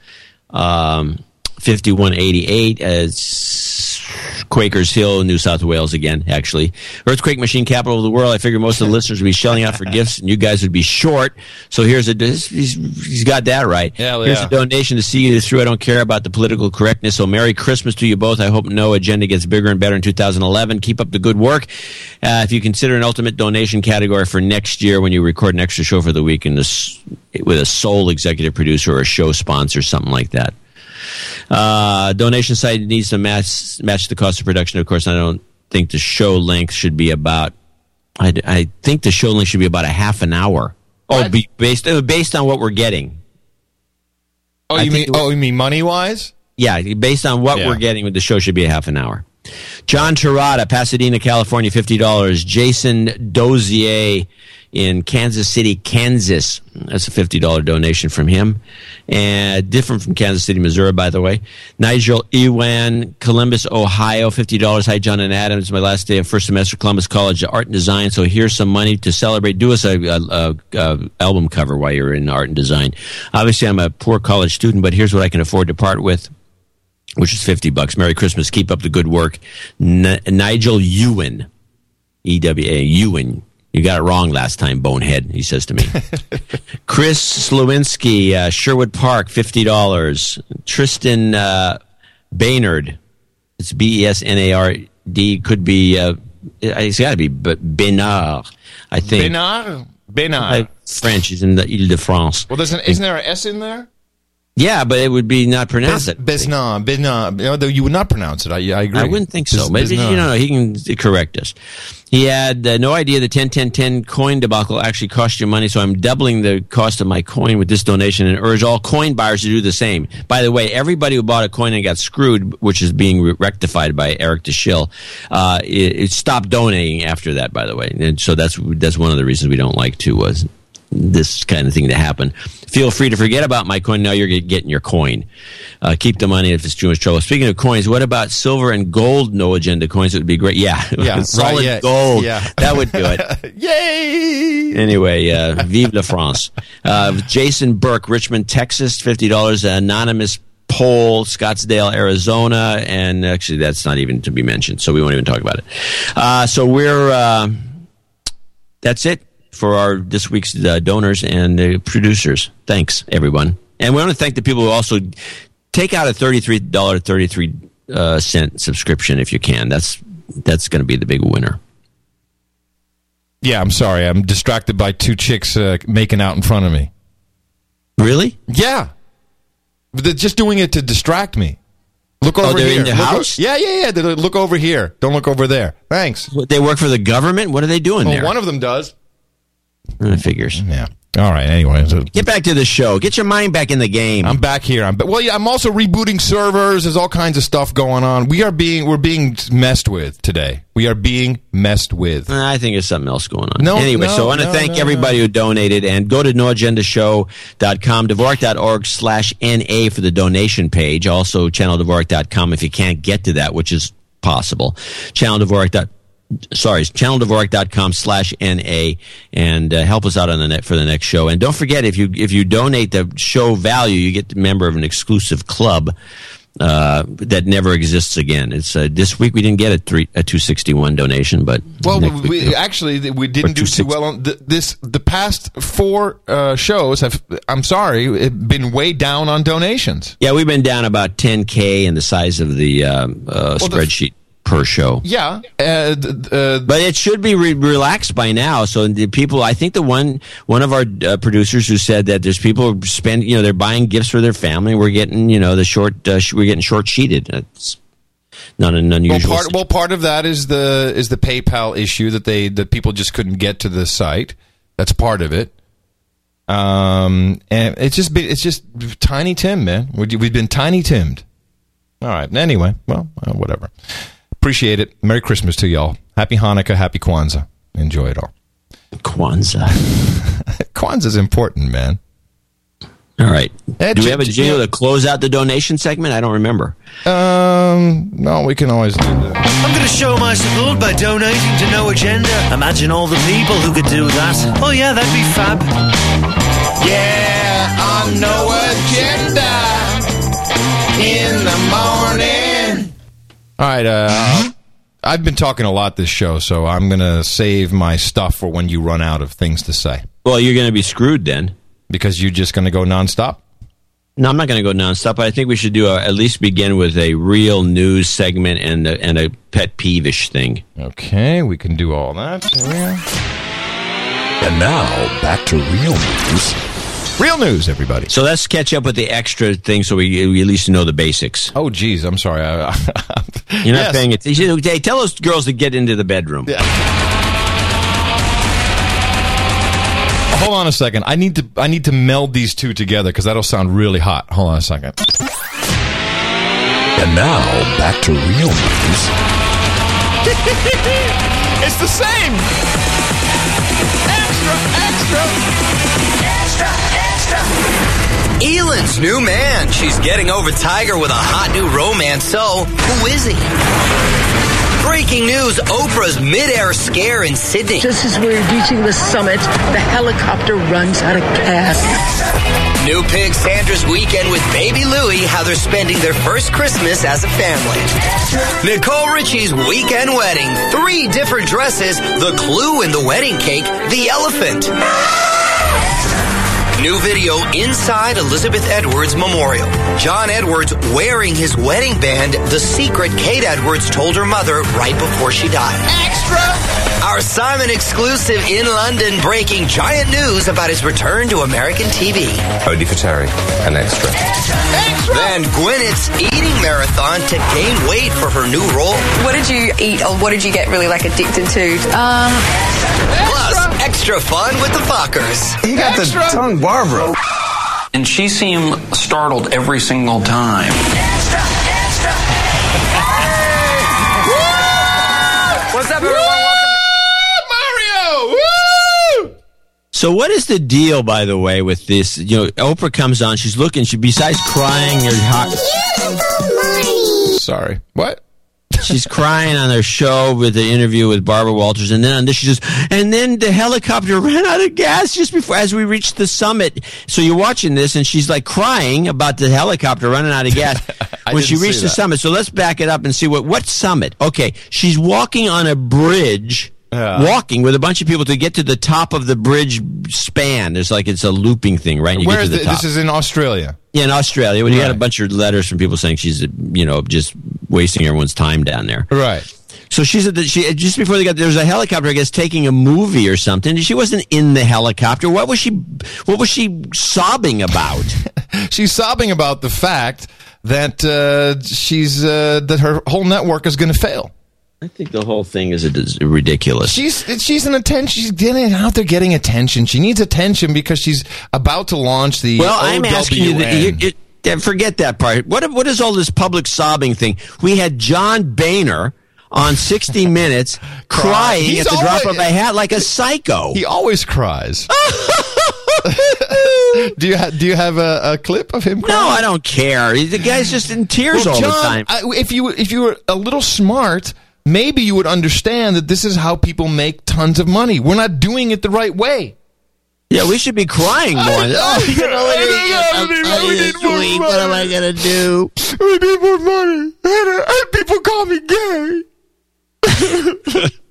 Speaker 3: um, 5188. As Quakers Hill, New South Wales again, actually. Earthquake machine capital of the world. I figure most of the listeners would be shelling out for gifts and you guys would be short. So here's a, he's, he's got that right.
Speaker 1: Hell
Speaker 3: here's
Speaker 1: yeah.
Speaker 3: a donation to see you through. I don't care about the political correctness. So Merry Christmas to you both. I hope no agenda gets bigger and better in 2011. Keep up the good work. Uh, if you consider an ultimate donation category for next year when you record an extra show for the week in this, with a sole executive producer or a show sponsor, something like that. Uh, donation site needs to match match the cost of production. Of course, I don't think the show length should be about. I, I think the show length should be about a half an hour. Oh, be based uh, based on what we're getting.
Speaker 1: Oh, you mean? Oh, you mean money wise?
Speaker 3: Yeah, based on what
Speaker 1: Yeah.
Speaker 3: we're getting, the show should be a half an hour. John Tirada, Pasadena, California, fifty dollars. Jason Dozier in Kansas City, Kansas. That's a fifty dollar donation from him, and different from Kansas City, Missouri, by the way. Nigel Ewan, Columbus, Ohio, fifty dollars. Hi, John and Adam. It's my last day of first semester Columbus College of Art and Design. So here's some money to celebrate. Do us a, a, a, a album cover while you're in art and design. Obviously, I'm a poor college student, but here's what I can afford to part with which is 50 bucks. Merry Christmas. Keep up the good work. N- Nigel Ewan. E-W-A, Ewan. You got it wrong last time, bonehead, he says to me. Chris Slewinski, uh, Sherwood Park, $50. Tristan uh, Baynard. It's B-E-S-N-A-R-D. Could be, uh, it's got to be but Bénard, I think.
Speaker 1: Bénard. Bénard.
Speaker 3: Uh, French. is in the Ile-de-France.
Speaker 1: well, there's an, isn't there an S in there?
Speaker 3: Yeah, but it would be not pronounced it.
Speaker 1: Besnard. Besnard. You, know, you would not pronounce it. I, I agree.
Speaker 3: I wouldn't think so.
Speaker 1: Bes-
Speaker 3: Maybe you know he can correct us. He had uh, no idea the 10 10 10 coin debacle actually cost you money, so I'm doubling the cost of my coin with this donation and urge all coin buyers to do the same. By the way, everybody who bought a coin and got screwed, which is being re- rectified by Eric DeSchill, uh, it, it stopped donating after that. By the way, and so that's that's one of the reasons we don't like to was this kind of thing to happen. Feel free to forget about my coin. Now you're getting your coin. Uh, keep the money if it's too much trouble. Speaking of coins, what about silver and gold no agenda coins? It would be great. Yeah,
Speaker 1: Yeah, right,
Speaker 3: solid
Speaker 1: yeah,
Speaker 3: gold.
Speaker 1: yeah.
Speaker 3: That would do it.
Speaker 1: Yay!
Speaker 3: Anyway, uh, vive la France. Uh, Jason Burke, Richmond, Texas, fifty dollars. Anonymous poll, Scottsdale, Arizona, and actually that's not even to be mentioned, so we won't even talk about it. Uh, so we're uh, that's it for our this week's uh, donors and uh, producers. Thanks, everyone, and we want to thank the people who also take out a thirty-three dollar thirty-three uh, cent subscription if you can. That's that's going to be the big winner.
Speaker 1: Yeah, I'm sorry. I'm distracted by two chicks uh, making out in front of me.
Speaker 3: Really?
Speaker 1: Yeah. They're just doing it to distract me. Look
Speaker 3: Oh,
Speaker 1: over
Speaker 3: they're
Speaker 1: here.
Speaker 3: in the
Speaker 1: Look o-
Speaker 3: house?
Speaker 1: yeah, yeah, yeah. They look over here. Don't look over there. Thanks.
Speaker 3: What, they work for the government. What are they doing
Speaker 1: Well,
Speaker 3: there?
Speaker 1: one of them does.
Speaker 3: Uh, figures.
Speaker 1: Yeah. All right. Anyway, so
Speaker 3: Get back to the show. Get your mind back in the game.
Speaker 1: I'm back here. I'm well. Yeah, I'm also rebooting servers. There's all kinds of stuff going on. We are being we're being messed with today. We are being messed with.
Speaker 3: I think there's something else going on.
Speaker 1: No,
Speaker 3: anyway,
Speaker 1: no,
Speaker 3: so I want to
Speaker 1: no,
Speaker 3: thank
Speaker 1: no,
Speaker 3: everybody who donated and go to noagendashow.com, Dvorak.org slash NA for the donation page. Also, channeldvorak.com if you can't get to that, which is possible. Channeldvorak. Sorry, channeldvorak.com slash NA and uh, help us out on the net for the next show. And don't forget, if you if you donate the show value, you get a member of an exclusive club uh, that never exists again. It's uh, this week we didn't get a three a two sixty one donation, but
Speaker 1: Well,
Speaker 3: next week
Speaker 1: we,
Speaker 3: we'll-
Speaker 1: actually we didn't do too well on th- this. The past four uh, shows have. I'm sorry, been way down on donations.
Speaker 3: Yeah, we've been down about 10k in the size of the um, uh,
Speaker 1: Well, the-
Speaker 3: spreadsheet per show.
Speaker 1: Yeah, uh, uh,
Speaker 3: But it should be re- relaxed by now. So the people, I think the one one of our uh, producers who said that there's people spend, you know, they're buying gifts for their family. We're getting, you know, the short, uh, sh- we're getting short sheeted. It's not an
Speaker 1: well,
Speaker 3: unusual.
Speaker 1: part well part of that is the is the PayPal issue that they that people just couldn't get to the site. That's part of it. Um, and it's just been, it's just tiny Tim, man. We- We've been tiny Timmed. All right. Anyway, well, uh, whatever. Appreciate it. Merry Christmas to y'all. Happy Hanukkah. Happy Kwanzaa. Enjoy it all.
Speaker 3: Kwanzaa.
Speaker 1: Kwanzaa's important, man.
Speaker 3: All right. Do we have a jingle to close out the donation segment? I don't remember.
Speaker 1: Um, no, we can always do that.
Speaker 4: I'm going to show my support by donating to No Agenda. Imagine all the people who could do that. Oh, yeah, that'd be fab.
Speaker 1: Yeah, on no agenda in the morning. All right, uh, I've been talking a lot this show, so I'm gonna save my stuff for when you run out of things to say.
Speaker 3: Well, you're going to be screwed then.
Speaker 1: Because you're just gonna go nonstop.
Speaker 3: No, I'm not going to go nonstop. But I think we should do a, at least begin with a real news segment and a, and a pet peevish thing.
Speaker 1: Okay, we can do all that.
Speaker 30: And now back to real news.
Speaker 1: Real news, everybody.
Speaker 3: So let's catch up with the extra thing, so we, we at least know the basics.
Speaker 1: Oh, geez, I'm sorry. I,
Speaker 3: You're not
Speaker 1: Yes.
Speaker 3: paying it. Hey, tell those girls to get into the bedroom.
Speaker 1: Hold on a second. I need to I need to meld these two together because that'll sound really hot. Hold on a second.
Speaker 30: And now back to real news.
Speaker 1: it's the same. Extra, extra.
Speaker 31: Extra, extra. Elin's new man. She's getting over Tiger with a hot new romance. So, who is he? Breaking news Oprah's mid-air scare in Sydney.
Speaker 32: Just as we're reaching the summit, the helicopter runs out of gas.
Speaker 31: New pig Sandra's weekend with baby Louie, how they're spending their first Christmas as a family. Nicole Richie's weekend wedding. Three different dresses, the clue in the wedding cake, the elephant. New video inside Elizabeth Edwards Memorial. John Edwards wearing his wedding band, the secret Cate Edwards told her mother right before she died. Extra! Our Simon exclusive in London breaking giant news about his return to American TV.
Speaker 33: Only for Terri, an extra.
Speaker 31: Then Gwyneth's eating marathon to gain weight for her new role.
Speaker 34: What did you eat or what did you get really like addicted to? Um,
Speaker 31: Plus, extra fun with the Fockers.
Speaker 33: He got the tongue Barbara.
Speaker 26: And she seemed startled every single time.
Speaker 31: What's up, everyone? Welcome.
Speaker 1: Mario! Woo!
Speaker 3: So, what is the deal, by the way, with this? You know, Oprah comes on. She's looking. She besides crying or hot.
Speaker 1: Sorry. What?
Speaker 3: she's crying on their show with the interview with Barbara Walters, and then on this she says, and then the helicopter ran out of gas just before as we reached the summit. So you're watching this, and she's like crying about the helicopter running out of gas when she reached the summit. So let's back it up and see what what summit. Okay, she's walking on a bridge. Walking with a bunch of people to get to the top of the bridge span. There's like it's a looping thing, right? You
Speaker 1: Where
Speaker 3: get to the
Speaker 1: the, this? Is in Australia.
Speaker 3: Yeah, in Australia, when you got a bunch of letters from people saying she's, you know, just wasting everyone's time down there.
Speaker 1: Right.
Speaker 3: So she said that she just before they got there was a helicopter, I guess, taking a movie or something. She wasn't in the helicopter. What was she? What was she sobbing about?
Speaker 1: She's sobbing about the fact that uh, she's uh, that her whole network is going to fail.
Speaker 3: I think the whole thing is, ridiculous.
Speaker 1: She's she's an attention. She's getting out there getting attention. She needs attention because she's about to launch the.
Speaker 3: well, I'm asking you, that, you,
Speaker 1: OWN.
Speaker 3: you- forget that part. What what is all this public sobbing thing? We had John Boehner on 60 Minutes crying
Speaker 1: He's
Speaker 3: at the drop
Speaker 1: always-
Speaker 3: of a hat like a psycho.
Speaker 1: He always cries. do you ha- do you have a, a clip of him?
Speaker 3: No, I don't care. The guy's just in tears
Speaker 1: Well,
Speaker 3: all
Speaker 1: John,
Speaker 3: the time.
Speaker 1: I, if you if you were a little smart, maybe you would understand that this is how people make tons of money. We're not doing it the right way.
Speaker 3: Yeah, we should be crying more. oh, you know, look at you. I'm
Speaker 1: we need more
Speaker 3: sweet. What am I gonna do?
Speaker 1: We need more money. And people call me gay.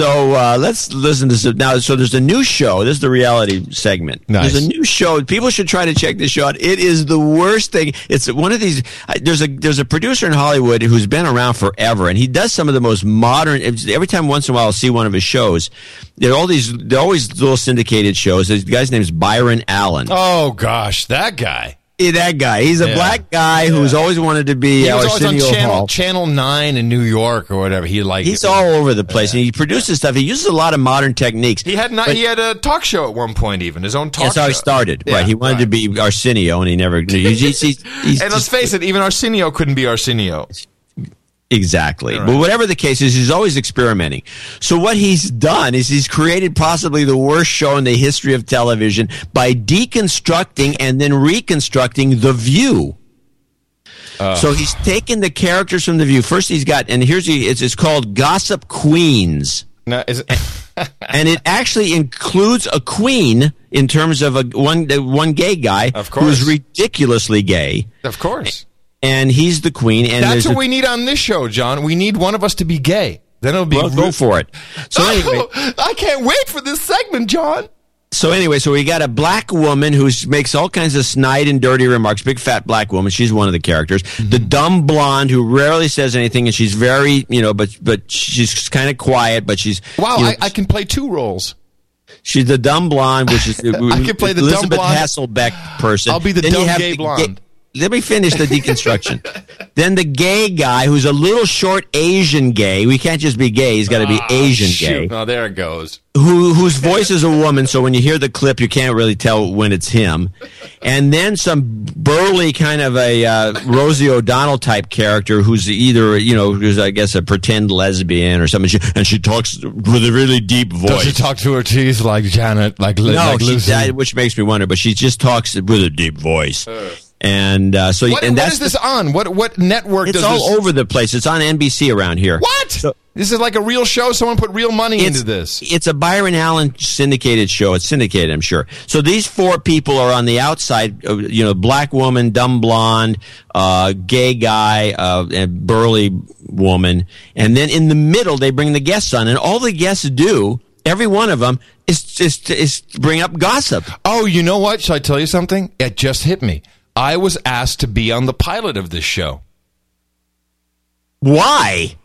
Speaker 3: So uh, let's listen to some now. So there's a new show. This is the reality segment.
Speaker 1: Nice.
Speaker 3: There's a new show. People should try to check this show out. It is the worst thing. It's one of these. uh, There's a there's a producer in Hollywood who's been around forever, and he does some of the most modern. Every time once in a while, I'll see one of his shows. There are all these. They're always little syndicated shows. The guy's name's Byron Allen.
Speaker 1: Oh gosh, that guy.
Speaker 3: Yeah, that guy. He's a
Speaker 1: Yeah.
Speaker 3: black guy who's always wanted to be
Speaker 1: He was always on channel
Speaker 3: Hall.
Speaker 1: Channel Nine in New York or whatever. He like
Speaker 3: He's all over the place, and he produces stuff. He uses a lot of modern techniques.
Speaker 1: He had not,
Speaker 3: But-
Speaker 1: he had a talk show at one point, even his own talk.
Speaker 3: That's how he started.
Speaker 1: Yeah,
Speaker 3: right. He wanted to be Arsenio, and he never. He's, he's, he's,
Speaker 1: and let's face it, even Arsenio couldn't be Arsenio.
Speaker 3: Exactly. But whatever the case is, he's always experimenting. So what he's done is he's created possibly the worst show in the history of television by deconstructing and then reconstructing The View. So he's taken the characters from The View. First, he's got, and here's the, it's, it's called Gossip Queens.
Speaker 1: No, is it,
Speaker 3: and it actually includes a queen in terms of a one one gay guy
Speaker 1: Of course.
Speaker 3: who's ridiculously gay,
Speaker 1: of course.
Speaker 3: And he's the queen. And
Speaker 1: That's what
Speaker 3: a-
Speaker 1: we need on this show, John. We need one of us to be gay. Then it'll be.
Speaker 3: well, go for it. So anyway,
Speaker 1: I can't wait for this segment, John.
Speaker 3: so anyway, so we got a black woman who makes all kinds of snide and dirty remarks. Big fat black woman. She's one of the characters.
Speaker 1: Mm-hmm.
Speaker 3: The dumb blonde who rarely says anything, and she's very, you know, but but she's kind of quiet, but she's
Speaker 1: Wow,
Speaker 3: you know,
Speaker 1: I, I can play two roles.
Speaker 3: She's the dumb blonde, which is
Speaker 1: I can play the dumb
Speaker 3: Elisabeth
Speaker 1: blonde.
Speaker 3: Hasselbeck person.
Speaker 1: I'll be the
Speaker 3: Then
Speaker 1: dumb gay blonde.
Speaker 3: Let me finish the deconstruction. then the gay guy, who's a little short Asian gay. We can't just be gay; he's got to be Asian gay.
Speaker 1: Oh, there it goes.
Speaker 3: Who whose voice is a woman, so when you hear the clip, you can't really tell when it's him. And then some burly kind of a uh, Rosie O'Donnell type character, who's either you know, who's I guess a pretend lesbian or something. She, and she talks with a really deep voice.
Speaker 1: Does she talk to her teeth like Janet, like,
Speaker 3: No,
Speaker 1: like
Speaker 3: she,
Speaker 1: Lucy?
Speaker 3: that, which makes me wonder. But she just talks with a deep voice, and uh, so
Speaker 1: What,
Speaker 3: and
Speaker 1: what is this on? What what network
Speaker 3: it's all
Speaker 1: this?
Speaker 3: over the place. It's on NBC around here.
Speaker 1: What? this is like a real show. Someone put real money into this.
Speaker 3: it's a Byron Allen syndicated show. It's syndicated, I'm sure. So these four people are on the outside. uh, You know, black woman, dumb blonde, uh, gay guy, uh, burly woman, and then in the middle they bring the guests on, and all the guests do, every one of them, is just is bring up gossip.
Speaker 1: Oh, you know what? Shall I tell you something? It just hit me. I was asked to be on the pilot of this show.
Speaker 3: Why?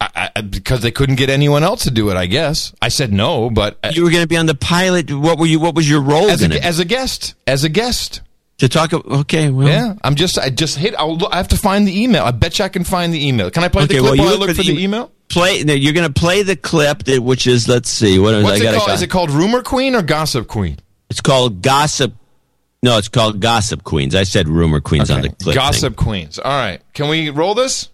Speaker 1: I, I, because they couldn't get anyone else to do it. I guess I said no, but uh,
Speaker 3: You were going to be on the pilot. What were you? What was your role
Speaker 1: as
Speaker 3: in
Speaker 1: a,
Speaker 3: it?
Speaker 1: as a guest, as a guest.
Speaker 3: to talk. Okay, well,
Speaker 1: Yeah, I'm just. I just hit. I'll, I have to find the email. I bet you I can find the email. Can I play the clip
Speaker 3: well, you
Speaker 1: while I
Speaker 3: look
Speaker 1: look
Speaker 3: for
Speaker 1: the,
Speaker 3: the-
Speaker 1: email?
Speaker 3: Play. No, you're going to play the clip, that, which is let's see. What is
Speaker 1: What's
Speaker 3: I
Speaker 1: it called? Is it called Rumor Queen or Gossip Queen?
Speaker 3: It's called Gossip. No, it's called Gossip Queens. I said Rumor Queens on the clip.
Speaker 1: Gossip Queens. All right. Can we roll this?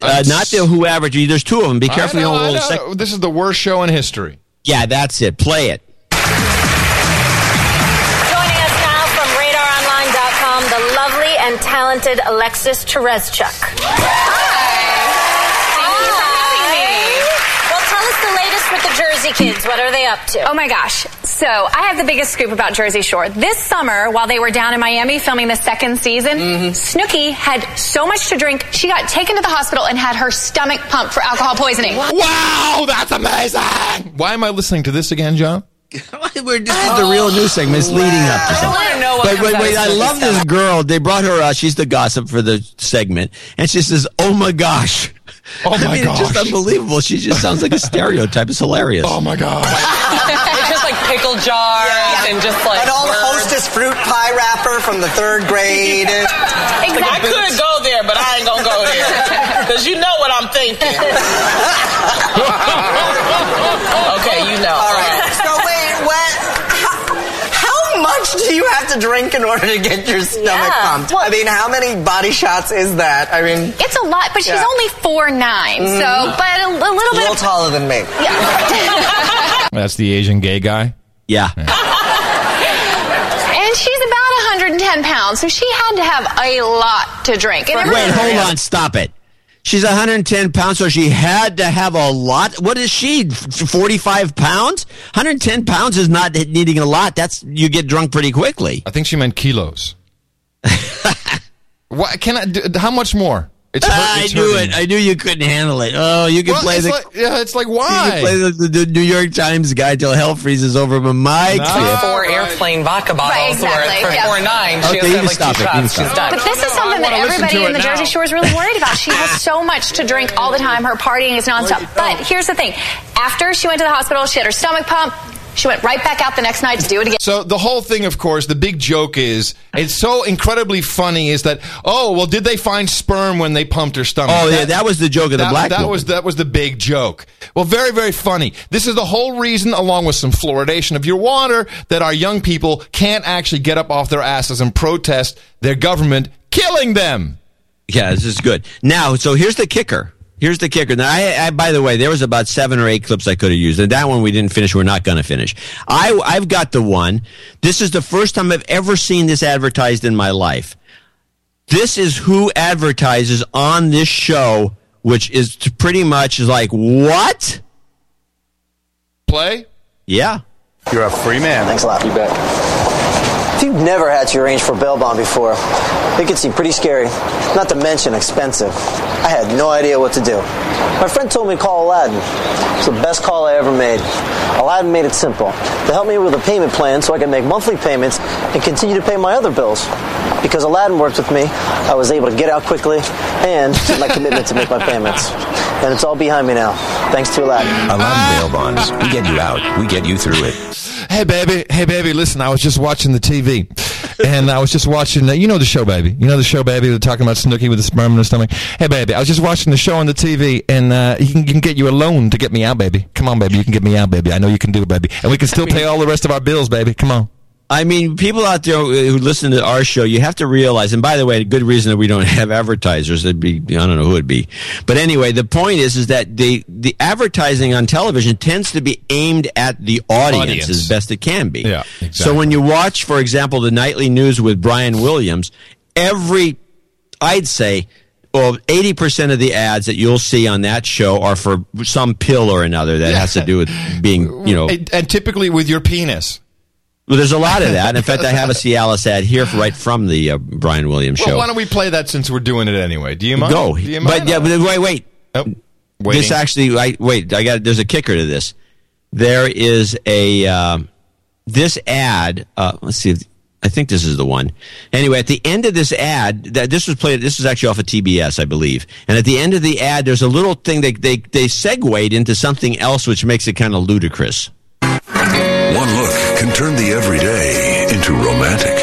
Speaker 3: Uh, not the Who Average. There's two of them. Be careful
Speaker 1: I
Speaker 3: you
Speaker 1: know,
Speaker 3: don't roll
Speaker 1: I
Speaker 3: the second.
Speaker 1: This is the worst show in history.
Speaker 3: Yeah, that's it. Play it.
Speaker 35: Joining us now from RadarOnline.com, the lovely and talented Alexis Tereszcuk. Jersey kids, what are they up to?
Speaker 36: Oh my gosh. So, I have the biggest scoop about Jersey Shore. This summer, while they were down in Miami filming the second season, mm-hmm. Snooki had so much to drink, she got taken to the hospital and had her stomach pumped for alcohol poisoning.
Speaker 1: Wow, that's amazing! Why am I listening to this again, John?
Speaker 3: We're just the real news segment. It's leading up to something.
Speaker 36: want to know
Speaker 3: Wait, wait, wait! I love this girl. They brought her. out. she's the gossip for the segment, and she says, "Oh my gosh."
Speaker 1: Oh my
Speaker 3: I mean,
Speaker 1: gosh.
Speaker 3: It's just unbelievable. She just sounds like a stereotype. It's hilarious.
Speaker 1: Oh my god.
Speaker 37: it's just like pickle jars and just like
Speaker 31: An old
Speaker 37: words.
Speaker 31: hostess fruit pie wrapper from the third grade.
Speaker 37: Like, I could go there, but I ain't gonna go there because you know what I'm thinking. okay, you know.
Speaker 31: All right. Much do you have to drink in order to get your stomach
Speaker 36: Yeah.
Speaker 31: pumped? I mean, how many body shots is that? I mean,
Speaker 36: It's a lot, but she's
Speaker 31: Yeah.
Speaker 36: only four nine, so mm-hmm. but a, a little bit.
Speaker 31: a little
Speaker 36: of,
Speaker 31: taller than me. Yeah.
Speaker 1: That's the Asian gay guy.
Speaker 3: Yeah.
Speaker 36: and she's about 110 pounds, so she had to have a lot to drink.
Speaker 3: Wait, hold on. Stop it. She's 110 pounds, so she had to have a lot. What is she? 45 pounds? 110 pounds is not needing a lot. That's you get drunk pretty quickly.
Speaker 1: I think she meant kilos. what can I do? How much more? It's hurt- ah,
Speaker 3: I
Speaker 1: it's
Speaker 3: knew
Speaker 1: hurting.
Speaker 3: it. I knew you couldn't handle it. Oh, you can
Speaker 1: Well,
Speaker 3: play the.
Speaker 1: like- yeah, it's like
Speaker 3: you
Speaker 1: why?
Speaker 3: can play the, the, the New York Times guy till hell freezes over. But my
Speaker 37: Like four airplane vodka bottles
Speaker 36: Right, exactly,
Speaker 37: worth for
Speaker 36: yeah.
Speaker 37: four nine. She
Speaker 3: Okay,
Speaker 37: has
Speaker 3: you
Speaker 37: to
Speaker 3: can
Speaker 37: have like
Speaker 3: stop
Speaker 37: two
Speaker 3: it. You can
Speaker 37: shots. She's
Speaker 3: stop.
Speaker 37: done.
Speaker 36: But this is something that everybody
Speaker 1: to
Speaker 36: in the
Speaker 1: now.
Speaker 36: Jersey Shore is really worried about. She has so much to drink all the time. Her partying is nonstop. But here's the thing: after she went to the hospital, she had her stomach pumped. She went right back out the next night to do it again.
Speaker 1: So the whole thing, of course, the big joke is it's so incredibly funny is that oh well, did they find sperm when they pumped her stomach?
Speaker 3: Oh, yeah, that was the joke of the
Speaker 1: that,
Speaker 3: black
Speaker 1: That
Speaker 3: woman.
Speaker 1: was that was the big joke. Well, very very funny. This is the whole reason, along with some fluoridation of your water, that our young people can't actually get up off their asses and protest their government killing them.
Speaker 3: Yeah, this is good. Now, so here's the kicker. Here's the kicker. Now, I, I, by the way, there was about seven or eight clips I could have used, and that one we didn't finish. We're not going to finish. I, I've got the one. This is the first time I've ever seen this advertised in my life. This is who advertises on this show, which is pretty much like what?
Speaker 1: Play.
Speaker 3: Yeah.
Speaker 38: You're a free man.
Speaker 39: Thanks a lot. You bet. If you've never had to arrange for bail bond before, it can seem pretty scary, not to mention expensive. I had no idea what to do. My friend told me to call Aladdin. It's the best call I ever made. Aladdin made it simple. They helped me with a payment plan so I could make monthly payments and continue to pay my other bills. Because Aladdin worked with me, I was able to get out quickly and keep my commitment to make my payments. And it's all behind me now, thanks to Aladdin.
Speaker 30: Aladdin bail bonds. We get you out. We get you through it.
Speaker 1: Hey baby, hey baby, listen, I was just watching the TV. And I was just watching, uh, you know the show, baby. You know the show, baby. They're talking about Snooki with the sperm in her stomach. Hey, baby, I was just watching the show on the TV, and uh, you, can, you can get you a loan to get me out, baby. Come on, baby, you can get me out, baby. I know you can do it, baby. And we can still pay all the rest of our bills, baby. Come on.
Speaker 3: I mean, people out there who listen to our show, you have to realize, and by the way, a good reason that we don't have advertisers, it'd be, I don't know who it'd be. But anyway, the point is, is that the, the advertising on television tends to be aimed at the audience,
Speaker 1: Audience.
Speaker 3: as best it can be.
Speaker 1: Yeah,
Speaker 3: So when you watch, for example, the nightly news with Brian Williams, every, I'd say, well, 80% of the ads that you'll see on that show are for some pill or another that has to do with being, you know,
Speaker 1: And, and typically with your penis.
Speaker 3: Well, there's a lot of that. In fact, I have a Cialis ad here right from the uh, Brian Williams show.
Speaker 1: Well, why don't we play that since we're doing it anyway? Do you mind?
Speaker 3: Go.
Speaker 1: Do you
Speaker 3: But yeah, but wait, wait.
Speaker 1: Oh,
Speaker 3: This actually, I wait. I got. There's a kicker to this. There is a um this ad. Uh, let's see. If, I think this is the one. Anyway, at the end of this ad, that this was played. This was actually off of TBS, I believe. And at the end of the ad, there's a little thing they they they segued into something else, which makes it kind of ludicrous.
Speaker 40: One look can turn the everyday into romantic.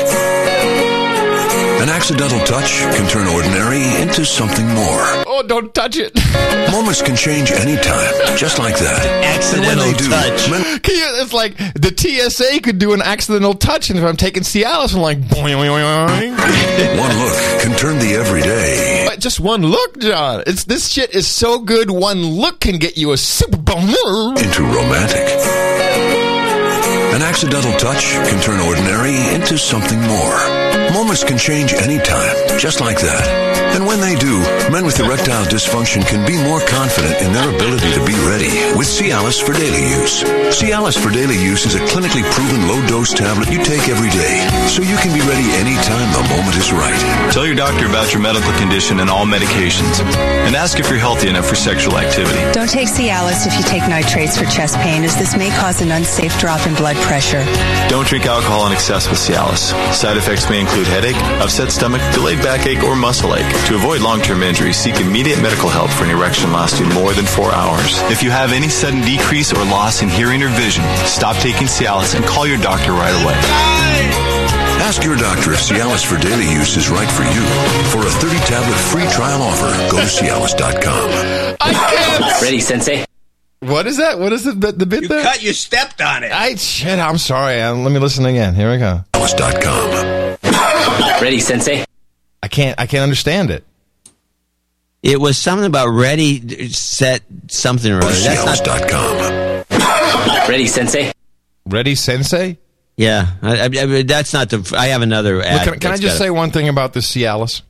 Speaker 40: An accidental touch can turn ordinary into something more.
Speaker 1: Oh, don't touch it.
Speaker 40: Moments can change anytime, just like that.
Speaker 3: Accidental
Speaker 40: do,
Speaker 3: touch.
Speaker 40: men-
Speaker 1: Can you, it's like the TSA could do an accidental touch, and if I'm taking Cialis, I'm like, boing, boing, boing.
Speaker 40: one look can turn the everyday
Speaker 1: But just one look, John. It's this shit is so good. One look can get you a Super Bowl.
Speaker 40: into romantic. An accidental touch can turn ordinary into something more. Moments can change anytime, just like that. And when they do, men with erectile dysfunction can be more confident in their ability to be ready with Cialis for daily use. Cialis for daily use is a clinically proven low dose tablet you take every day, so you can be ready anytime the moment is right.
Speaker 35: Tell your doctor about your medical condition and all medications, and ask if you're healthy enough for sexual activity.
Speaker 41: Don't take Cialis if you take nitrates for chest pain, as this may cause an unsafe drop in blood pressure.
Speaker 35: Don't drink alcohol in excess with Cialis. Side effects may include headache, upset stomach, delayed backache, or muscle ache. To avoid long-term injury, seek immediate medical help for an erection lasting more than four hours. If you have any sudden decrease or loss in hearing or vision, stop taking Cialis and call your doctor right away.
Speaker 40: Ask your doctor if Cialis for daily use is right for you. For a 30 tablet free trial offer, go to Cialis.com.
Speaker 1: I can't.
Speaker 38: Ready, Sensei?
Speaker 1: What is that? What is the, the, the bit there?
Speaker 38: Cut, you stepped on it.
Speaker 1: I shit. I'm sorry. Um, let me listen again. Here we go.
Speaker 40: Cialis.com.
Speaker 38: Ready, Sensei?
Speaker 1: I can't. I can't understand it.
Speaker 3: It was something about ready, set, something or other. That's not.
Speaker 40: Cialis.com.
Speaker 38: Ready, Sensei?
Speaker 1: Ready, Sensei?
Speaker 3: Yeah, I, I, I- that's not the. I have another ad.
Speaker 1: Look, can, can I just
Speaker 3: got
Speaker 1: say
Speaker 3: it.
Speaker 1: one thing about the Cialis?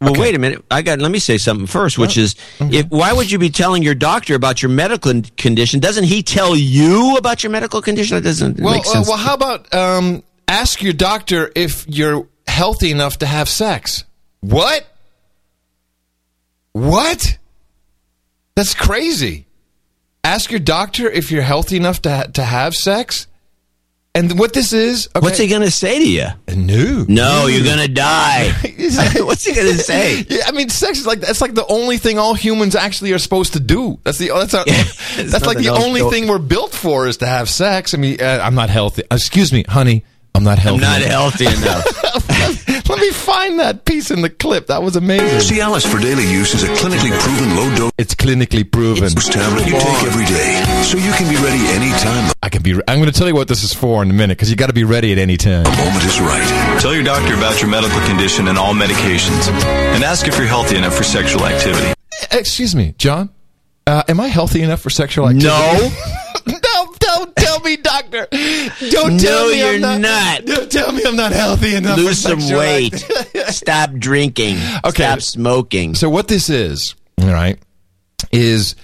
Speaker 3: Well,
Speaker 1: Okay.
Speaker 3: wait a minute. I got. Let me say something first, which is, if, why would you be telling your doctor about your medical condition? Doesn't he tell you about your medical condition? That doesn't
Speaker 1: Well,
Speaker 3: make
Speaker 1: uh,
Speaker 3: sense.
Speaker 1: well, how about um, ask your doctor if you're healthy enough to have sex? What? What? That's crazy. Ask your doctor if you're healthy enough to ha- to have sex. And what this is? Okay.
Speaker 3: What's he going to say to you?
Speaker 1: No,
Speaker 3: No, you're going to die. What's he going to say?
Speaker 1: Yeah, I mean, sex is like that's like the only thing all humans actually are supposed to do. That's the that's our, that's like the only
Speaker 3: to-
Speaker 1: thing we're built for is to have sex. I mean, uh, I'm not healthy. Excuse me, honey, I'm not healthy.
Speaker 3: I'm not
Speaker 1: enough.
Speaker 3: healthy enough.
Speaker 1: Let me find that piece in the clip. That was amazing.
Speaker 40: Cialis for daily use is a clinically proven low dose
Speaker 1: It's clinically proven.
Speaker 40: It's tablet you take every day, so you can be ready anytime
Speaker 1: I can be. I'm going to tell you what this is for in a minute because you got to be ready at any time.
Speaker 40: the moment is right.
Speaker 35: Tell your doctor about your medical condition and all medications, and ask if you're healthy enough for sexual activity.
Speaker 1: Excuse me, John. Uh, am I healthy enough for sexual activity?
Speaker 3: No.
Speaker 1: no, don't tell me, doctor. Don't
Speaker 3: No,
Speaker 1: tell me
Speaker 3: you're
Speaker 1: I'm not,
Speaker 3: not.
Speaker 1: Don't tell me I'm not healthy enough.
Speaker 3: Lose some weight. Stop drinking.
Speaker 1: Okay.
Speaker 3: Stop smoking.
Speaker 1: So what this is, all right, is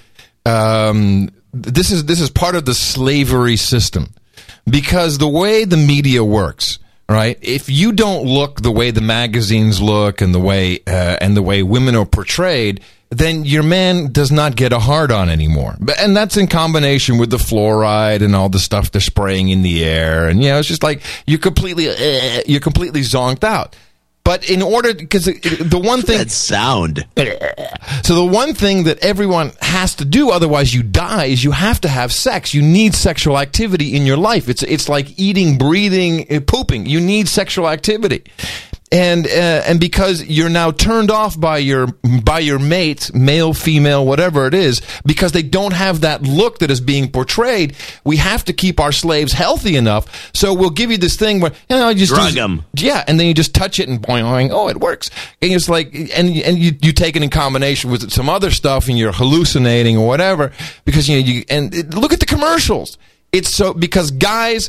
Speaker 1: um, this is this is part of the slavery system because the way the media works, right? If you don't look the way the magazines look and the way uh, and the way women are portrayed, then your man does not get a hard on anymore. And that's in combination with the fluoride and all the stuff they're spraying in the air, and you know, it's just like you're completely uh, you're completely zonked out. But in order, because the one thing
Speaker 3: That sound.
Speaker 1: so the one thing that everyone has to do, otherwise you die, is you have to have sex. You need sexual activity in your life. It's it's like eating, breathing, uh, pooping. You need sexual activity. And uh, and because you're now turned off by your by your mate, male, female, whatever it is, because they don't have that look that is being portrayed, we have to keep our slaves healthy enough. So we'll give you this thing where you know you just
Speaker 3: Drug
Speaker 1: use-
Speaker 3: 'em.
Speaker 1: yeah, and then you just touch it and boing, boing, oh, it works. And it's like, and and you, you take it in combination with some other stuff, and you're hallucinating or whatever because you know you and look at the commercials. It's so because guys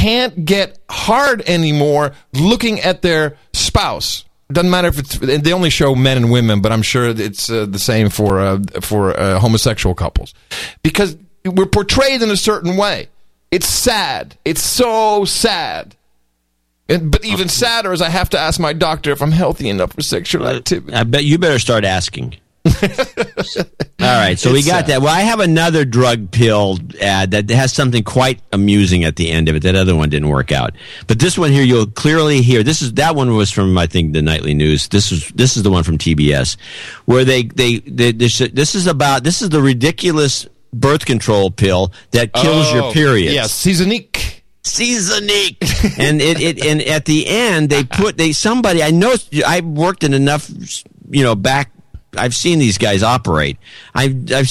Speaker 1: can't get hard anymore looking at their spouse. Doesn't matter if it's they only show men and women, but I'm sure it's uh, the same for uh, for uh, homosexual couples because we're portrayed in a certain way. It's sad. It's so sad. And, but even sadder is I have to ask my doctor if I'm healthy enough for sexual activity.
Speaker 3: I bet you better start asking. All right, so we got
Speaker 1: sad.
Speaker 3: that. Well, I have another drug pill ad that has something quite amusing at the end of it. That other one didn't work out, but this one here you'll clearly hear. This is that one was from I think the nightly news. This is this is the one from TBS, where they they, they this, this is about this is the ridiculous birth control pill that kills your
Speaker 1: period.
Speaker 3: periods.
Speaker 1: Yeah, Seasonique.
Speaker 3: Seasonique. and it, it and at the end they put they somebody I know I worked in enough you know back I've seen these guys operate. I've I've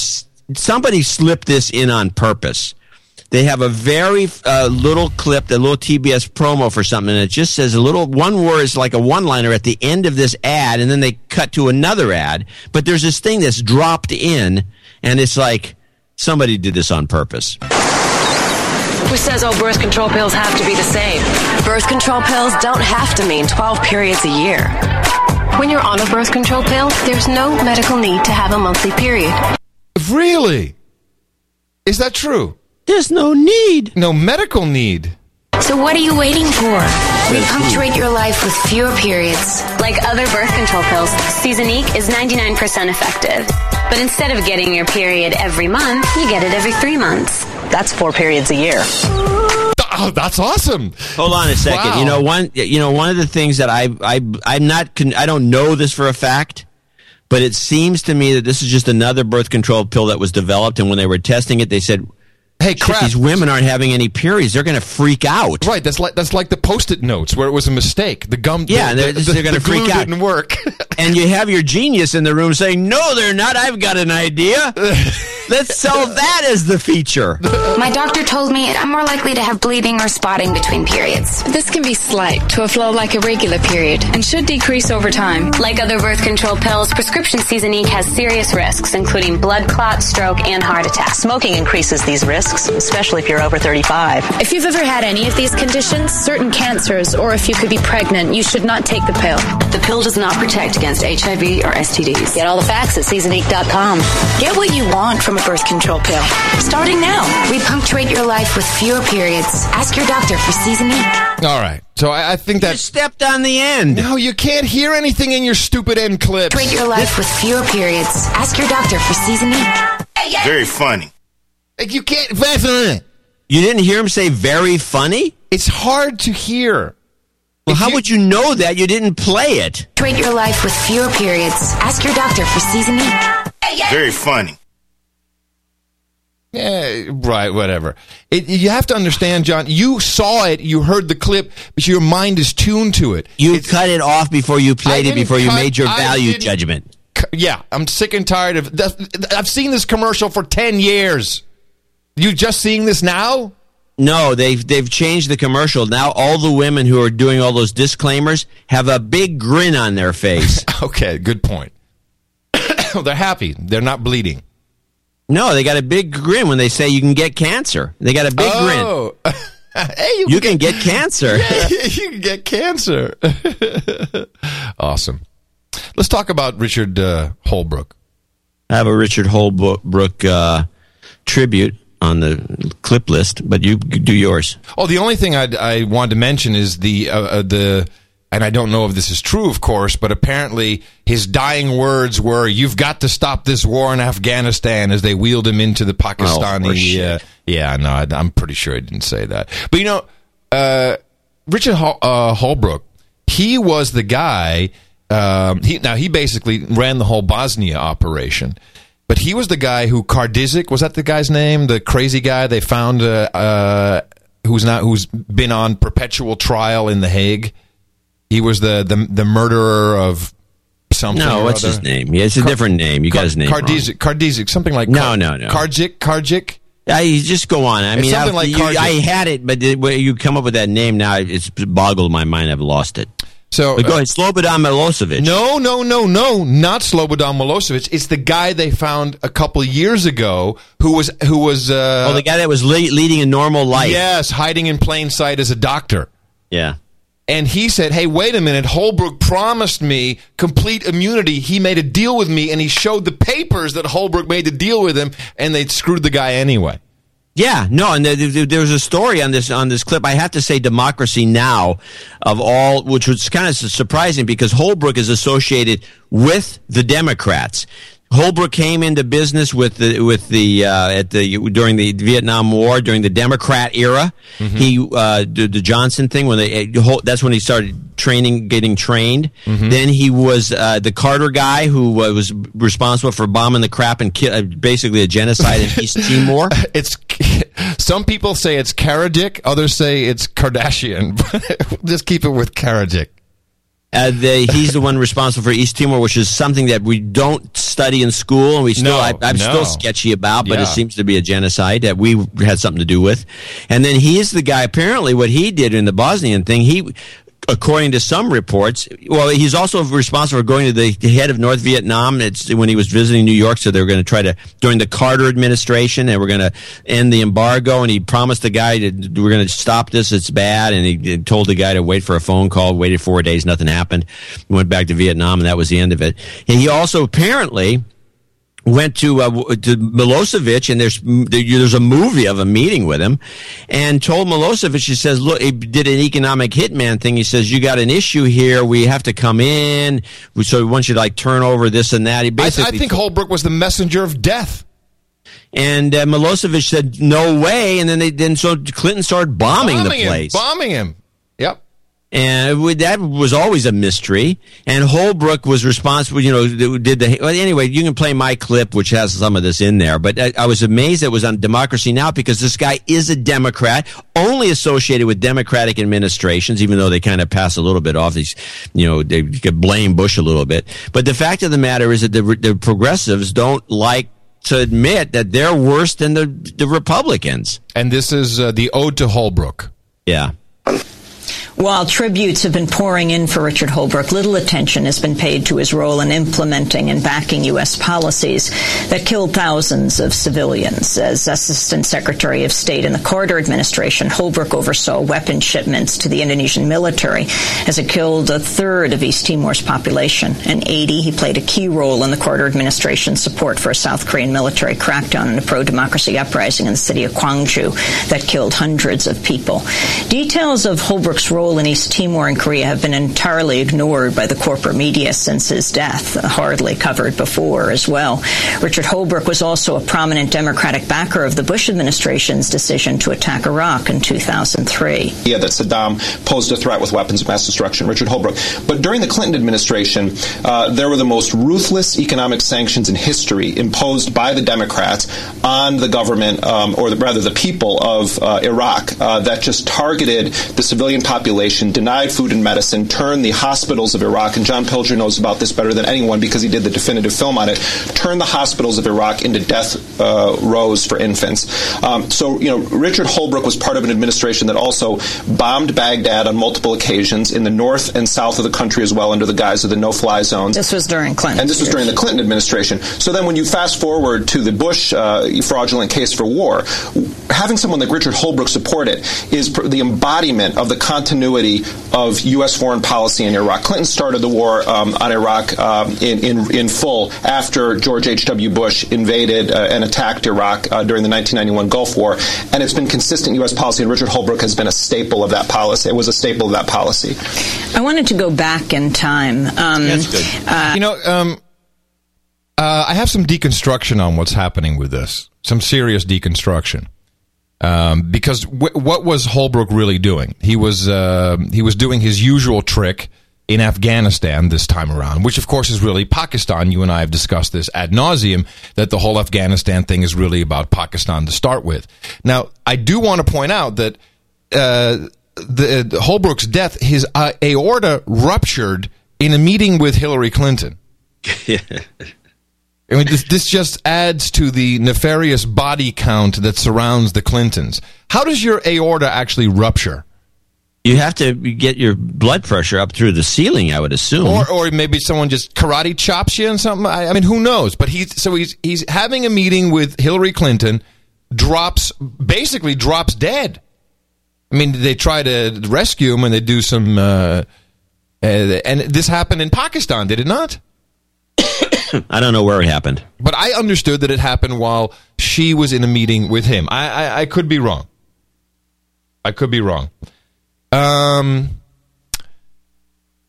Speaker 3: somebody slipped this in on purpose. They have a very uh, little clip, a little TBS promo for something, and it just says a little one word is like a one liner at the end of this ad, and then they cut to another ad. But there's this thing that's dropped in, and it's like somebody did this on purpose.
Speaker 42: Who says all birth control pills have to be the same?
Speaker 43: Birth control pills don't have to mean 12 periods a year. When you're on a birth control pill, there's no medical need to have a monthly period.
Speaker 1: Really? Is that true?
Speaker 3: There's no need.
Speaker 1: No medical need.
Speaker 44: So what are you waiting for? Repunctuate your life with fewer periods.
Speaker 36: Like other birth control pills, Seasonique is 99% effective. But instead of getting your period every month, you get it every three months.
Speaker 45: That's four periods a year.
Speaker 1: Oh, that's awesome.
Speaker 3: Hold on a second.
Speaker 1: Wow.
Speaker 3: You know one. You know one of the things that I I I'm not. I don't know this for a fact, but it seems to me that this is just another birth control pill that was developed, and when they were testing it, they said.
Speaker 1: Hey,
Speaker 3: "Shit. These women aren't having any periods. They're going to freak out.
Speaker 1: Right, that's like that's like the post-it notes where it was a mistake. The gum,
Speaker 3: Yeah,
Speaker 1: the,
Speaker 3: they're,
Speaker 1: the,
Speaker 3: they're going
Speaker 1: the
Speaker 3: to freak out.
Speaker 1: Didn't work.
Speaker 3: and you have your genius in the room saying, "No, they're not. I've got an idea. Let's sell that as the feature."
Speaker 44: My doctor told me I'm more likely to have bleeding or spotting between periods.
Speaker 38: This can be slight to a flow like a regular period and should decrease over time.
Speaker 36: Like other birth control pills, prescription Seasonique has serious risks, including blood clot, stroke, and heart attack.
Speaker 45: Smoking increases these risks, especially if you're over 35.
Speaker 38: If you've ever had any of these conditions, certain cancers, or if you could be pregnant, you should not take the pill.
Speaker 42: The pill does not protect against HIV or STDs.
Speaker 45: Get all the facts at seasonique.com.
Speaker 38: Get what you want from a birth control pill. Starting now.
Speaker 44: we punctuate your life with fewer periods. Ask your doctor for Seasonique.
Speaker 1: All right, so I, I think that you
Speaker 3: stepped on the end.
Speaker 1: No, you can't hear anything in your stupid end clip.
Speaker 44: Treat your life with fewer periods. Ask your doctor for Seasonique.
Speaker 46: Very funny.
Speaker 1: Like, You can't. That's
Speaker 3: You didn't hear him say "very funny."
Speaker 1: It's hard to hear.
Speaker 3: Well, how would you know that? You didn't play it.
Speaker 44: Treat your life with fewer periods. Ask your doctor for Seasonique.
Speaker 46: Very funny.
Speaker 1: Yeah, right, whatever. It, you have to understand, John. You saw it, you heard the clip, but your mind is tuned to it.
Speaker 3: You cut it off before you played it.
Speaker 1: didn't
Speaker 3: Before you made your value judgment.
Speaker 1: C- Yeah, I'm sick and tired of. that- I've seen this commercial for ten years. You just seeing this now?
Speaker 3: No, they've they've changed the commercial. Now all the women who are doing all those disclaimers have a big grin on their face.
Speaker 1: Okay, good point. They're happy. They're not bleeding.
Speaker 3: no, they got a big grin when they say you can get cancer. They got a big grin.
Speaker 1: oh. hey, you,
Speaker 3: You can get cancer.
Speaker 1: you can get cancer. awesome. Let's talk about Richard uh, Holbrooke.
Speaker 3: I have a Richard Holbrooke uh, tribute on the clip list, but you do yours.
Speaker 1: Oh, the only thing I'd, I wanted to mention is the uh, uh, the, and I don't know if this is true, of course, but apparently his dying words were, "You've got to stop this war in Afghanistan." As they wheeled him into the Pakistani.
Speaker 3: horseshit.
Speaker 1: uh, yeah, no, I, I'm pretty sure I didn't say that. But you know, uh, Richard Hol- uh, Holbrooke, he was the guy. Um, he now he basically ran the whole Bosnia operation. But he was the guy who Kardizik was that the guy's name? The crazy guy they found uh, uh, who's not who's been on perpetual trial in the Hague. He was the the, the murderer of something.
Speaker 3: No, what's
Speaker 1: other.
Speaker 3: his name? Yeah, it's a different name. You got his name.
Speaker 1: Kardizik, Kardizik, something like
Speaker 3: No,
Speaker 1: Kar-
Speaker 3: no, no.
Speaker 1: Karjik.
Speaker 3: Yeah, you just go on. I mean,
Speaker 1: something
Speaker 3: I,
Speaker 1: like
Speaker 3: you- I had it, but you come up with that name now, it's boggled my mind. I've lost it.
Speaker 1: So
Speaker 3: But go ahead, Slobodan Milosevic.
Speaker 1: No, no, no, no, not Slobodan Milosevic. It's the guy they found a couple years ago who was who was uh,
Speaker 3: oh, the guy that was le- leading a normal life.
Speaker 1: yes, hiding in plain sight as a doctor.
Speaker 3: Yeah.
Speaker 1: And he said, "Hey, wait a minute. Holbrooke promised me complete immunity. He made a deal with me, and he showed the papers that Holbrooke made the deal with him, and they screwed the guy anyway."
Speaker 3: Yeah, no, and there, was a story on this on this clip. I have to say, Democracy Now, of all, which was kind of surprising because Holbrooke is associated with the Democrats. Holbrooke came into business with the with the uh, at the during the Vietnam War during the Democrat era. He uh, did the Johnson thing when they uh, that's when he started training, getting trained. Then he was uh, the Carter guy who was responsible for bombing the crap and ki- uh, basically a genocide in East Timor.
Speaker 1: It's some people say it's Karadik, others say it's Kardashian. Just keep it with Karadik.
Speaker 3: Uh, the, he's the one responsible for East Timor, which is something that we don't study in school, and we still
Speaker 1: No,
Speaker 3: I, I'm
Speaker 1: no.
Speaker 3: still sketchy about. But
Speaker 1: Yeah.
Speaker 3: it seems to be a genocide that we had something to do with. And then he is the guy. Apparently, what he did in the Bosnian thing, he. According to some reports, well, he's also responsible for going to the head of North Vietnam. It's when he was visiting New York, so they were going to try to during the Carter administration, and we're going to end the embargo, and he promised the guy that we're going to stop this. It's bad, and he told the guy to wait for a phone call. Waited four days, nothing happened. Went back to Vietnam, and that was the end of it. And he also apparently went to uh, to Milosevic, and there's there's a movie of a meeting with him, and told Milosevic, he says, look, he did an economic hitman thing. He says, you got an issue here. We have to come in. So we want you to like turn over this and that. He basically,
Speaker 1: I, I think Holbrooke was the messenger of death.
Speaker 3: And uh, Milosevic said, "No way!" And then they then so Clinton started bombing, bombing the place,
Speaker 1: him, bombing him. Yep.
Speaker 3: And that was always a mystery. And Holbrooke was responsible, you know, did the, well, anyway, you can play my clip, which has some of this in there. But I, I, was amazed it was on Democracy Now! because this guy is a Democrat, only associated with Democratic administrations, even though they kind of pass a little bit off these, you know, they could blame Bush a little bit. But the fact of the matter is that the, the progressives don't like to admit that they're worse than the, the Republicans.
Speaker 1: And this is uh, the ode to Holbrooke.
Speaker 3: Yeah.
Speaker 47: While tributes have been pouring in for Richard Holbrooke, little attention has been paid to his role in implementing and backing U.S. policies that killed thousands of civilians. As Assistant Secretary of State in the Carter administration, Holbrooke oversaw weapon shipments to the Indonesian military as it killed a third of East Timor's population. In 80, he played a key role in the Carter administration's support for a South Korean military crackdown in a pro-democracy uprising in the city of Gwangju that killed hundreds of people. Details of Holbrooke's role role in East Timor and Korea have been entirely ignored by the corporate media since his death, hardly covered before as well. Richard Holbrooke was also a prominent Democratic backer of the Bush administration's decision to attack Iraq in 2003.
Speaker 48: Yeah, that Saddam posed a threat with weapons of mass destruction, Richard Holbrooke. But during the Clinton administration, uh, there were the most ruthless economic sanctions in history imposed by the Democrats on the government, um, or the, rather the people of uh, Iraq, uh, that just targeted the civilian population population, denied food and medicine, turned the hospitals of Iraq, and John Pilger knows about this better than anyone because he did the definitive film on it, turned the hospitals of Iraq into death uh, rows for infants. Um, so, you know, Richard Holbrooke was part of an administration that also bombed Baghdad on multiple occasions in the north and south of the country as well under the guise of the no-fly zones.
Speaker 47: This was during Clinton.
Speaker 48: And this was during the Clinton administration. So then when you fast forward to the Bush uh, fraudulent case for war, having someone like Richard Holbrooke support it is the embodiment of the continuity continuity of U.S. foreign policy in Iraq. Clinton started the war um, on Iraq um, in, in, in full after George H.W. Bush invaded uh, and attacked Iraq uh, during the 1991 Gulf War, and it's been consistent U.S. policy, and Richard Holbrooke has been a staple of that policy. It was a staple of that policy.
Speaker 47: I wanted to go back in time. Um,
Speaker 3: That's good.
Speaker 1: Uh, you know, um, uh, I have some deconstruction on what's happening with this, some serious deconstruction. Um, because w- what was Holbrooke really doing? He was uh, he was doing his usual trick in Afghanistan this time around, which of course is really Pakistan. You and I have discussed this ad nauseum that the whole Afghanistan thing is really about Pakistan to start with. Now, I do want to point out that uh, the, the Holbrooke's death, his uh, aorta ruptured in a meeting with Hillary Clinton. I mean, this, this just adds to the nefarious body count that surrounds the Clintons. How does your aorta actually rupture?
Speaker 3: You have to get your blood pressure up through the ceiling, I would assume.
Speaker 1: Or, or maybe someone just karate chops you and something. I, I mean, who knows? But he's so he's he's having a meeting with Hillary Clinton, drops basically drops dead. I mean, they try to rescue him and they do some. Uh, uh, and this happened in Pakistan, did it not?
Speaker 3: I don't know where it happened.
Speaker 1: But I understood that it happened while she was in a meeting with him. I, I, I could be wrong. I could be wrong. Um.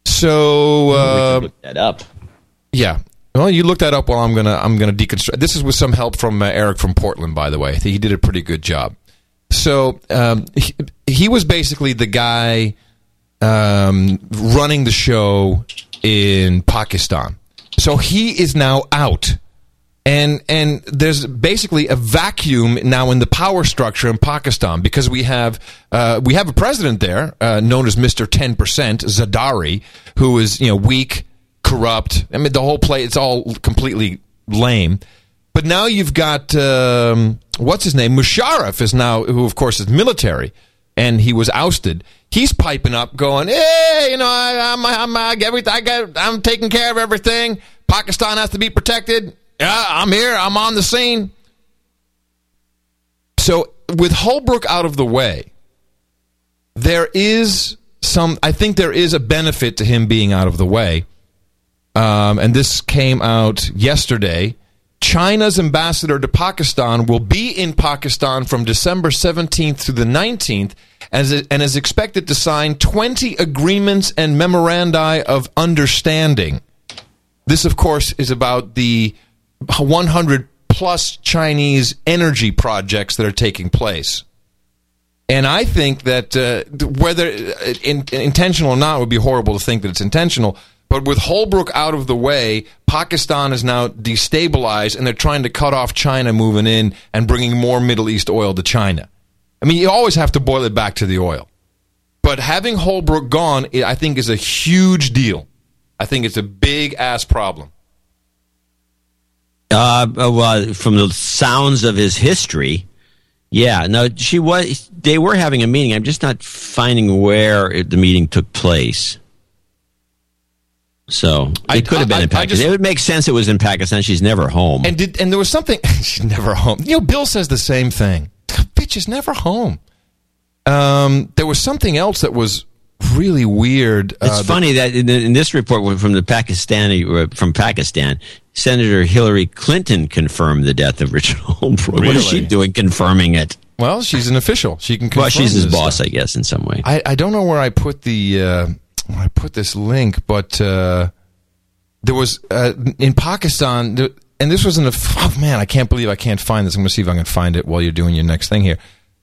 Speaker 1: So uh,
Speaker 3: look that up.
Speaker 1: Yeah. Well, you look that up while I'm gonna I'm gonna deconstruct. This is with some help from uh, Eric from Portland, by the way. He did a pretty good job. So um, he, he was basically the guy um, running the show in Pakistan. So he is now out. And and there's basically a vacuum now in the power structure in Pakistan because we have uh, we have a president there uh, known as Mister Ten Percent Zardari, who is you know weak, corrupt. I mean the whole play it's all completely lame. But now you've got um, what's his name Musharraf is now who of course is military and he was ousted. He's piping up, going, "Hey, you know, I, I'm, I'm, I, everything, I got, I'm taking care of everything. Pakistan has to be protected. Yeah, I'm here. I'm on the scene." So, with Holbrooke out of the way, there is some. I think there is a benefit to him being out of the way. Um, and this came out yesterday. China's ambassador to Pakistan will be in Pakistan from December 17th through the 19th it, and is expected to sign 20 agreements and memorandi of understanding. This, of course, is about the 100 plus Chinese energy projects that are taking place. And I think that uh, whether uh, in, intentional or not it would be horrible to think that it's intentional. But with Holbrooke out of the way, Pakistan is now destabilized, and they're trying to cut off China moving in and bringing more Middle East oil to China. I mean, you always have to boil it back to the oil. But having Holbrooke gone, I think, is a huge deal. I think it's a big ass problem.
Speaker 3: Uh, well, from the sounds of his history, yeah. No, she was. They were having a meeting. I'm just not finding where the meeting took place. So it
Speaker 1: I-
Speaker 3: could have been
Speaker 1: I-
Speaker 3: in Pakistan.
Speaker 1: just-
Speaker 3: it would make sense. It was in Pakistan. She's never home.
Speaker 1: And did and there was something she's never home. You know, Bill says the same thing. Bitch is never home. Um, there was something else that was really weird.
Speaker 3: It's
Speaker 1: uh, that-
Speaker 3: funny that in, in this report from the Pakistani uh, from Pakistan, Senator Hillary Clinton confirmed the death of Richard Holbrooke. What is she doing confirming it?
Speaker 1: Well, she's an official. She can.
Speaker 3: Well, she's his boss,
Speaker 1: stuff.
Speaker 3: I guess, in some way.
Speaker 1: I, I don't know where I put the uh, I put this link, but uh, there was uh, in Pakistan, there, and this was in the. Oh man, I can't believe I can't find this. I'm going to see if I can find it while you're doing your next thing here.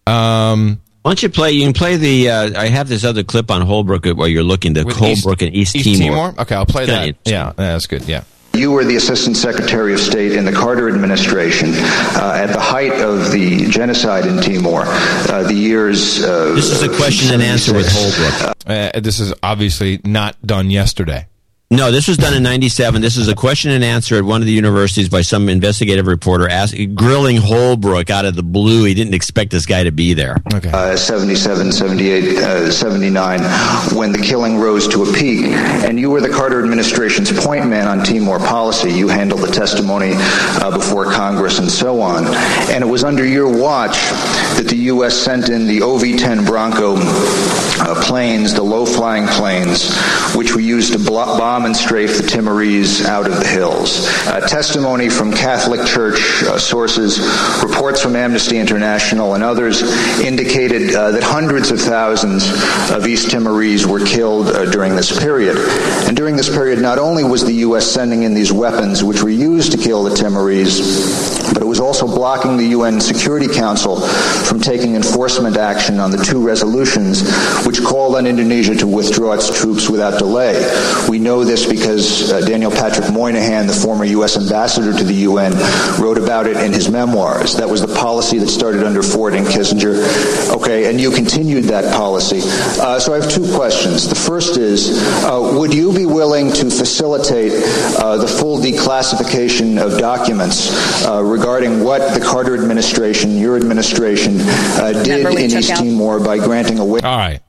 Speaker 1: Um,
Speaker 3: Why don't you play? You can play the. Uh, I have this other clip on Holbrooke while you're looking. The
Speaker 1: Holbrook
Speaker 3: Holbrooke and East, Timor.
Speaker 1: Okay, I'll play that. Yeah, that's good. Yeah.
Speaker 49: You were the Assistant Secretary of State in the Carter administration uh, at the height of the genocide in Timor, uh, the years. Uh,
Speaker 3: This is a question and answer with
Speaker 49: 76.
Speaker 3: Holbrooke.
Speaker 1: Uh, this is obviously not done yesterday.
Speaker 3: No, this was done in '97. This is a question and answer at one of the universities by some investigative reporter asking, grilling Holbrooke out of the blue. He didn't expect this guy to be there.
Speaker 1: Okay.
Speaker 49: Uh, 77, 78, uh, 79, when the killing rose to a peak. And you were the Carter administration's point man on Timor policy. You handled the testimony uh, before Congress and so on. And it was under your watch that the U.S. sent in the OV 10 Bronco uh, planes, the low flying planes, which were used to blo- bomb and strafe the Timorese out of the hills. Uh, testimony from Catholic Church uh, sources, reports from Amnesty International, and others indicated uh, that hundreds of thousands of East Timorese were killed uh, during this period. And during this period, not only was the U.S. sending in these weapons, which were used to kill the Timorese, but it was also blocking the UN Security Council from taking enforcement action on the two resolutions which called on Indonesia to withdraw its troops without delay. We know this because uh, Daniel Patrick Moynihan, the former U.S. ambassador to the UN, wrote about it in his memoirs. That was the policy that started under Ford and Kissinger. Okay, and you continued that policy. Uh, so I have two questions. The first is, uh, would you be willing to facilitate uh, the full declassification of documents uh, regarding what the Carter administration, your administration, uh, did in East
Speaker 47: out-
Speaker 49: Timor by granting a waiver?
Speaker 1: All right.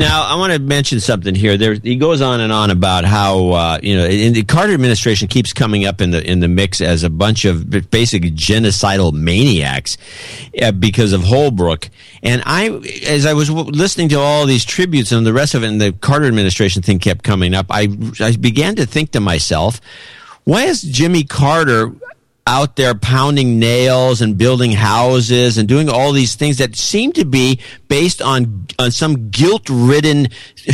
Speaker 3: Now, I want to mention something here. There, he goes on and on about how uh, you know, the Carter administration keeps coming up in the in the mix as a bunch of basic genocidal maniacs uh, because of Holbrooke. And I, as I was w- listening to all these tributes and the rest of it, and the Carter administration thing kept coming up, I I began to think to myself, why is Jimmy Carter out there pounding nails and building houses and doing all these things that seem to be based on on some guilt-ridden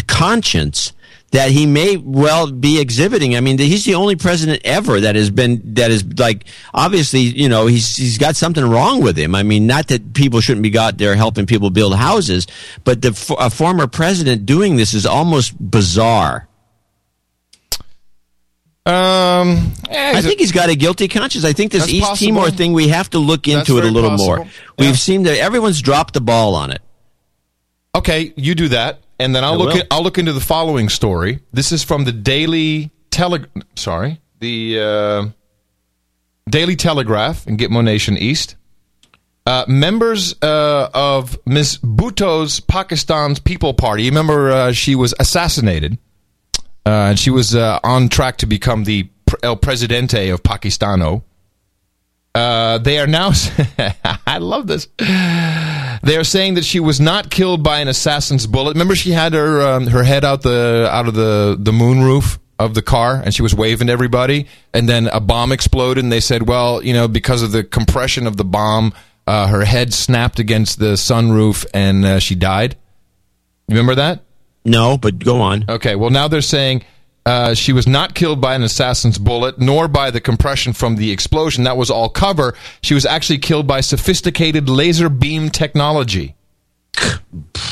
Speaker 3: conscience that he may well be exhibiting. I mean, he's the only president ever that has been that is like obviously, you know, he's he's got something wrong with him. I mean, not that people shouldn't be out there helping people build houses, but the a former president doing this is almost bizarre.
Speaker 1: Um,
Speaker 3: I think he's got a guilty conscience. I think this East
Speaker 1: possible.
Speaker 3: Timor thing we have to look into it a little
Speaker 1: possible.
Speaker 3: more. We've seen that everyone's dropped the ball on it.
Speaker 1: Okay, you do that, and then I'll
Speaker 3: I
Speaker 1: look. At, I'll look into the following story. This is from the Daily Tele. Sorry, the uh, Daily Telegraph in Gitmo Nation East. Uh, members uh, of Ms. Bhutto's Pakistan's People Party. Remember uh, she was assassinated, uh, and she was uh, on track to become the El Presidente of Pakistano. Uh, they are now. I love this. They are saying that she was not killed by an assassin's bullet. Remember, she had her um, her head out the out of the the moon roof of the car and she was waving to everybody and then a bomb exploded and they said well you know because of the compression of the bomb uh, her head snapped against the sunroof and uh, she died remember that
Speaker 3: No, but go on.
Speaker 1: okay well now they're saying uh, she was not killed by an assassin's bullet nor by the compression from the explosion that was all cover she was actually killed by sophisticated laser beam technology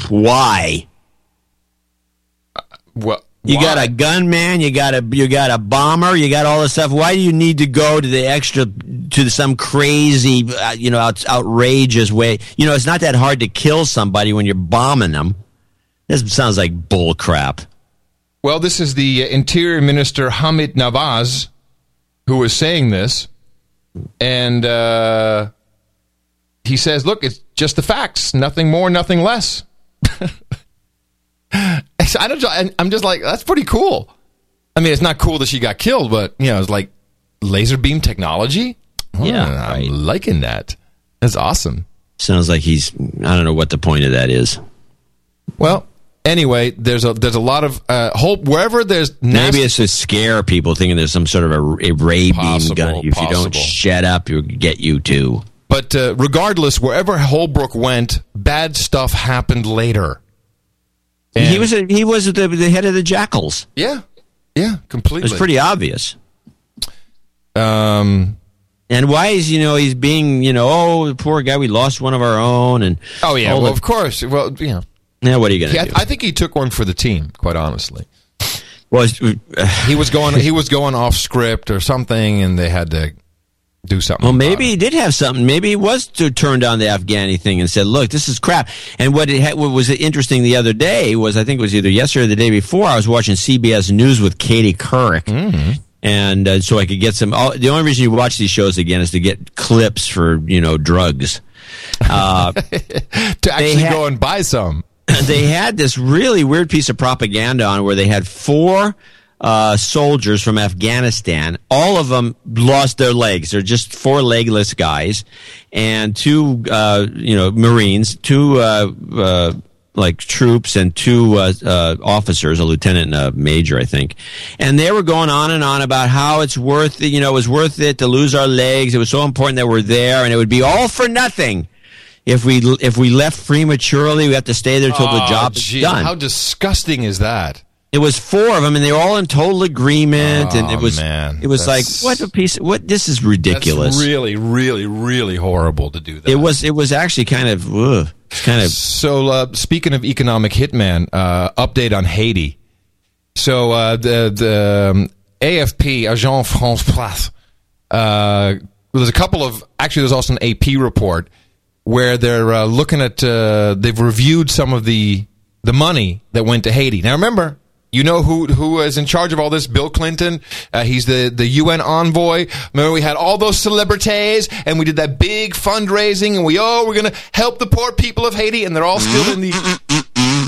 Speaker 3: Why?
Speaker 1: well
Speaker 3: You got a gunman, you got a you got a bomber, you got all this stuff. Why do you need to go to the extra to some crazy, uh, you know, out, outrageous way? You know, it's not that hard to kill somebody when you're bombing them. This sounds like bull crap.
Speaker 1: Well, this is the Interior Minister Hamid Nawaz who was saying this, and uh, he says, "Look, it's just the facts, nothing more, nothing less." I don't. I'm just like that's pretty cool. I mean, it's not cool that she got killed, but you know, it's like laser beam technology. Oh,
Speaker 3: Yeah,
Speaker 1: I'm liking that. That's awesome.
Speaker 3: Sounds like he's. I don't know what the point of that is.
Speaker 1: Well, anyway, there's a there's a lot of uh, hope wherever there's
Speaker 3: Maybe it's to scare people, thinking there's some sort of a, a ray
Speaker 1: Possible,
Speaker 3: beam gun. If you don't shut up, you'll get you too.
Speaker 1: But uh, regardless, wherever Holbrooke went, bad stuff happened later.
Speaker 3: he was a, he was the, the head of the Jackals.
Speaker 1: Yeah, yeah, completely.
Speaker 3: It was pretty obvious.
Speaker 1: Um,
Speaker 3: and why is you know he's being you know oh the poor guy we lost one of our own and
Speaker 1: Oh yeah, well
Speaker 3: the-
Speaker 1: of course. Well, yeah.
Speaker 3: Yeah what are you gonna
Speaker 1: He-
Speaker 3: do?
Speaker 1: I think he took one for the team. Quite honestly,
Speaker 3: well,
Speaker 1: he was going he was going off script or something, and they had to do something.
Speaker 3: Well, maybe he did have something. Maybe he was to turn down the Afghani thing and said, "Look, this is crap." And what it what was interesting the other day was, I think it was either yesterday or the day before, I was watching CBS News with Katie Couric,
Speaker 1: Mm-hmm.
Speaker 3: and uh, so I could get some. All, the only reason you watch these shows again is to get clips for you know drugs. Uh,
Speaker 1: to actually
Speaker 3: had-
Speaker 1: go and buy some.
Speaker 3: they had this really weird piece of propaganda on where they had four uh, soldiers from Afghanistan. All of them lost their legs. They're just four legless guys, and two, uh, you know, Marines, two. Uh, uh, like troops and two uh, uh, officers, a lieutenant and a major, I think, and they were going on and on about how it's worth it. You know, it was worth it to lose our legs. It was so important that we're there, and it would be all for nothing if we if we left prematurely. We have to stay there till the
Speaker 1: Oh,
Speaker 3: job is
Speaker 1: gee,
Speaker 3: done.
Speaker 1: How disgusting is that?
Speaker 3: It was four of them, and they were all in total agreement. and
Speaker 1: Oh,
Speaker 3: it was
Speaker 1: man.
Speaker 3: it was like what a piece. What this is ridiculous.
Speaker 1: That's really, really, really horrible to do that.
Speaker 3: it was it was actually kind of ugh, kind of
Speaker 1: So, uh, speaking of economic hitman, uh, update on Haiti. So, uh, the the um, AFP, Agence France Presse, uh, there's a couple of actually, there's also an AP report where they're uh, looking at uh, they've reviewed some of the the money that went to Haiti. Now, remember. You know who who is in charge of all this? Bill Clinton. Uh, he's the, the UN envoy. Remember, we had all those celebrities, and we did that big fundraising, and we oh, we're gonna help the poor people of Haiti, and they're all still in the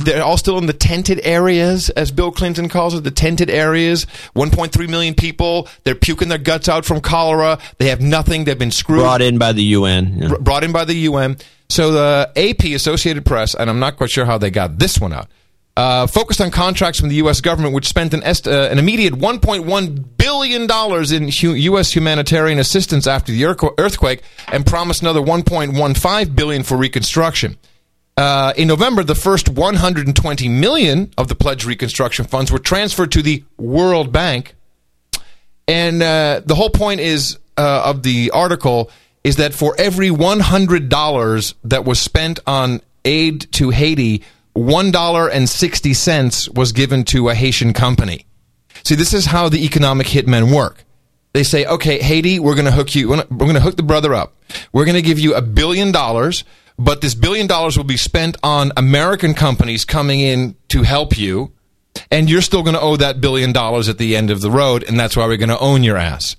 Speaker 1: they're all still in the tented areas, as Bill Clinton calls it, the tented areas. 1.3 million people. They're puking their guts out from cholera. They have nothing. They've been screwed.
Speaker 3: brought in by the UN. Yeah.
Speaker 1: br- brought in by the UN. So the AP, Associated Press, and I'm not quite sure how they got this one out, uh, focused on contracts from the U.S. government, which spent an, est- uh, an immediate 1.1 billion dollars in hu- U.S. humanitarian assistance after the earthqu- earthquake, and promised another 1.15 billion for reconstruction. Uh, in November, the first 120 million of the pledged reconstruction funds were transferred to the World Bank. And uh, the whole point is uh, of the article is that for every one hundred dollars that was spent on aid to Haiti, one dollar and sixty cents was given to a Haitian company. See, this is how the economic hitmen work. They say, "Okay, Haiti, we're going to hook you. We're going to hook the brother up. We're going to give you a billion dollars." But this billion dollars will be spent on American companies coming in to help you and you're still going to owe that billion dollars at the end of the road, and that's why we're going to own your ass.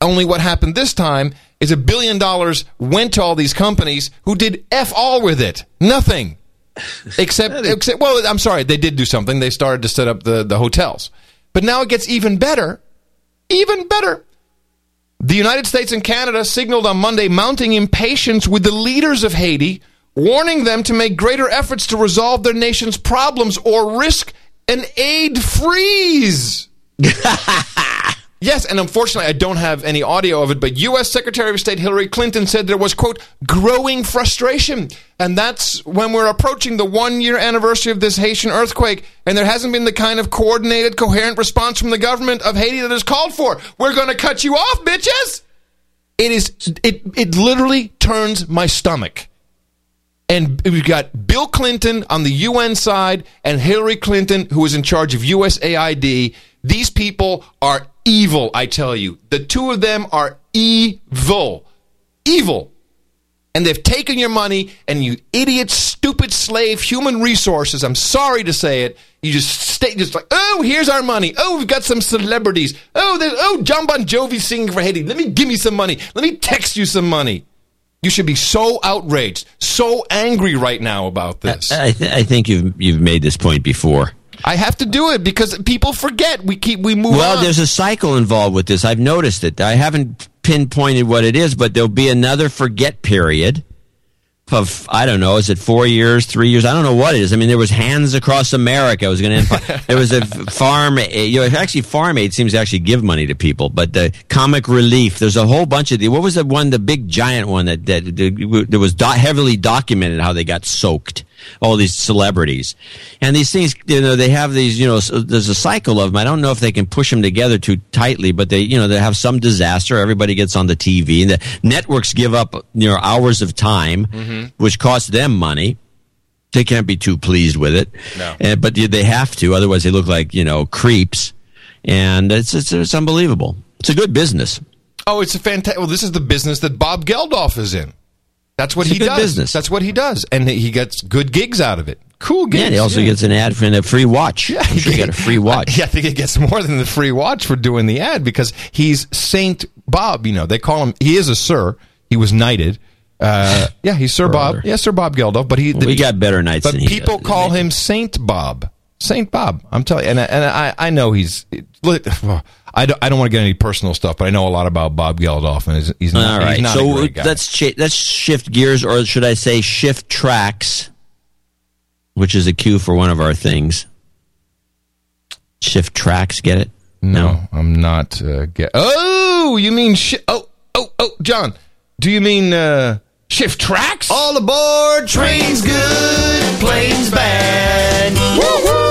Speaker 1: Only what happened this time is a billion dollars went to all these companies who did f all with it, nothing, except except. Well, I'm sorry, they did do something. They started to set up the the hotels, but now it gets even better, even better. The United States and Canada signaled on Monday mounting impatience with the leaders of Haiti, warning them to make greater efforts to resolve their nation's problems or risk an aid freeze. Yes, and unfortunately, I don't have any audio of it, but U.S. Secretary of State Hillary Clinton said there was, quote, growing frustration. And that's when we're approaching the one year anniversary of this Haitian earthquake, and there hasn't been the kind of coordinated, coherent response from the government of Haiti that is called for. We're going to cut you off, bitches! It is, it, it literally turns my stomach. And we've got Bill Clinton on the UN side and Hillary Clinton, who is in charge of USAID. These people are evil, I tell you. The two of them are evil. Evil. And they've taken your money, and you idiot, stupid slave, human resources. I'm sorry to say it. You just stay, just like, oh, here's our money. Oh, we've got some celebrities. Oh, there's, oh, Jon Bon Jovi singing for Haiti. Let me give me some money. Let me text you some money. You should be so outraged, so angry right now about this.
Speaker 3: I, th- I think you've you've made this point before.
Speaker 1: I have to do it because people forget. We keep we move
Speaker 3: well,
Speaker 1: on.
Speaker 3: there's a cycle involved with this. I've noticed it. I haven't pinpointed what it is, but there'll be another forget period of I don't know, is it four years, three years? I don't know what it is. I mean, there was Hands Across America. It was going to there was a farm. Eh, you know, actually, Farm Aid seems to actually give money to people, but the Comic Relief. There's a whole bunch of the. What was the one, the big giant one that that, that was do, heavily documented how they got soaked all these celebrities. And these things you know they have these you know there's a cycle of them i don't know if they can push them together too tightly but they you know they have some disaster. Everybody gets on the tv and the networks give up you know hours of time mm-hmm. which costs them money. They can't be too pleased with it.
Speaker 1: No.
Speaker 3: and, but they have to. Otherwise they look like you know creeps. And it's it's, it's unbelievable. It's a good business.
Speaker 1: Oh it's a fantastic well this is the business that bob geldof is in that's what
Speaker 3: It's
Speaker 1: he does.
Speaker 3: business.
Speaker 1: That's what he does, and he gets good gigs out of it. Cool gigs.
Speaker 3: yeah and he also
Speaker 1: yeah.
Speaker 3: gets an ad for a free watch yeah, he got a free watch
Speaker 1: Yeah, I think he gets more than the free watch for doing the ad because he's Saint Bob. You know, they call him. He is a Sir. He was knighted. Uh, yeah, he's Sir Bob.
Speaker 3: Brother.
Speaker 1: Yeah, Sir Bob Geldof. But he,
Speaker 3: Well, we got better knights
Speaker 1: But people
Speaker 3: does,
Speaker 1: call him Saint Bob. Saint Bob. I'm telling you, and, and I, I know he's. I don't, I don't want to get any personal stuff, but I know a lot about Bob Geldof, and he's, he's not.
Speaker 3: All right,
Speaker 1: he's not a
Speaker 3: so let's let's shift gears, or should I say, shift tracks, which is a cue for one of our things. Shift tracks, get it?
Speaker 1: No, I'm not. Uh, get. Oh, you mean shi- Oh, oh, oh, John. Do you mean uh, shift tracks?
Speaker 31: All aboard, trains good, planes bad.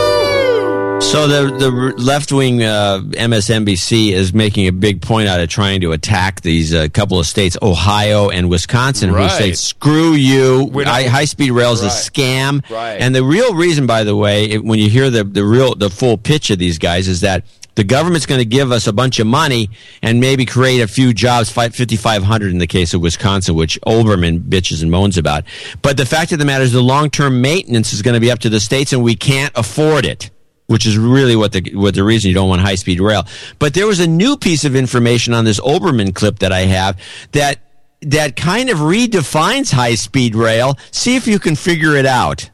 Speaker 3: So the the left wing uh, MSNBC is making a big point out of trying to attack these uh, couple of states, Ohio and Wisconsin, who say screw you. High speed rail is a scam.
Speaker 1: Right.
Speaker 3: And the real reason, by the way, it, when you hear the the real the full pitch of these guys, is that the government's going to give us a bunch of money and maybe create a few jobs, 5,500 in the case of Wisconsin, which Olbermann bitches and moans about. But the fact of the matter is the long-term maintenance is going to be up to the states and we can't afford it which is really what the what the reason you don't want high speed rail. But there was a new piece of information on this Olbermann clip that I have that that kind of redefines high speed rail. See if you can figure it out.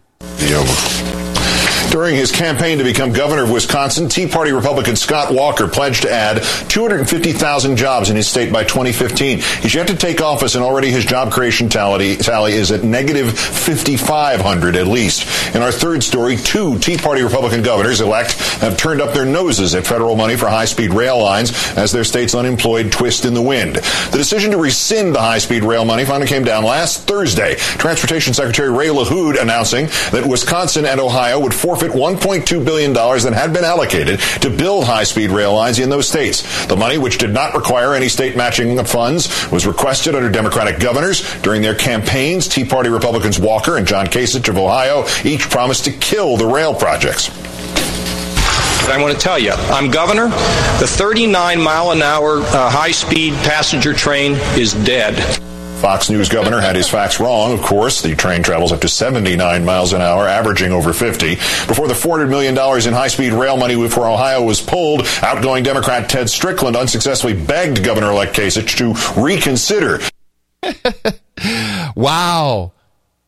Speaker 50: During his campaign to become governor of Wisconsin, Tea Party Republican Scott Walker pledged to add 250,000 jobs in his state by 2015. He's yet to take office, and already his job creation tally, tally is at negative 5,500 at least. In our third story, two Tea Party Republican governors elect have turned up their noses at federal money for high speed rail lines as their state's unemployed twist in the wind. The decision to rescind the high speed rail money finally came down last Thursday. Transportation Secretary Ray LaHood announcing that Wisconsin and Ohio would forfeit $1.2 billion that had been allocated to build high speed rail lines in those states. The money, which did not require any state matching funds, was requested under Democratic governors during their campaigns. Tea Party Republicans Walker and John Kasich of Ohio each promised to kill the rail projects.
Speaker 51: I want to tell you, I'm governor. The 39 mile an hour uh, high speed passenger train is dead.
Speaker 50: Fox News governor had his facts wrong, of course. The train travels up to 79 miles an hour, averaging over 50. Before the $400 million in high speed rail money for Ohio was pulled, outgoing Democrat Ted Strickland unsuccessfully begged Governor elect Kasich to reconsider.
Speaker 1: Wow.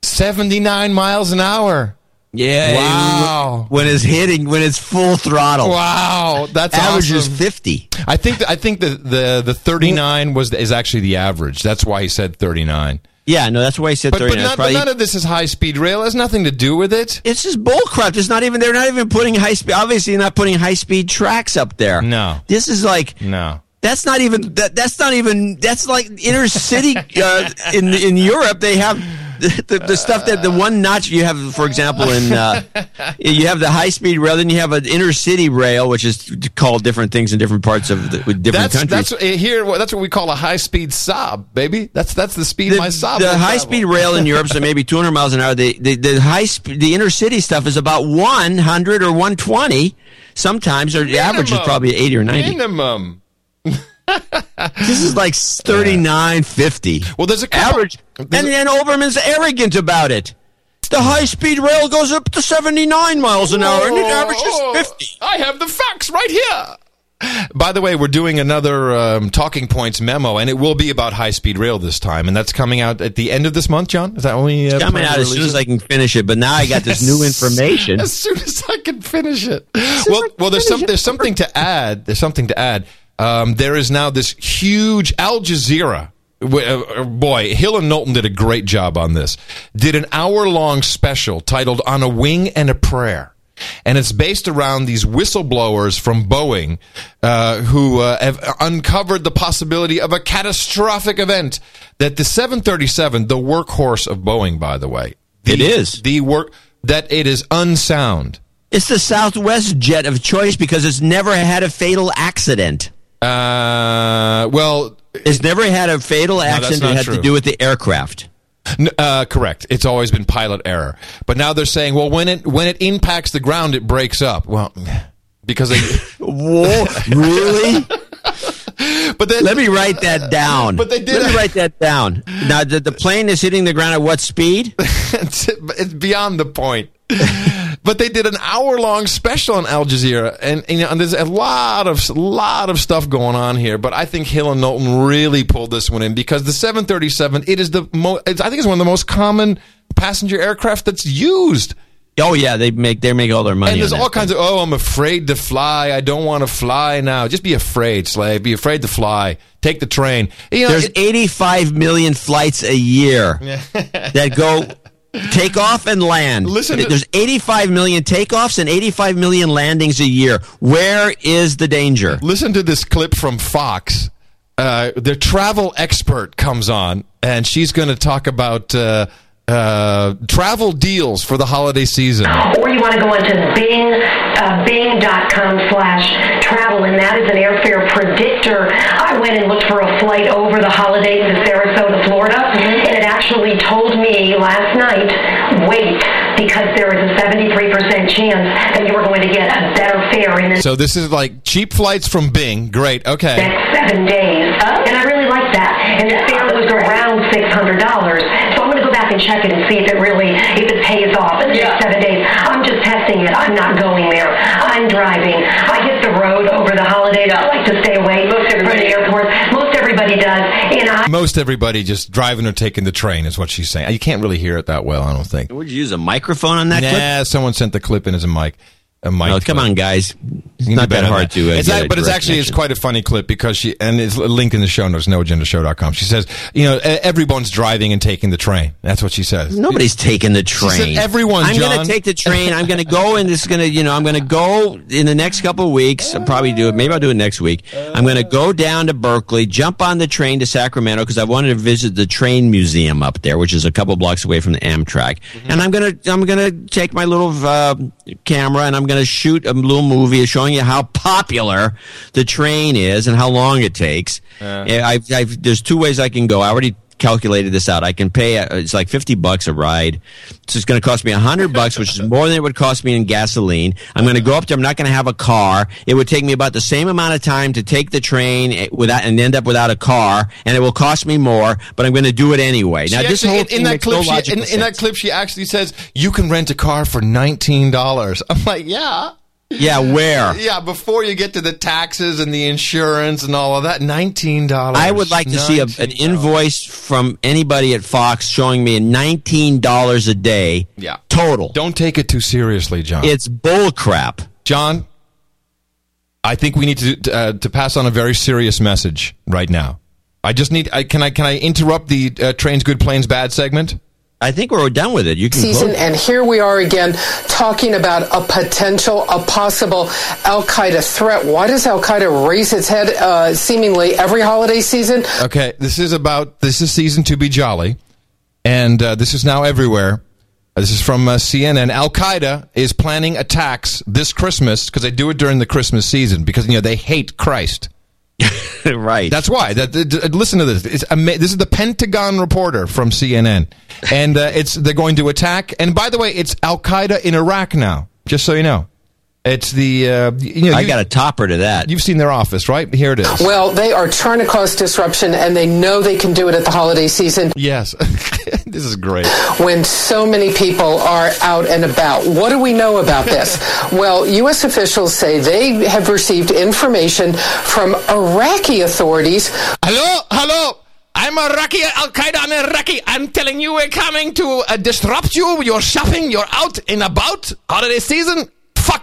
Speaker 1: 79 miles an hour.
Speaker 3: Yeah.
Speaker 1: Wow.
Speaker 3: When it's hitting, when it's full throttle.
Speaker 1: Wow. That's
Speaker 3: average is
Speaker 1: awesome.
Speaker 3: 50.
Speaker 1: I think I think the the the 39 was is actually the average. That's why he said 39.
Speaker 3: Yeah, no, that's why he said
Speaker 1: But, but,
Speaker 3: 39.
Speaker 1: not,
Speaker 3: It's
Speaker 1: but none of this is high speed rail. It has nothing to do with it.
Speaker 3: It's just bullcrap. It's not even. They're not even putting high speed. Obviously, not putting high speed tracks up there.
Speaker 1: No.
Speaker 3: This is like.
Speaker 1: No.
Speaker 3: That's not even. That, that's not even. That's like inner city. uh, in in Europe, they have the, the, stuff that the one notch you have. For example, in uh, you have the high speed rail, then you have an inner city rail, which is called different things in different parts of the, with different
Speaker 1: That's
Speaker 3: countries.
Speaker 1: that's here. That's what we call a high speed Saab, baby. That's that's the speed
Speaker 3: the,
Speaker 1: my Saab.
Speaker 3: the high
Speaker 1: travel.
Speaker 3: speed rail in Europe, so maybe 200 miles an hour. The the, the high sp- the inner city stuff is about 100 or 120 sometimes, or the average is probably 80 or 90.
Speaker 1: minimum.
Speaker 3: This is like 39, 50.
Speaker 1: Well, there's a couple,
Speaker 3: average, and then Olbermann's arrogant about it. The high speed rail goes up to 79 miles an hour, and it averages 50.
Speaker 1: I have the facts right here. By the way, we're doing another um, talking points memo, and it will be about high speed rail this time, and that's coming out at the end of this month. John, is that only uh,
Speaker 3: Coming out as soon as? I can finish it, but now I got this new information.
Speaker 1: As soon as I can finish it. Well, well, there's some, there's something to add. There's something to add. Um, there is now this huge Al Jazeera. uh, Boy, Hill and Knowlton did a great job on this. Did an hour long special titled "On a Wing and a Prayer." And it's based around these whistleblowers from Boeing uh, who uh, have uncovered the possibility of a catastrophic event that the 737, the workhorse of Boeing, by the way,
Speaker 3: It is.
Speaker 1: the work that it is unsound.
Speaker 3: It's the Southwest jet of choice because it's never had a fatal accident.
Speaker 1: Uh, well,
Speaker 3: It's never had a fatal accident
Speaker 1: not
Speaker 3: that had
Speaker 1: true.
Speaker 3: to do with the aircraft.
Speaker 1: Uh, correct. It's always been pilot error. But now they're saying, well, when it when it impacts the ground, it breaks up. Well, because they,
Speaker 3: Whoa, really?
Speaker 1: but then
Speaker 3: Let me write that down.
Speaker 1: But they did
Speaker 3: Let me write that down. Now, the, the plane is hitting the ground at what speed?
Speaker 1: it's beyond the point. But they did an hour long special on Al Jazeera, and, you know, and there's a lot of lot of stuff going on here. But I think Hill and Knowlton really pulled this one in because the 737 it is the most. I think it's one of the most common passenger aircraft that's used.
Speaker 3: Oh yeah, they make they make all their money.
Speaker 1: And there's all kinds of, oh, I'm afraid to fly. I don't want to fly now. Just be afraid, slave. Be afraid to fly. Take the train. You know,
Speaker 3: There's
Speaker 1: it-
Speaker 3: 85 million flights a year that go take off and land.
Speaker 1: Listen to-
Speaker 3: There's 85 million takeoffs and 85 million landings a year. Where is the danger?
Speaker 1: listen to this clip from Fox. Uh, their travel expert comes on, and she's going to talk about uh, uh, travel deals for the holiday season.
Speaker 52: Or you want to go into Bing, uh, Bing.com slash travel, and that is an airfare predictor. I went and looked for a flight over the holidays to Sarasota, Florida, mm-hmm. and it actually told me last night, wait, because there is a 73% chance that you are going to get a better fare. In the
Speaker 1: so this is like cheap flights from Bing. Great. Okay.
Speaker 52: Next seven days. Oh. And I really like that. And the fare was around $600 and check it and see if it really if it pays off in the next seven days. I'm just testing it. I'm not going there. I'm driving. I hit the road over the holidays. I like to stay away from the airport. Most everybody does. And I
Speaker 1: Most everybody just driving or taking the train is what she's saying. You can't really hear it that well, I don't think.
Speaker 3: Would you use a microphone on that clip?
Speaker 1: Nah, someone sent the clip in as a mic. A mic.
Speaker 3: Oh, come on, guys. It's
Speaker 1: You
Speaker 3: not that hard
Speaker 1: than
Speaker 3: to. Uh,
Speaker 1: It's
Speaker 3: get
Speaker 1: act-
Speaker 3: a
Speaker 1: but it's
Speaker 3: direct
Speaker 1: actually it's quite a funny clip because she and it's a link in the show notes, noagendashow.com. She says, you know, everyone's driving and taking the train. That's what she says.
Speaker 3: Nobody's taking the
Speaker 1: She said
Speaker 3: train.
Speaker 1: everyone,
Speaker 3: I'm going to take the train. I'm going to go and it's going to, you know, I'm going to go in the next couple of weeks. I'll probably do it. Maybe I'll do it next week. I'm going to go down to Berkeley, jump on the train to Sacramento because I wanted to visit the train museum up there, which is a couple blocks away from the Amtrak.
Speaker 1: Mm-hmm.
Speaker 3: And I'm going to, I'm going to take my little uh, camera and I'm going to shoot a little movie showing you how popular the train is and how long it takes. Yeah, I've, I've, there's two ways I can go. I already calculated this out. I can pay, uh, it's like 50 bucks a ride. So it's going to cost me 100 bucks, which is more than it would cost me in gasoline. I'm going to go up there. I'm not going to have a car. It would take me about the same amount of time to take the train eh, without, and end up without a car. And it will cost me more, but I'm going to do it anyway. Now,
Speaker 1: She
Speaker 3: this
Speaker 1: actually-
Speaker 3: whole
Speaker 1: in, in that clip,
Speaker 3: no
Speaker 1: she, in, in that clip, she actually says you can rent a car for nineteen dollars. I'm like, yeah,
Speaker 3: Yeah, where?
Speaker 1: yeah. Before you get to the taxes and the insurance and all of that, nineteen dollars.
Speaker 3: I would like to see a, an invoice from anybody at Fox showing me $19 a day
Speaker 1: Yeah.
Speaker 3: total.
Speaker 1: Don't take it too seriously, John.
Speaker 3: It's bull crap.
Speaker 1: John, I think we need to uh, to pass on a very serious message right now. I just need. I, can I can I interrupt the uh, trains good planes bad segment?
Speaker 3: I think we're done with it. You can
Speaker 53: season,
Speaker 3: close.
Speaker 53: and here we are again talking about a potential, a possible Al Qaeda threat. Why does Al Qaeda raise its head uh, seemingly every holiday season?
Speaker 1: Okay, this is about this is season to be jolly, and uh, this is now everywhere. Uh, This is from uh, CNN. Al Qaeda is planning attacks this Christmas because they do it during the Christmas season because you know they hate Christ.
Speaker 3: right.
Speaker 1: That's why. That, that- listen to this. Ama- this is the Pentagon reporter from CNN, and uh, it's they're going to attack. And by the way, it's Al Qaeda in Iraq now. Just so you know, it's the uh, you know
Speaker 3: I got a topper to that.
Speaker 1: You've seen their office, right? Here it is.
Speaker 53: Well, they are trying to cause disruption, and they know they can do it at the holiday season.
Speaker 1: Yes, this is great.
Speaker 53: when so many people are out and about. What do we know about this? well, U.S. officials say they have received information from Iraqi authorities.
Speaker 1: Hello, hello. I'm Iraqi, Al Qaeda. I'm Iraqi. I'm telling you, we're coming to uh, disrupt you. You're shopping. You're out and about. Holiday season.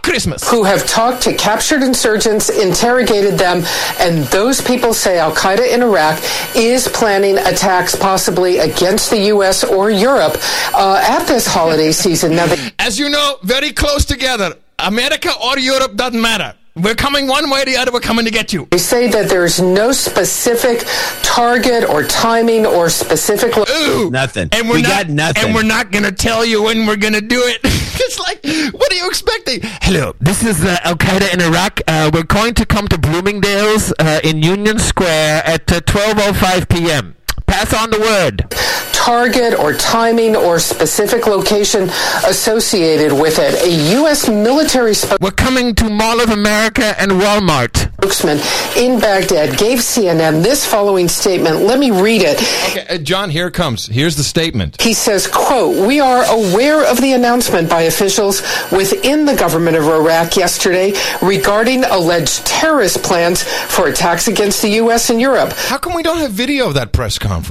Speaker 1: Christmas.
Speaker 53: Who have talked to captured insurgents, interrogated them, and those people say Al Qaeda in Iraq is planning attacks possibly against the U.S. or Europe uh, at this holiday season. Now, they-
Speaker 1: As you know, very close together. America or Europe doesn't matter. We're coming one way or the other. We're coming to get you.
Speaker 53: They say that there's no specific target or timing or specific. Lo-
Speaker 3: Nothing.
Speaker 1: And we're
Speaker 3: we
Speaker 1: not,
Speaker 3: got nothing.
Speaker 1: And we're not going to tell you when we're going to do it. it's like, what are you expecting? Hello, this is uh, Al Qaeda in Iraq. Uh, we're going to come to Bloomingdale's uh, in Union Square at uh, 12:05 p.m. Pass on the word.
Speaker 53: target or timing or specific location associated with it. A U.S. military
Speaker 1: We're coming to Mall of America and Walmart.
Speaker 53: spokesman in Baghdad gave CNN this following statement. Let me read it.
Speaker 1: Okay, uh, John, here it comes. Here's the statement.
Speaker 53: He says, quote, we are aware of the announcement by officials within the government of Iraq yesterday regarding alleged terrorist plans for attacks against the U.S. and Europe.
Speaker 1: How come we don't have video of that press conference?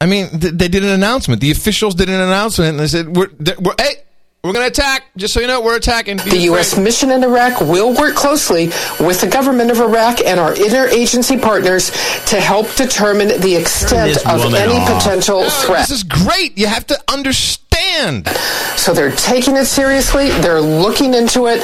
Speaker 1: I mean, th- they did an announcement. The officials did an announcement, and they said, "We're, we're hey, we're going to attack. Just so you know, we're attacking."
Speaker 53: The U.S. mission in Iraq will work closely with the government of Iraq and our interagency partners to help determine the extent of any
Speaker 3: off.
Speaker 53: potential oh,
Speaker 1: No,
Speaker 53: threat.
Speaker 1: This is great. You have to understand.
Speaker 53: So they're taking it seriously, they're looking into it,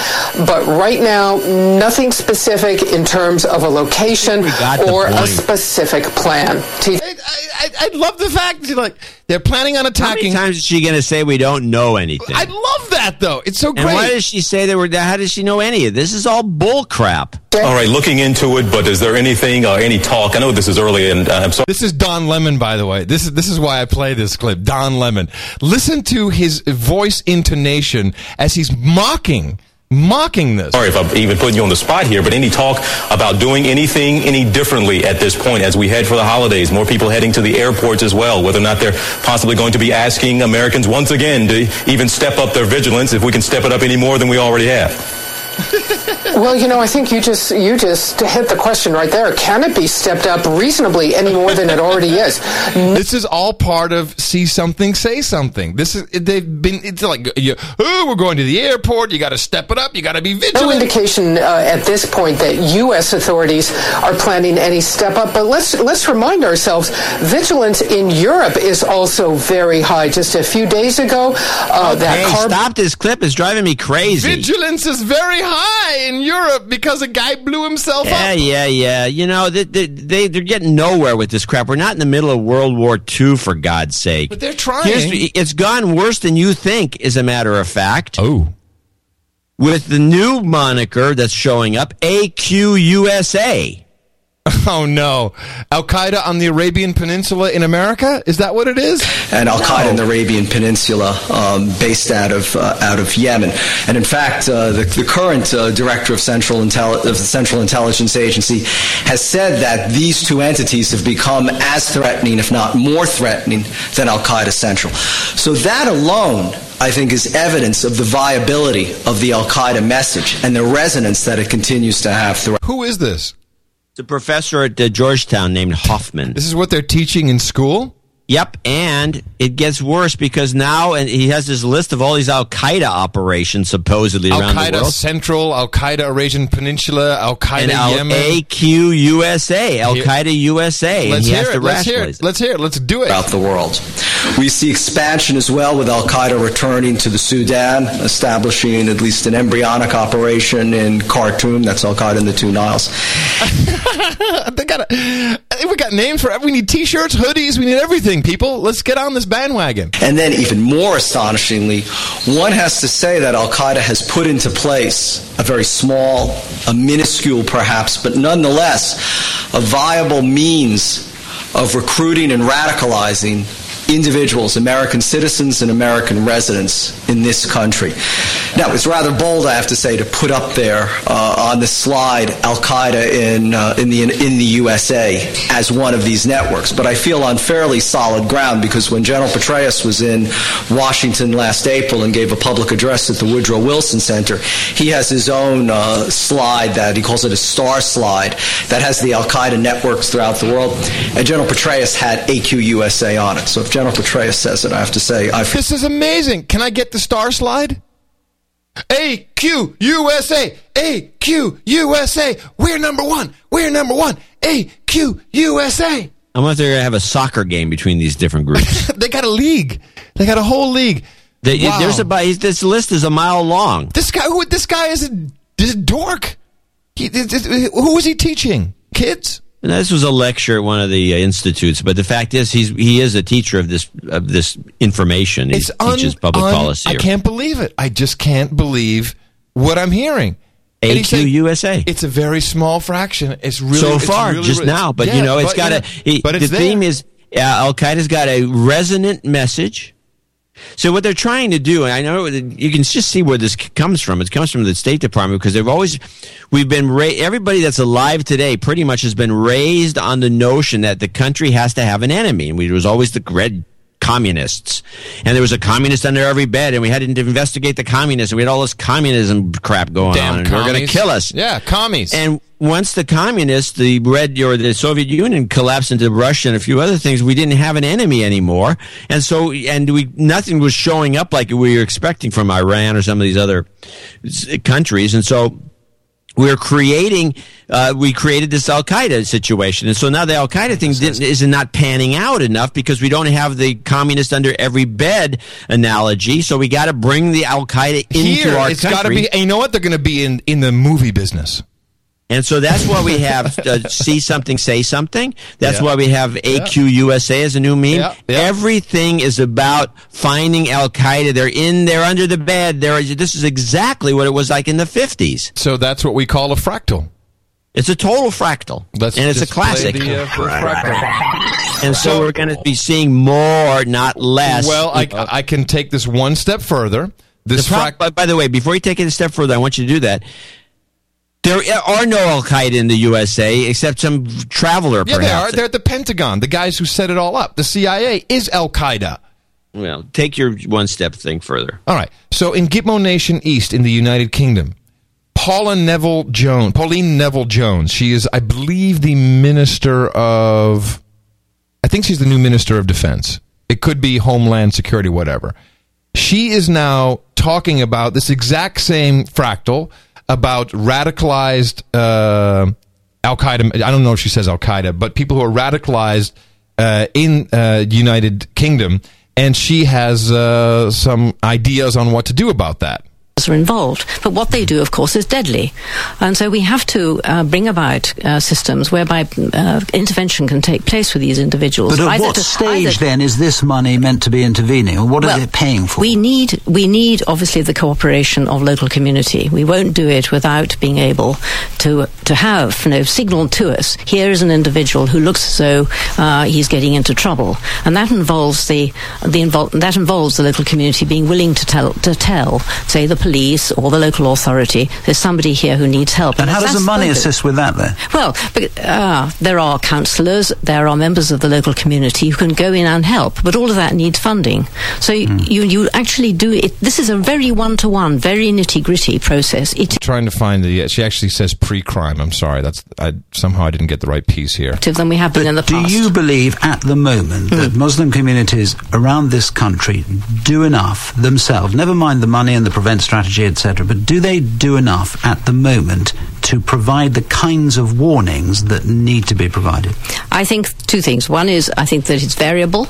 Speaker 53: but right now, nothing specific in terms of a location or a specific plan. T-
Speaker 1: I, I, I love the fact that like they're planning on attacking.
Speaker 3: How many
Speaker 1: attacking.
Speaker 3: times is she going to say we don't know anything?
Speaker 1: I love that though. It's so
Speaker 3: and
Speaker 1: great.
Speaker 3: why does she say they were? How does she know any of this? Is all bull crap.
Speaker 35: All right, looking into it, but is there anything or any talk? I know this is early, and uh, I'm sorry.
Speaker 1: This is Don Lemon, by the way. This is this is why I play this clip. Don Lemon. Listen to his voice intonation as he's mocking, mocking this.
Speaker 35: Sorry if I'm even putting you on the spot here, but any talk about doing anything any differently at this point as we head for the holidays? More people heading to the airports as well, whether or not they're possibly going to be asking Americans once again to even step up their vigilance if we can step it up any more than we already have.
Speaker 53: Well, you know, I think you just you just hit the question right there. Can it be stepped up reasonably any more than it already is?
Speaker 1: This is all part of see something, say something. This is they've been. It's like you, oh, we're going to the airport. You got to step it up. You got to be vigilant.
Speaker 53: No indication uh, at this point that U.S. authorities are planning any step up. But let's let's remind ourselves, vigilance in Europe is also very high. Just a few days ago, uh, that
Speaker 3: Hey,
Speaker 53: car
Speaker 3: stop this clip. It's driving me crazy.
Speaker 1: Vigilance is very high in Europe because a guy blew himself
Speaker 3: Yeah,
Speaker 1: up.
Speaker 3: yeah, yeah. Yeah. You know, they, they, they, they're getting nowhere with this crap. We're not in the middle of World War II, for God's sake.
Speaker 1: But they're trying.
Speaker 3: Here's- it's gone worse than you think, as a matter of fact.
Speaker 1: Oh.
Speaker 3: With the new moniker that's showing up, AQUSA.
Speaker 1: Oh no! Al Qaeda on the Arabian Peninsula in America? Is that what it is?
Speaker 54: and Al Qaeda in the Arabian Peninsula, um, based out of uh, out of Yemen. And in fact, uh, the, the current uh, director of Central Intelli- of the Central Intelligence Agency has said that these two entities have become as threatening, if not more threatening, than Al Qaeda Central. So that alone. I think is evidence of the viability of the Al Qaeda message and the resonance that it continues to have throughout.
Speaker 1: Who is this?
Speaker 3: It's a professor at uh, Georgetown named Hoffman.
Speaker 1: This is what they're teaching in school.
Speaker 3: Yep, and it gets worse because now and he has this list of all these Al Qaeda operations supposedly
Speaker 1: Al
Speaker 3: around the
Speaker 1: Qaeda
Speaker 3: world.
Speaker 1: Central, Al Qaeda Eurasian Peninsula, Al Qaeda
Speaker 3: Al-
Speaker 1: Yemen.
Speaker 3: AQ USA, Al Qaeda USA.
Speaker 1: Let's
Speaker 3: he
Speaker 1: hear
Speaker 3: has to
Speaker 1: it. Let's hear it. Let's hear it. Let's do it.
Speaker 54: throughout the world. We see expansion as well with Al Qaeda returning to the Sudan, establishing at least an embryonic operation in Khartoum. That's Al Qaeda in the two Niles.
Speaker 1: they got a, we got names for we need t-shirts, hoodies, we need everything, people. Let's get on this bandwagon.
Speaker 54: And then, even more astonishingly, one has to say that Al Qaeda has put into place a very small, a minuscule perhaps, but nonetheless a viable means of recruiting and radicalizing individuals, American citizens and American residents in this country. Now, it's rather bold, I have to say, to put up there uh, on the slide Al Qaeda in, uh, in, the, in the USA as one of these networks, but I feel on fairly solid ground because when General Petraeus was in Washington last April and gave a public address at the Woodrow Wilson Center, he has his own uh, slide that he calls it a star slide that has the Al Qaeda networks throughout the world, and General Petraeus had AQ USA on it. So if General Petraeus says it, I have to say I feel
Speaker 1: This is amazing. Can I get the star slide? AQ USA, AQ USA. We're number one. We're number one. AQ USA.
Speaker 3: I wonder if they're going to have a soccer game between these different groups.
Speaker 1: they got a league. They got a whole league.
Speaker 3: They-
Speaker 1: Wow.
Speaker 3: There's about this list is a mile long.
Speaker 1: This guy, who, this guy is a, is a dork. He, this- this- who he teaching? Kids?
Speaker 3: And this was a lecture at one of the uh, institutes, but the fact is, he's he is a teacher of this of this information. He
Speaker 1: It's un-
Speaker 3: teaches public
Speaker 1: un-
Speaker 3: policy.
Speaker 1: I can't believe it. I just can't believe what I'm hearing. And
Speaker 3: AQ
Speaker 1: saying
Speaker 3: USA.
Speaker 1: It's a very small fraction. It's really
Speaker 3: so far,
Speaker 1: really-
Speaker 3: just
Speaker 1: it's-
Speaker 3: now, but
Speaker 1: yeah,
Speaker 3: you know, it's
Speaker 1: but,
Speaker 3: got
Speaker 1: you
Speaker 3: a. he-
Speaker 1: but
Speaker 3: the
Speaker 1: there.
Speaker 3: theme is uh, Al Qaeda's got a resonant message. So what they're trying to do, and I know you can just see where this comes from. It comes from the State Department because they've always, we've been ra- everybody that's alive today pretty much has been raised on the notion that the country has to have an enemy, and we, was always the red communists, and there was a communist under every bed, and we had to investigate the communists, and we had all this communism crap going
Speaker 1: Damn
Speaker 3: on, and they're going to kill us.
Speaker 1: Yeah, commies.
Speaker 3: And once the communists, the red or the Soviet Union collapsed into Russia and a few other things, we didn't have an enemy anymore, and so and we nothing was showing up like we were expecting from Iran or some of these other countries, and so. We're creating, uh, we created this Al Qaeda situation, and so now the Al Qaeda thing didn't, is not panning out enough because we don't have the communist under every bed analogy. So we got to bring the Al Qaeda into
Speaker 1: Here,
Speaker 3: our
Speaker 1: it's
Speaker 3: country.
Speaker 1: got to be. You know what? They're going to be in in the movie business.
Speaker 3: And so that's why we have uh, see something, say something. That's
Speaker 1: Yeah.
Speaker 3: why we have AQ USA as a new meme.
Speaker 1: Yeah.
Speaker 3: Everything is about finding Al Qaeda. They're in there under the bed. There. This is exactly what it was like in the fifties.
Speaker 1: So that's what we call a fractal.
Speaker 3: It's a total fractal,
Speaker 1: Let's
Speaker 3: and it's a classic.
Speaker 1: the, uh, fractal.
Speaker 3: and so we're going to be seeing more, not less.
Speaker 1: Well, I, I can take this one step further. This
Speaker 3: The prob-
Speaker 1: frac-
Speaker 3: by, by the way, before you take it a step further, I want you to do that. There are no Al Qaeda in the USA except some traveler,
Speaker 1: yeah, they
Speaker 3: perhaps.
Speaker 1: are. They're at the Pentagon. The guys who set it all up. The CIA is Al Qaeda.
Speaker 3: Well, take your one step thing further.
Speaker 1: All right. So in Gitmo Nation East in the United Kingdom, Paula Neville Jones, Pauline Neville Jones, she is, I believe, the minister of, I think she's the new minister of defense. It could be Homeland Security, whatever. She is now talking about this exact same fractal about radicalized uh, Al Qaeda. I don't know if she says Al Qaeda, but people who are radicalized uh, in uh, United Kingdom, and she has uh, some ideas on what to do about that.
Speaker 55: Are involved. But what they do, of course, is deadly. And so we have to uh, bring about uh, systems whereby uh, intervention can take place with these individuals.
Speaker 56: But at what
Speaker 55: to-
Speaker 56: stage then is this money meant to be intervening? Or what
Speaker 55: Well,
Speaker 56: are they paying for?
Speaker 55: We need we need obviously the cooperation of local community. We won't do it without being able to to have you know signal to us here is an individual who looks as though uh, he's getting into trouble, and that involves the the invol- that involves the local community being willing to tell to tell say the police police or the local authority, there's somebody here who needs help.
Speaker 56: And how does the money
Speaker 55: funded.
Speaker 56: assist with that then?
Speaker 55: Well, uh, there are councillors, there are members of the local community who can go in and help, but all of that needs funding. So
Speaker 56: Hmm.
Speaker 55: you, you actually do it. This is a very one to one, very nitty gritty process. It
Speaker 1: trying to find the. She actually says pre-crime. I'm sorry. That's I somehow I didn't get the right piece here.
Speaker 55: than we have been in the past.
Speaker 56: Do you believe at the moment that Muslim communities around this country do enough themselves, never mind the money and the prevent strategy, etc., but do they do enough at the moment to provide the kinds of warnings that need to be provided?
Speaker 55: I think two things. One is I think that it's variable.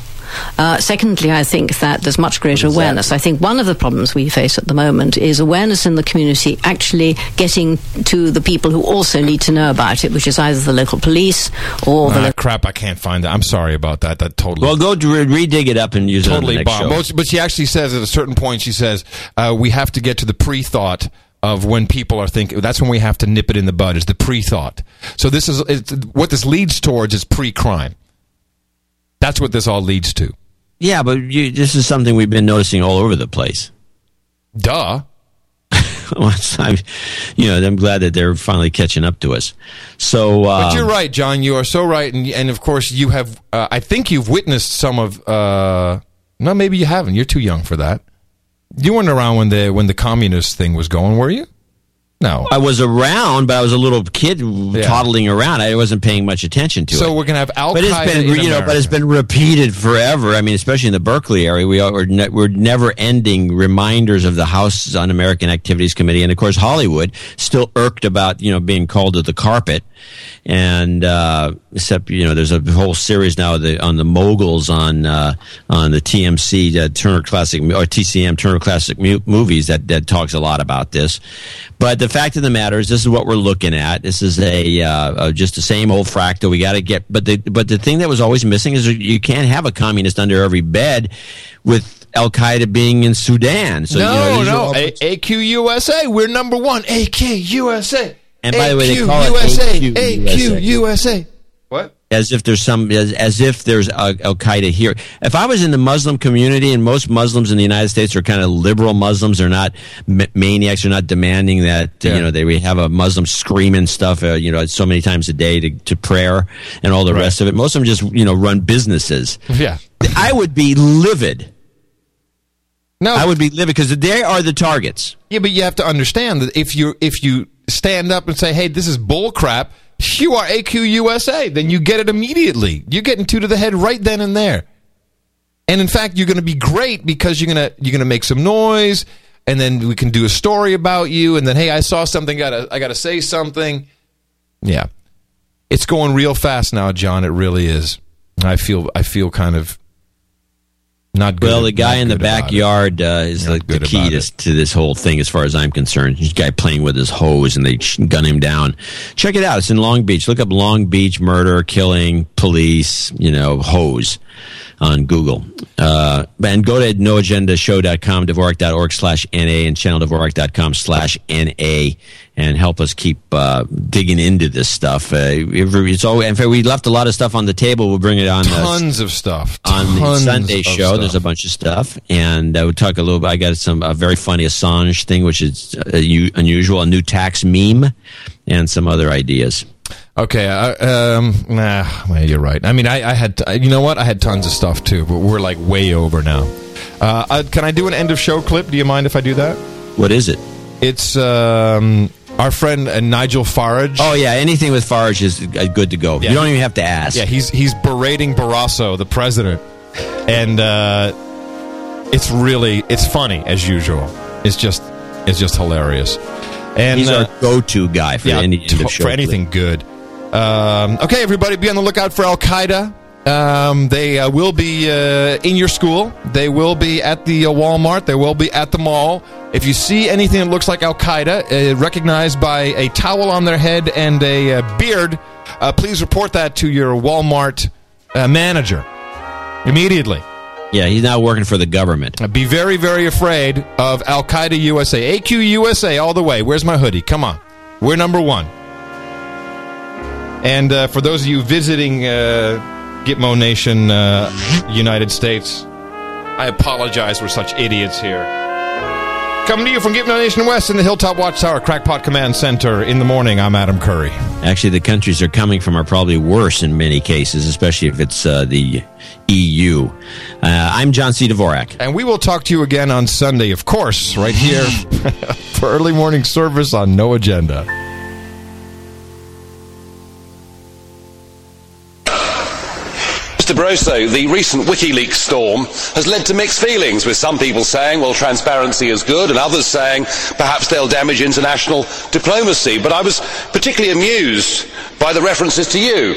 Speaker 55: Uh, secondly, I think that there's much greater
Speaker 56: What is that?
Speaker 55: awareness. I think one of the problems we face at the moment is awareness in the community actually getting to the people who also need to know about it, which is either the local police or the
Speaker 1: Ah,
Speaker 55: local.
Speaker 1: crap! I can't find that. I'm sorry about that. That totally.
Speaker 3: Well, go re- redig it up and use
Speaker 1: totally
Speaker 3: it on the next
Speaker 1: bomb.
Speaker 3: show.
Speaker 1: But, but she actually says at a certain point, she says uh, we have to get to the pre-thought of when people are thinking. That's when we have to nip it in the bud. Is the pre-thought. So this is it's, what this leads towards is pre-crime. That's what this all leads to.
Speaker 3: Yeah, but you, this is something we've been noticing all over the place.
Speaker 1: Duh.
Speaker 3: Well, I'm, you know, I'm glad that they're finally catching up to us. So, uh,
Speaker 1: But you're right, John. You are so right, and and of course you have. Uh, I think you've witnessed some of. Uh, no, maybe you haven't. You're too young for that. You weren't around when the when the communist thing was going, were you? No.
Speaker 3: I was around, but I was a little kid toddling around. I wasn't paying much attention to it.
Speaker 1: So we're gonna have Al
Speaker 3: but it's been, you know, but it's been repeated forever. I mean, especially in the Berkeley area, we are we're, ne- we're never-ending reminders of the House Un-American Activities Committee, and of course, Hollywood still irked about you know being called to the carpet. And uh, except you know, there's a whole series now the, on the moguls on uh, on the TMC uh, Turner Classic or TCM Turner Classic mu- Movies that that talks a lot about this. But the fact of the matter is, this is what we're looking at. This is a uh, uh, just the same old fractal. We got to get, but the but the thing that was always missing is you can't have a communist under every bed with Al Qaeda being in Sudan. So
Speaker 1: no,
Speaker 3: you know,
Speaker 1: no. A- AQ USA. We're number one. AQ USA.
Speaker 3: And by the way, they call it
Speaker 1: USA.
Speaker 3: AQ
Speaker 1: AQ USA. What?
Speaker 3: As if there's some as, as if there's Al Qaeda here. If I was in the Muslim community, and most Muslims in the United States are kind of liberal Muslims, they're not ma- maniacs, they're not demanding that you know they we have a Muslim screaming stuff, uh, you know, so many times a day to, to prayer and all the rest of it. Most of them just you know run businesses.
Speaker 1: Yeah.
Speaker 3: I would be livid.
Speaker 1: No,
Speaker 3: I would be livid because they are the targets.
Speaker 1: Yeah, but you have to understand that if you if you stand up and say, "Hey, this is bull crap," you are AQUSA, then you get it immediately. You're getting two to the head right then and there. And in fact, you're going to be great because you're going to you're going to make some noise, and then we can do a story about you, and then hey, I saw something, got I got to say something. Yeah, it's going real fast now, John. It really is. I feel I feel kind of not good.
Speaker 3: Well, the guy in the
Speaker 1: good about it.
Speaker 3: backyard uh, is like the key to, to this whole thing, as far as I'm concerned. This guy playing with his hose and they gun him down. Check it out. It's in Long Beach. Look up Long Beach murder, killing, police, you know, hose on Google. Uh, and go to noagendashow.com, Dvorak.org slash NA, and channeldvorak.com slash NA, and help us keep uh, digging into this stuff. Uh, it's always, in fact, we left a lot of stuff on the table. We'll bring it on. uh,
Speaker 1: Tons of stuff.
Speaker 3: on the Sunday show. There's a bunch of stuff, and I would talk a little. bit. I got some a very funny Assange thing, which is uh, unusual, a new tax meme, and some other ideas.
Speaker 1: Okay, uh, um, nah, well, you're right. I mean, I, I had, you know what? I had tons of stuff too, but we're like way over now. Uh, uh, can I do an end of show clip? Do you mind if I do that?
Speaker 3: What is it?
Speaker 1: It's um, our friend uh, Nigel Farage.
Speaker 3: Oh yeah, anything with Farage is uh, good to go.
Speaker 1: Yeah.
Speaker 3: You don't even have to ask.
Speaker 1: Yeah, he's he's berating Barroso, the president, and uh, it's really it's funny as usual. It's just it's just hilarious. And
Speaker 3: he's
Speaker 1: uh,
Speaker 3: our go-to guy for
Speaker 1: yeah,
Speaker 3: any end
Speaker 1: to-
Speaker 3: of show
Speaker 1: for anything good. Um, okay, everybody, be on the lookout for Al Qaeda. Um, they uh, will be uh, in your school. They will be at the uh, Walmart. They will be at the mall. If you see anything that looks like Al Qaeda, uh, recognized by a towel on their head and a uh, beard, uh, please report that to your Walmart uh, manager immediately.
Speaker 3: Yeah, he's now working for the government.
Speaker 1: Be very, very afraid of Al Qaeda USA. AQ USA all the way. Where's my hoodie? Come on. We're number one. And uh, for those of you visiting uh, Gitmo Nation, uh, United States, I apologize. We're such idiots here. Coming to you from Gitmo Nation West in the Hilltop Watchtower Crackpot Command Center in the morning. I'm Adam Curry.
Speaker 3: Actually, the countries they're coming from are probably worse in many cases, especially if it's uh, the EU. Uh, I'm John C. Dvorak.
Speaker 1: And we will talk to you again on Sunday, of course, right here for early morning service on No Agenda.
Speaker 57: Mr. Barroso, the recent WikiLeaks storm has led to mixed feelings, with some people saying, well, transparency is good, and others saying perhaps they'll damage international diplomacy. But I was particularly amused by the references to you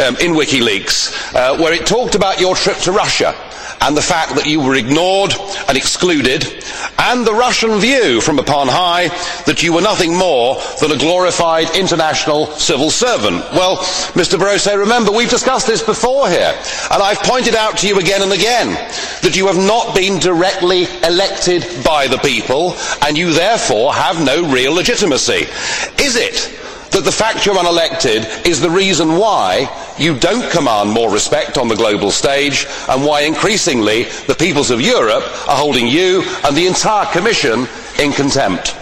Speaker 57: um, in WikiLeaks, uh, where it talked about your trip to Russia and the fact that you were ignored and excluded, and the Russian view from upon high that you were nothing more than a glorified international civil servant. Well, Mr. Barroso, remember, we've discussed this before here, and I've pointed out to you again and again that you have not been directly elected by the people, and you therefore have no real legitimacy. Is it that the fact you're unelected is the reason why you don't command more respect on the global stage and why increasingly the peoples of Europe are holding you and the entire Commission in contempt.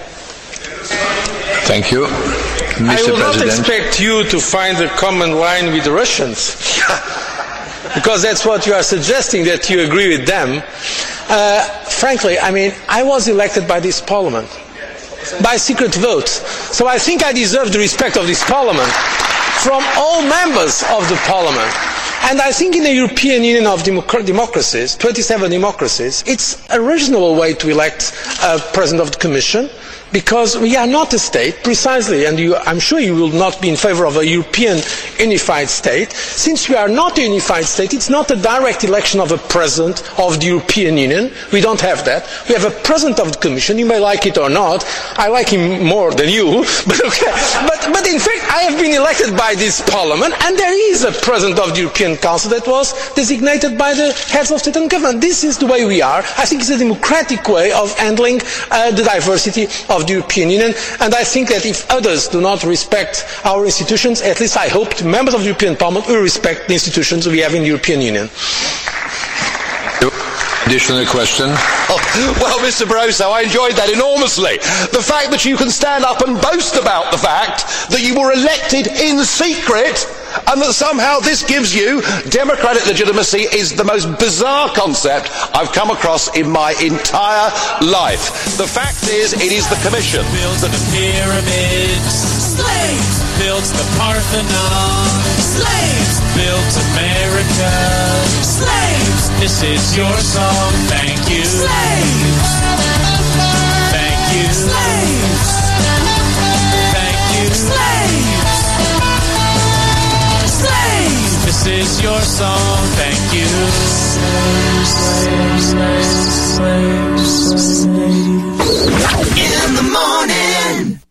Speaker 58: Thank you. Mr.
Speaker 59: I will not expect you to find a common line with the Russians. because that's what you are suggesting, that you agree with them. Uh, frankly, I mean, I was elected by this parliament by secret vote. So I think I deserve the respect of this parliament from all members of the parliament. And I think in the European Union of democracies, 27 democracies, it's a reasonable way to elect a president of the Commission because we are not a state, precisely, and you, I'm sure you will not be in favour of a European unified state. Since we are not a unified state, it's not a direct election of a president of the European Union. We don't have that. We have a president of the Commission. You may like it or not. I like him more than you, but okay. But, but in fact, I have been elected by this Parliament, and there is a president of the European Council that was designated by the heads of state and government. This is the way we are. I think it's a democratic way of handling uh, the diversity of the European Union, and I think that if others do not respect our institutions, at least I hope members of the European Parliament will respect the institutions we have in the European Union.
Speaker 58: Additional question.
Speaker 57: Oh, well, Mr. Barroso, I enjoyed that enormously. The fact that you can stand up and boast about the fact that you were elected in secret and that somehow this gives you democratic legitimacy is the most bizarre concept I've come across in my entire life. The fact is, it is the Commission.
Speaker 60: Builds the pyramids. Slaves built the Parthenon. Slaves built America. Slaves, this is your song. Thank you. Slaves, thank you. Slaves, thank you. Slaves, slaves. This is your song. Thank you. Slaves, slaves, slaves, slaves. In the morning.